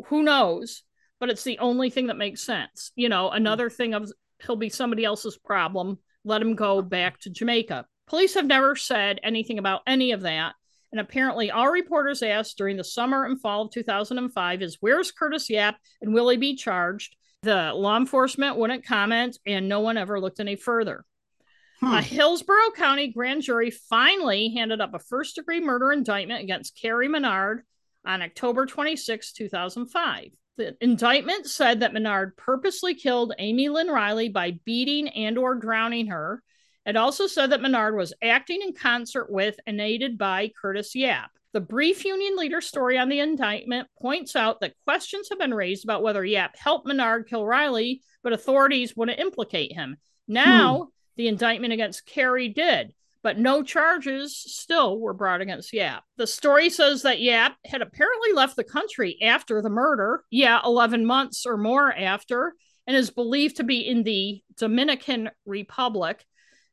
Who knows? But it's the only thing that makes sense. You know, another thing of he'll be somebody else's problem. Let him go back to Jamaica. Police have never said anything about any of that. And apparently, all reporters asked during the summer and fall of 2005 is where's Curtis Yap and will he be charged? The law enforcement wouldn't comment, and no one ever looked any further. Hmm. A Hillsborough County grand jury finally handed up a first degree murder indictment against Carrie Menard on October 26, 2005. The indictment said that Menard purposely killed Amie Lynn Riley by beating and or drowning her. It also said that Menard was acting in concert with and aided by Curtis Yap. The brief union leader story on the indictment points out that questions have been raised about whether Yap helped Menard kill Riley, but authorities wouldn't implicate him. Now, hmm. the indictment against Carrie did, but no charges still were brought against Yap. The story says that Yap had apparently left the country after the murder, yeah, 11 months or more after, and is believed to be in the Dominican Republic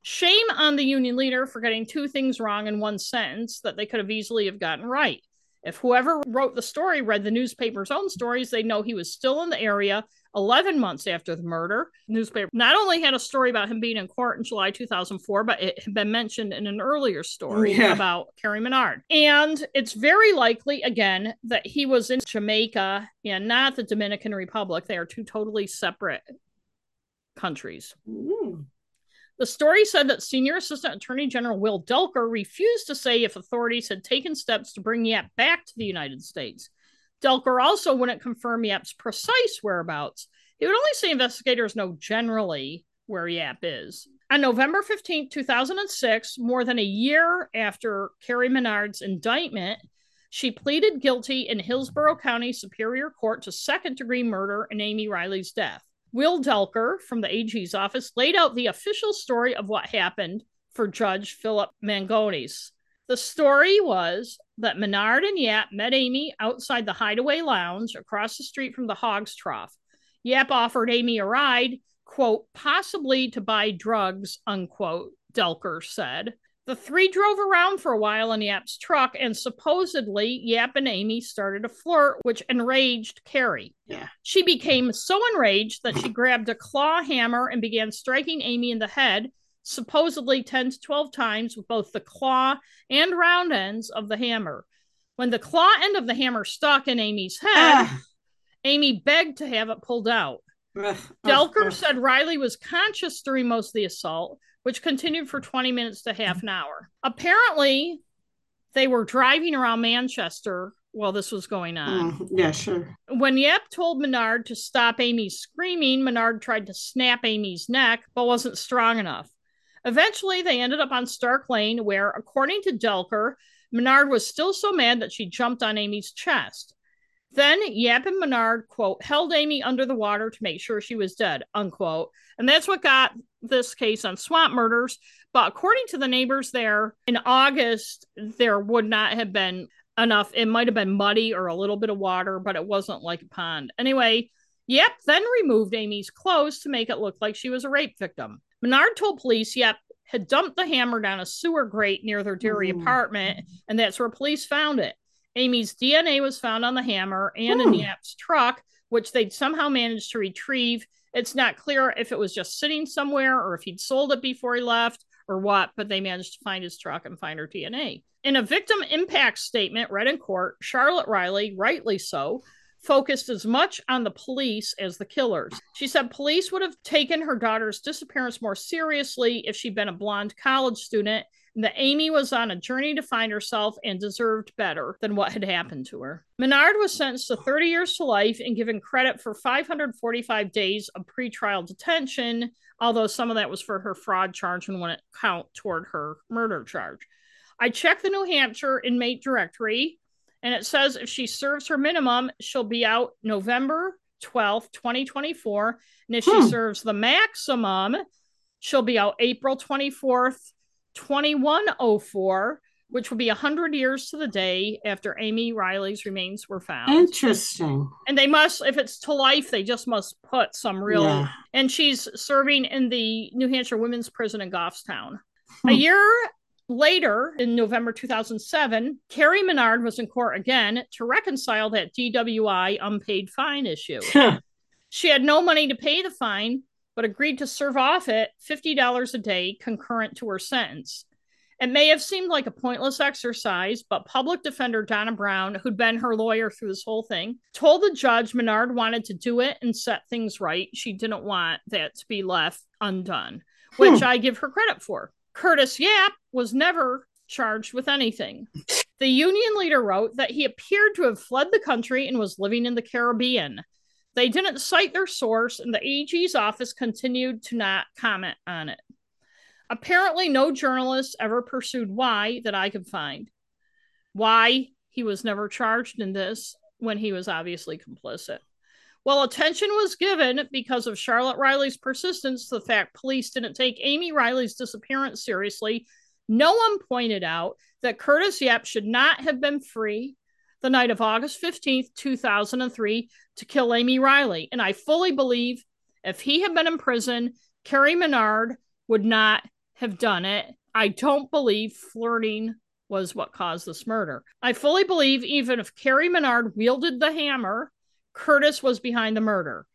Shame on the union leader for getting two things wrong in one sentence that they could have easily have gotten right. If whoever wrote the story read the newspaper's own stories, they know he was still in the area 11 months after the murder. The newspaper not only had a story about him being in court in July 2004, but it had been mentioned in an earlier story yeah. about Carrie Menard. And it's very likely, again, that he was in Jamaica and not the Dominican Republic. They are two totally separate countries. Mm. The story said that Senior Assistant Attorney General Will Delker refused to say if authorities had taken steps to bring Yap back to the United States. Delker also wouldn't confirm Yap's precise whereabouts. He would only say investigators know generally where Yap is. On November 15, 2006, more than a year after Carrie Menard's indictment, she pleaded guilty in Hillsborough County Superior Court to second degree murder in Amie Riley's death. Will Delker from the AG's office laid out the official story of what happened for Judge Philip Mangones. The story was that Menard and Yap met Amie outside the Hideaway Lounge across the street from the Hog's Trough. Yap offered Amie a ride, quote, possibly to buy drugs, unquote, Delker said. The three drove around for a while in Yap's truck, and supposedly Yap and Amie started a flirt, which enraged Carrie. Yeah. She became so enraged that she grabbed a claw hammer and began striking Amie in the head, supposedly 10 to 12 times with both the claw and round ends of the hammer. When the claw end of the hammer stuck in Amie's head, ah. Amie begged to have it pulled out. Delker said Riley was conscious during most of the assault, which continued for 20 minutes to half an hour. Apparently, they were driving around Manchester while this was going on. Mm, yeah, sure. When Yap told Menard to stop Amie's screaming, Menard tried to snap Amie's neck, but wasn't strong enough. Eventually, they ended up on Stark Lane, where, according to Delker, Menard was still so mad that she jumped on Amie's chest. Then Yap and Menard, quote, held Amie under the water to make sure she was dead, unquote. And that's what got this case on swamp murders. But according to the neighbors there, in August, there would not have been enough. It might have been muddy or a little bit of water, but it wasn't like a pond. Anyway, Yap then removed Amie's clothes to make it look like she was a rape victim. Menard told police Yap had dumped the hammer down a sewer grate near their Derry apartment, and that's where police found it. Amie's DNA was found on the hammer and Ooh. in Yap's truck, which they'd somehow managed to retrieve. It's not clear if it was just sitting somewhere or if he'd sold it before he left or what, but they managed to find his truck and find her DNA. In a victim impact statement read in court, Charlotte Riley, rightly so, focused as much on the police as the killers. She said police would have taken her daughter's disappearance more seriously if she'd been a blonde college student and that Amie was on a journey to find herself and deserved better than what had happened to her. Menard was sentenced to 30 years to life and given credit for 545 days of pretrial detention, although some of that was for her fraud charge and wouldn't count toward her murder charge. I checked the New Hampshire inmate directory and it says if she serves her minimum, she'll be out November 12th, 2024. And if hmm. she serves the maximum, she'll be out April 24th, 2104, which will be 100 years to the day after Amie Riley's remains were found. Interesting. And they must, if it's to life, they just must put some real. Yeah. And she's serving in the New Hampshire Women's Prison in Goffstown. Hmm. A year Later, in November 2007, Carrie Menard was in court again to reconcile that DWI unpaid fine issue. she had no money to pay the fine, but agreed to serve off it $50 a day concurrent to her sentence. It may have seemed like a pointless exercise, but public defender Donna Brown, who'd been her lawyer through this whole thing, told the judge Menard wanted to do it and set things right. She didn't want that to be left undone, which hmm. I give her credit for. Curtis Yap was never charged with anything. The union leader wrote that he appeared to have fled the country and was living in the Caribbean. They didn't cite their source, and the AG's office continued to not comment on it. Apparently, no journalist ever pursued why that I could find. Why he was never charged in this when he was obviously complicit. Well, attention was given because of Charlotte Riley's persistence the fact police didn't take Amie Riley's disappearance seriously. No one pointed out that Curtis Yap should not have been free the night of August 15th, 2003, to kill Amie Riley. And I fully believe if he had been in prison, Carrie Menard would not have done it. I don't believe flirting was what caused this murder. I fully believe even if Carrie Menard wielded the hammer Curtis was behind the murder.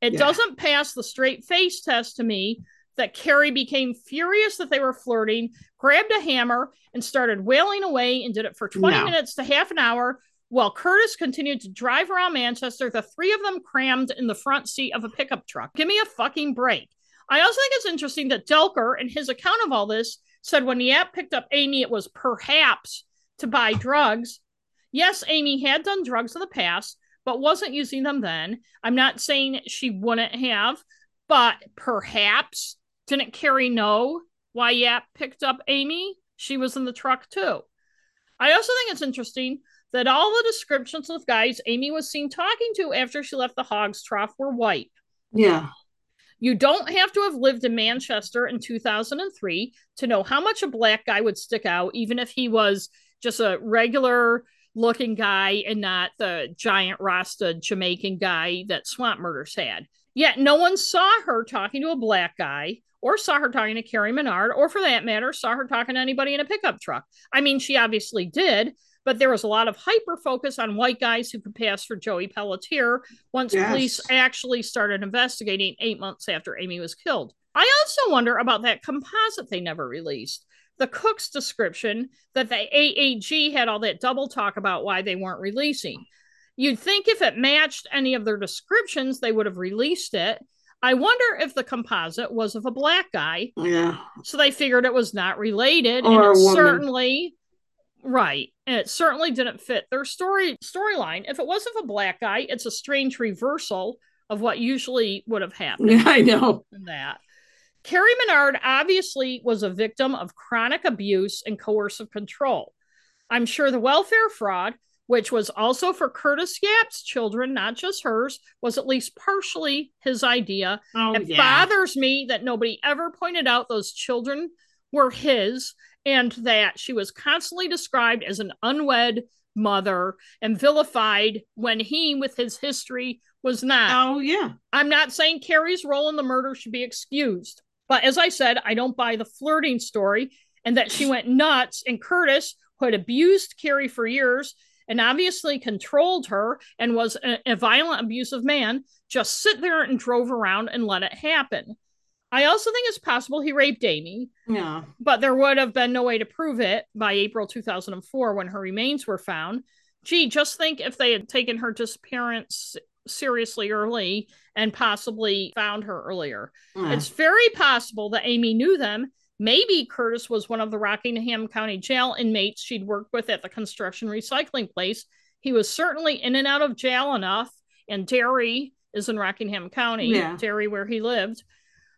It yeah. doesn't pass the straight face test to me that Carrie became furious that they were flirting, grabbed a hammer, and started wailing away and did it for 20 no. minutes to half an hour while Curtis continued to drive around Manchester, the three of them crammed in the front seat of a pickup truck. Give me a fucking break. I also think it's interesting that Delker, in his account of all this, said when Yap picked up Amie, it was perhaps to buy drugs. Yes, Amie had done drugs in the past, but wasn't using them then. I'm not saying she wouldn't have, but perhaps didn't Carrie know why Yap picked up Amie? She was in the truck too. I also think it's interesting that all the descriptions of guys Amie was seen talking to after she left the hog's trough were white. Yeah. You don't have to have lived in Manchester in 2003 to know how much a black guy would stick out, even if he was just a regular looking guy and not the giant Rasta Jamaican guy that Swamp Murders had. Yet no one saw her talking to a black guy or saw her talking to Carrie Menard, or for that matter, saw her talking to anybody in a pickup truck. I mean, she obviously did, but there was a lot of hyper focus on white guys who could pass for Joey Pelletier once yes. police actually started investigating eight months after Amie was killed. I also wonder about that composite they never released the cook's description that the AAG had all that double talk about why they weren't releasing. You'd think if it matched any of their descriptions, they would have released it. I wonder if the composite was of a black guy. Yeah. So they figured it was not related. Or and it certainly right. And it certainly didn't fit their story storyline. If it was of a black guy, it's a strange reversal of what usually would have happened. Yeah, I know. That. Carrie Menard obviously was a victim of chronic abuse and coercive control. I'm sure the welfare fraud, which was also for Curtis Yap's children, not just hers, was at least partially his idea. Oh, it yeah. bothers me that nobody ever pointed out those children were his and that she was constantly described as an unwed mother and vilified when he, with his history, was not. Oh, yeah. I'm not saying Carrie's role in the murder should be excused. But as I said, I don't buy the flirting story and that she went nuts. And Curtis, who had abused Carrie for years and obviously controlled her and was a, a violent, abusive man, just sit there and drove around and let it happen. I also think it's possible he raped Amie. Yeah. But there would have been no way to prove it by April 2004 when her remains were found. gee, just think if they had taken her disappearance seriously early and possibly found her earlier. Mm. It's very possible that Amie knew them. Maybe Curtis was one of the Rockingham County jail inmates she'd worked with at the construction recycling place. He was certainly in and out of jail enough, and Derry is in Rockingham County, yeah. Derry, where he lived.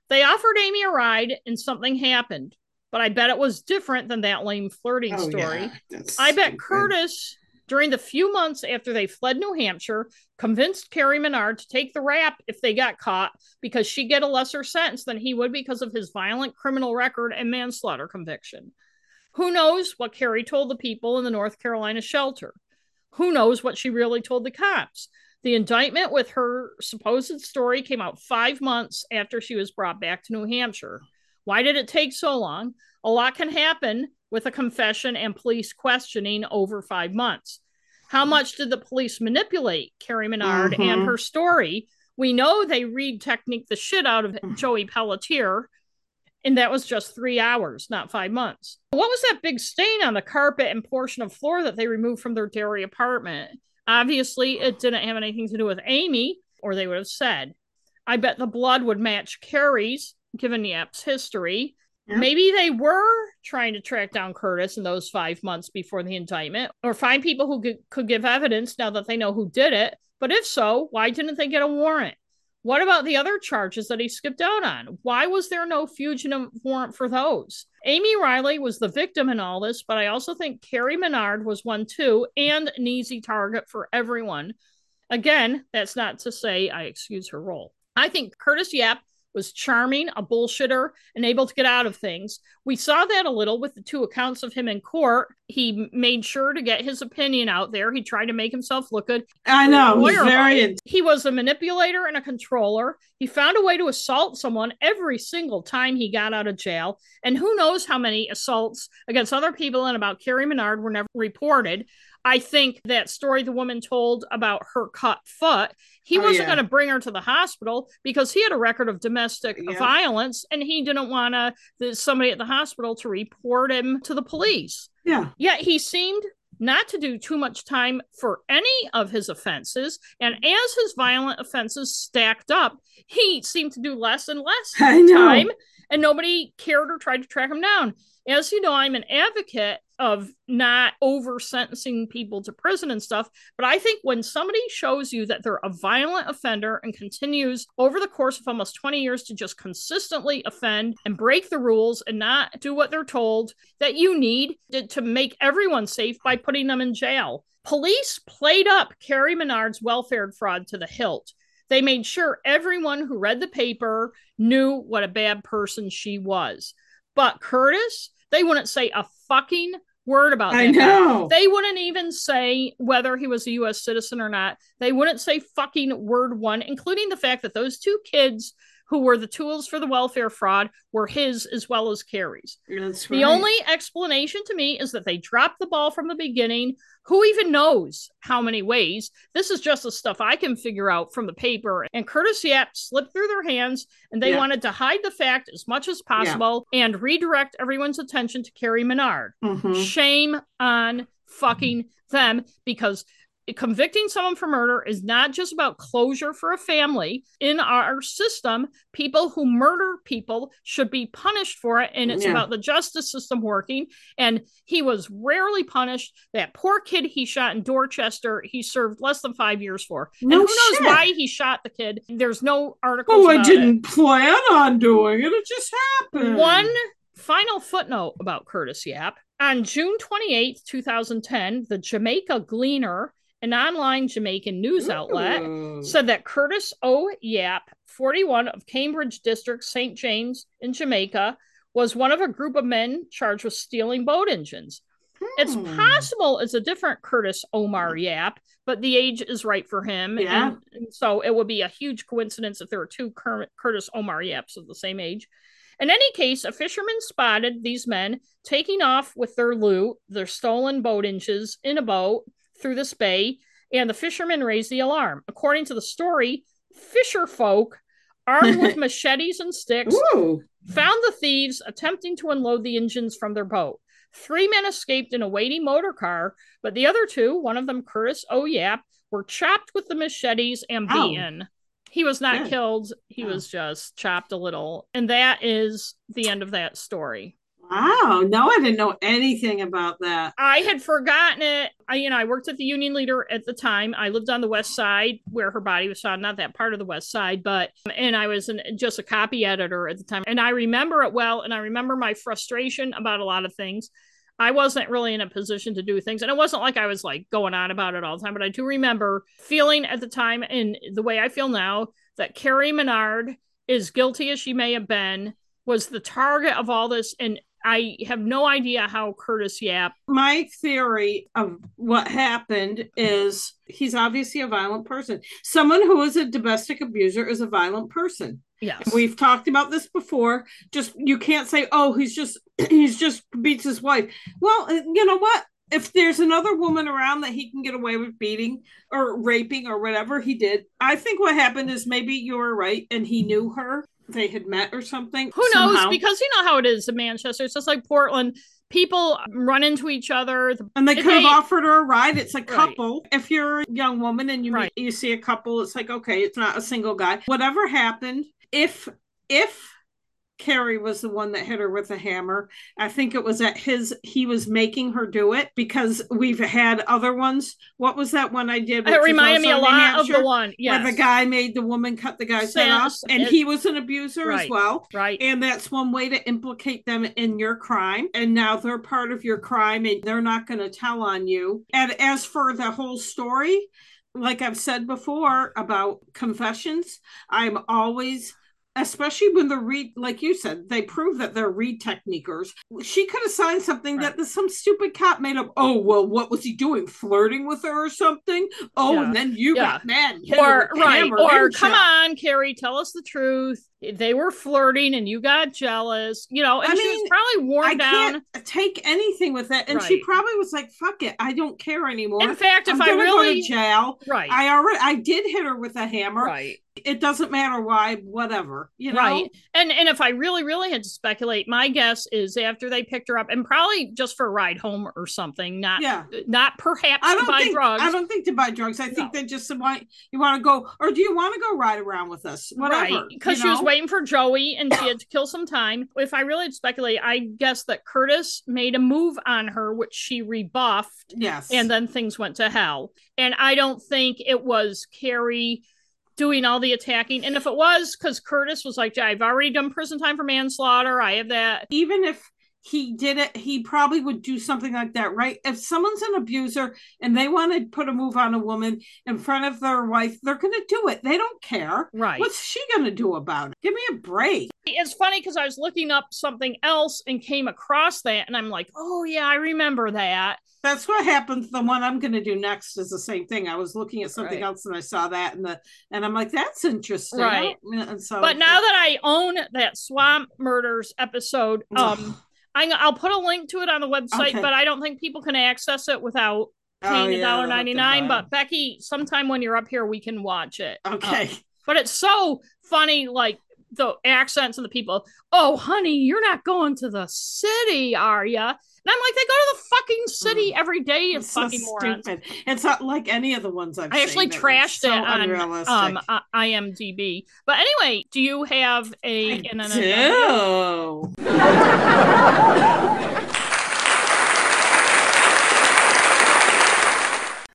They offered Amie a ride, and something happened. But I bet it was different than that lame flirting oh, story. Yeah. I bet stupid. Curtis during the few months after they fled New Hampshire, convinced Carrie Menard to take the rap if they got caught because she'd get a lesser sentence than he would because of his violent criminal record and manslaughter conviction. Who knows what Carrie told the people in the North Carolina shelter? Who knows what she really told the cops? The indictment with her supposed story came out five months after she was brought back to New Hampshire. Why did it take so long? A lot can happen with a confession and police questioning over five months. How much did the police manipulate Carrie Menard mm-hmm. and her story? We know they Reid technique the shit out of mm. Joey Pelletier, and that was just three hours, not five months. What was that big stain on the carpet and portion of floor that they removed from their Derry apartment? Obviously, it didn't have anything to do with Amie, or they would have said. I bet the blood would match Carrie's, given Yap's history. Maybe they were trying to track down Curtis in those five months before the indictment or find people who could, could give evidence now that they know who did it. But if so, why didn't they get a warrant? What about the other charges that he skipped out on? Why was there no fugitive warrant for those? Amie Riley was the victim in all this, but I also think Carrie Menard was one too, and an easy target for everyone. Again, that's not to say I excuse her role. I think Curtis Yap was charming, a bullshitter, and able to get out of things. We saw that a little with the two accounts of him in court. He made sure to get his opinion out there. He tried to make himself look good. I know. Very... He was a manipulator and a controller. He found a way to assault someone every single time he got out of jail. And who knows how many assaults against other people and about Carrie Menard were never reported. I think that story the woman told about her cut foot, he oh, wasn't yeah. going to bring her to the hospital because he had a record of domestic yeah. violence and he didn't want to somebody at the hospital to report him to the police. Yeah. Yet he seemed not to do too much time for any of his offenses. And mm-hmm. as his violent offenses stacked up, he seemed to do less and less time, and nobody cared or tried to track him down as you know, I'm an advocate of not over sentencing people to prison and stuff. But I think when somebody shows you that they're a violent offender and continues over the course of almost 20 years to just consistently offend and break the rules and not do what they're told, that you need to, make everyone safe by putting them in jail. Police played up Carrie Menard's welfare fraud to the hilt. They made sure everyone who read the paper knew what a bad person she was. But Curtis, they wouldn't say a fucking word about that. I know. They wouldn't even say whether he was a US citizen or not. They wouldn't say fucking word one, including the fact that those two kids who were the tools for the welfare fraud were his as well as Carrie's. That's right. The only explanation to me is that they dropped the ball from the beginning. Who even knows how many ways? This is just the stuff I can figure out from the paper. And Curtis Yap slipped through their hands, and they yeah. wanted to hide the fact as much as possible yeah. and redirect everyone's attention to Carrie Menard. Mm-hmm. Shame on fucking them because convicting someone for murder is not just about closure for a family. In our system, people who murder people should be punished for it. And it's yeah. about the justice system working. And he was rarely punished. That poor kid he shot in Dorchester, he served less than five years for. No and who shit. knows why he shot the kid? There's no article. Oh, I didn't it. plan on doing it. It just happened. One final footnote about Curtis Yap. On June 28, 2010, the Jamaica Gleaner an online Jamaican news outlet, Ooh. said that Curtis O. Yap, 41 of Cambridge District, St. James in Jamaica, was one of a group of men charged with stealing boat engines. Hmm. It's possible it's a different Curtis Omar Yap, but the age is right for him. Yeah. And, and so it would be a huge coincidence if there were two Curtis Omar Yaps of the same age. In any case, a fisherman spotted these men taking off with their loot, their stolen boat engines, in a boat through this bay, and the fishermen raised the alarm. According to the story, fisher folk, armed with machetes and sticks, Ooh. found the thieves attempting to unload the engines from their boat. Three men escaped in a waiting motor car, but the other two, one of them Curtis oh O. Yap, were chopped with the machetes and beaten. He was not Good. killed. He Oh. was just chopped a little. And that is the end of that story. Wow. No, I didn't know anything about that. I had forgotten it. I, you know, I worked at the Union Leader at the time. I lived on the west side where her body was found, not that part of the west side, but and I was an, just a copy editor at the time. And I remember it well, and I remember my frustration about a lot of things. I wasn't really in a position to do things, and it wasn't like I was like going on about it all the time. But I do remember feeling at the time, and the way I feel now, that Carrie Menard, as guilty as she may have been, was the target of all this, and I have no idea how Curtis Yap My theory of what happened is he's obviously a violent person. Someone who is a domestic abuser is a violent person. Yes. We've talked about this before. Just you can't say, "Oh, he's just he's just beats his wife." Well, uh, you know what? If there's another woman around that he can get away with beating or raping or whatever he did, I think what happened is maybe you were right and he knew her. They had met or something. Who knows? somehow. Because you know how it is in Manchester. It's just like Portland. People run into each other. And they could have they- offered her a ride. It's a Right. couple. If you're a young woman and you Right. meet, you see a couple, it's like okay, it's not a single guy. Whatever happened, if if Carrie was the one that hit her with a hammer, I think it was at his. He was making her do it because we've had other ones. What was that one I did? It reminded me a also in New lot of the one. Yes. where the guy made the woman cut the guy's head off, and it- he was an abuser as Right. well. Right. And that's one way to implicate them in your crime. And now they're part of your crime and they're not going to tell on you. And as for the whole story, like I've said before about confessions, I'm always. Especially when the Reid, like you said, they prove that they're Reid techniquers. She could have signed something that the, some stupid cop made up. Oh, well, what was he doing? Flirting with her or something? Oh, Yeah. and then you Yeah. got mad. and hit her or right. or come on, Carrie, tell us the truth. They were flirting and you got jealous. You know, and I she mean, was probably worn I down. can't take anything with it. And she probably was like, fuck it. I don't care anymore. In fact, if I'm I really go to jail. right. I already I did hit her with a hammer. right. It doesn't matter why, whatever. You know? Right. And and if I really, really had to speculate, my guess is after they picked her up and probably just for a ride home or something, not Yeah. not perhaps I to don't buy think drugs. I don't think to buy drugs. I think No. they just want you want to go or do you want to go ride around with us? Whatever. Right, because you she was know? Waiting for Joey and she had to kill some time. If I really speculate, I guess that Curtis made a move on her, which she rebuffed, Yes. and then things went to hell. And I don't think it was Carrie doing all the attacking. And if it was, because Curtis was like, I've already done prison time for manslaughter, I have that. even if he did it, he probably would do something like that, right? If someone's an abuser and they want to put a move on a woman in front of their wife, they're going to do it. They don't care. Right. What's she going to do about it? Give me a break. It's funny because I was looking up something else and came across that, and I'm like, oh, yeah, I remember that. That's what happens. The one I'm going to do next is the same thing. I was looking at something Right. else and I saw that, and the and I'm like, that's interesting. Right. And so, But now that I own that Swamp Murders episode, um, I, I'll put a link to it on the website, Okay. but I don't think people can access it without Oh, paying a dollar ninety nine. But Becky, sometime when you're up here, we can watch it. Um, okay. but it's so funny, like the accents and the people. Oh, honey, you're not going to the city, are ya? And I'm like, they go to the fucking city every day. Mm. It's so fucking morons. stupid. It's not like any of the ones I've I actually trashed so it on um IMDb. But anyway, do you have a I do.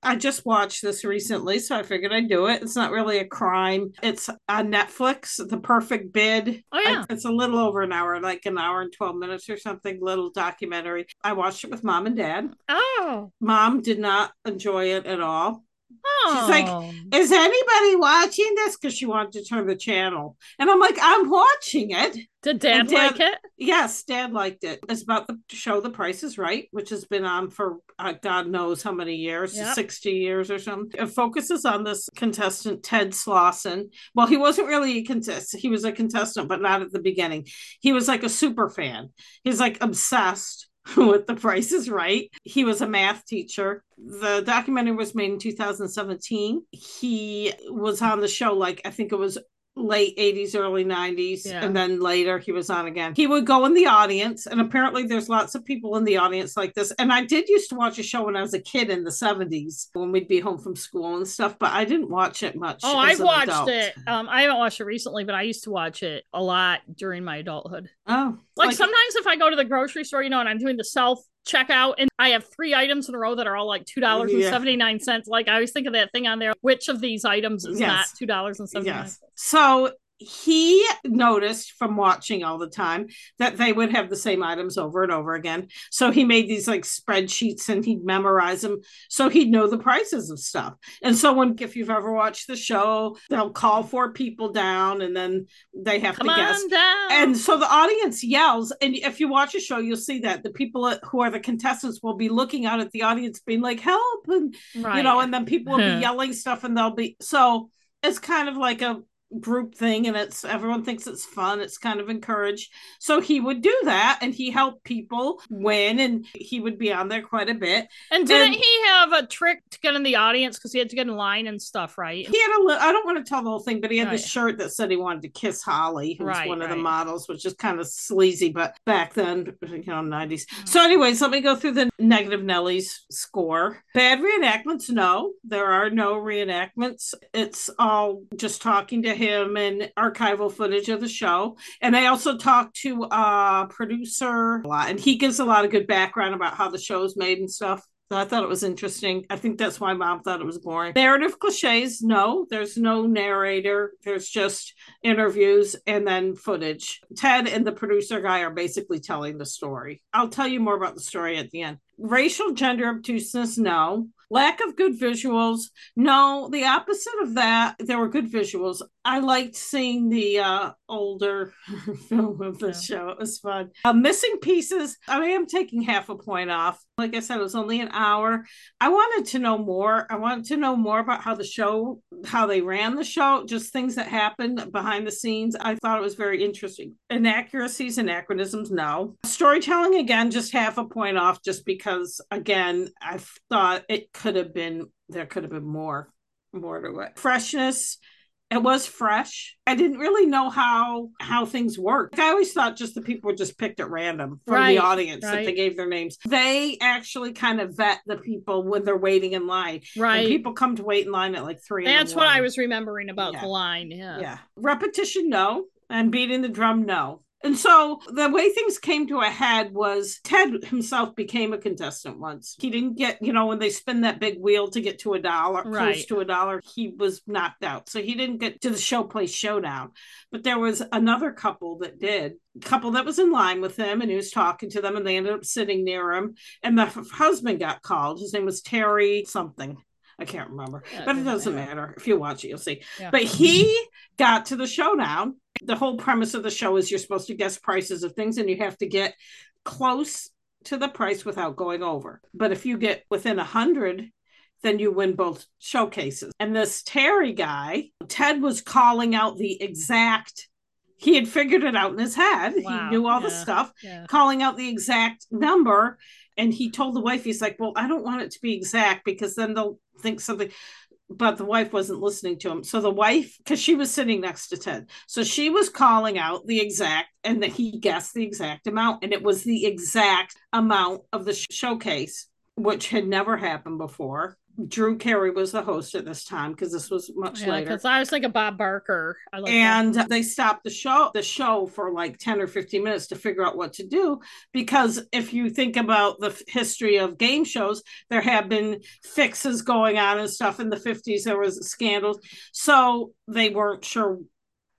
I just watched this recently, so I figured I'd do it. It's not really a crime. It's on Netflix, The Perfect Bid. Oh, yeah. I- it's a little over an hour, like an hour and 12 minutes or something, little documentary. I watched it with mom and dad. Oh, Mom did not enjoy it at all. Oh. She's like, Is anybody watching this? Because she wanted to turn the channel. And I'm like, I'm watching it. did Dad- like it? Yes, Dad liked it. It's about the show The Price is Right, which has been on for uh, God knows how many years, Yep. 60 years or something. It focuses on this contestant, Ted Slauson. Well, he wasn't really a contestant. He was a contestant, but not at the beginning. He was like a super fan. He's like obsessed with The Price is Right. He was a math teacher. The documentary was made in 2017. He was on the show, like, I think it was late 80s, early 90s, Yeah. and then later he was on again. He would go in the audience, and apparently there's lots of people in the audience like this. And I did used to watch a show when I was a kid in the 70s when we'd be home from school and stuff, but I didn't watch it much. Oh, I've watched adult. it. Um, I haven't watched it recently, but I used to watch it a lot during my adulthood. Oh, Like, sometimes if I go to the grocery store, you know, and I'm doing the self checkout and I have three items in a row that are all like two dollars and seventy nine cents. Like I always think of that thing on there. Which of these items is Yes. not two dollars and seventy nine Yes. So he noticed from watching all the time that they would have the same items over and over again. So he made these like spreadsheets and he'd memorize them so he'd know the prices of stuff. And so when if you've ever watched the show, they'll call four people down and then they have Come to guess. down. And so the audience yells, and if you watch a show, you'll see that the people who are the contestants will be looking out at the audience, being like, "Help!" and right. you know, and then people will be hmm. yelling stuff, and they'll be so it's kind of like a group thing and it's everyone thinks it's fun it's kind of encouraged. So he would do that and he helped people win and he would be on there quite a bit. And didn't and- he have a trick to get in the audience? Because he had to get in line and stuff, right? he had a i don't want to tell the whole thing but he had this Right. shirt that said he wanted to kiss holly who's Right, one of the models which is kind of sleazy but back then you know 90s Mm. so anyways let me go through the negative nelly's score. Bad reenactments no. There are no reenactments. It's all just talking to him and archival footage of the show and they also talk to a producer a lot and he gives a lot of good background about how the show is made and stuff so I thought it was interesting. I think that's why mom thought it was boring. Narrative cliches, no, there's no narrator. There's just interviews and then footage. Ted and the producer guy are basically telling the story. I'll tell you more about the story at the end. Racial gender obtuseness, no. Lack of good visuals, no. The opposite of that, there were good visuals. I liked seeing the uh, older film of the Yeah. show. It was fun. Uh, missing pieces, I am taking half a point off. Like I said, it was only an hour. I wanted to know more. I wanted to know more about how the show, how they ran the show, just things that happened behind the scenes. I thought it was very interesting. Inaccuracies, anachronisms, no. Storytelling, again, just half a point off, just because, again, I thought it could have been, there could have been more, more to it. Freshness, it was fresh. I didn't really know how how things worked. I always thought just the people were just picked at random from Right, the audience that they gave their names. They actually kind of vet the people when they're waiting in line. And Right. people come to wait in line at like three. That's what I was remembering about Yeah. the line. Yeah. Yeah. Repetition, no. And beating the drum, no. And so the way things came to a head was Ted himself became a contestant once. He didn't get, you know, when they spin that big wheel to get to a dollar, close to a dollar, he was knocked out. So he didn't get to the showcase showdown. But there was another couple that did, a couple that was in line with him and he was talking to them and they ended up sitting near him. And the husband got called. His name was Terry something. I can't remember, Yeah, but it doesn't doesn't matter. If you watch it, you'll see. Yeah. But he got to the showdown. The whole premise of the show is you're supposed to guess prices of things and you have to get close to the price without going over. But if you get within a hundred, then you win both showcases. And this Terry guy, Ted was calling out the exact, he had figured it out in his head. Wow, He knew all the stuff, Yeah. calling out the exact number. And he told the wife, he's like, Well, I don't want it to be exact because then they'll think something. But the wife wasn't listening to him. So the wife, because she was sitting next to Ted, so she was calling out the exact, and that he guessed the exact amount. And it was the exact amount of the showcase, which had never happened before. Drew Carey was the host at this time because this was much Yeah, later because I was thinking Bob Barker. I like that. and they stopped the show the show for like 10 or 15 minutes to figure out what to do because if you think about the history of game shows there have been fixes going on and stuff in the 50s there was scandals so they weren't sure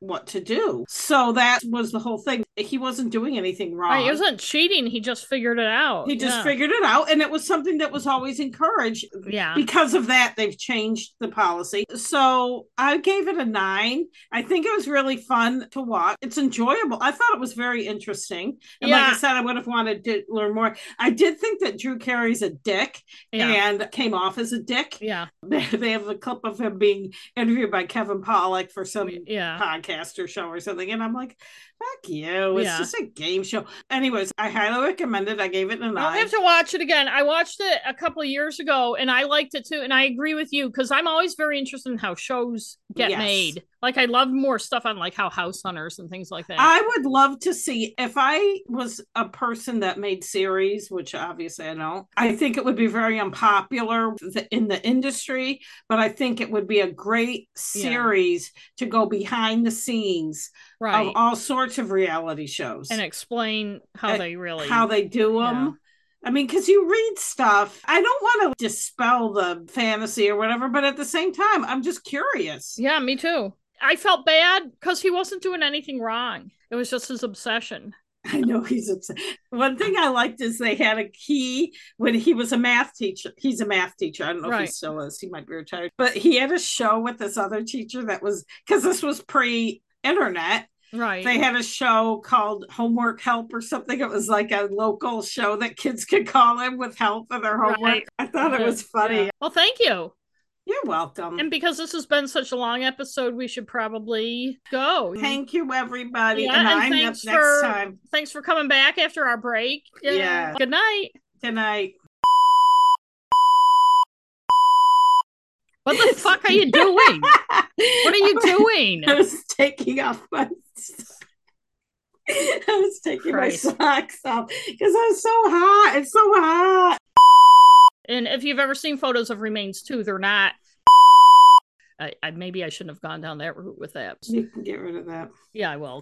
what to do so that was the whole thing he wasn't doing anything wrong Right, he wasn't cheating. He just figured it out. he just yeah. figured it out and it was something that was always encouraged Yeah. because of that they've changed the policy so i gave it a nine i think it was really fun to watch it's enjoyable i thought it was very interesting and like i said i would have wanted to learn more i did think that drew carey's a dick Yeah. and came off as a dick Yeah. they have a clip of him being interviewed by kevin Pollak for some Yeah. podcast or show or something and i'm like fuck you it's Yeah. just a game show anyways i highly recommend it i gave it a I'll nine have to watch it again. I watched it a couple of years ago and I liked it too. And I agree with you because I'm always very interested in how shows get Yes. made. Like I love more stuff on like how house hunters and things like that. I would love to see if I was a person that made series, which obviously I don't. I think it would be very unpopular in the industry, but I think it would be a great series yeah. to go behind the scenes right. of all sorts of reality shows and explain how eh, they really how they do them. Yeah. I mean, because you read stuff, I don't want to dispel the fantasy or whatever, but at the same time, I'm just curious. Yeah, me too. I felt bad because he wasn't doing anything wrong. It was just his obsession. I know he's upset. One thing I liked is they had a key when he was a math teacher. He's a math teacher. I don't know right. if he still is. He might be retired. But he had a show with this other teacher that was because this was pre internet. Right. They had a show called Homework Help or something. It was like a local show that kids could call in with help for their homework. Right. I thought it was funny. Yeah. Well, thank you. You're welcome. And because this has been such a long episode, we should probably go. Thank you, everybody. Yeah, and, and I'm thanks up for, next time. Thanks for coming back after our break. Yeah. yeah. Good night. Good night. What the fuck are you doing? what are you doing? I was taking off my I was taking Christ. my socks off because I'm so hot. It's so hot. And if you've ever seen photos of remains too, they're not. I, I maybe I shouldn't have gone down that route with that. You can get rid of that. Yeah, I will.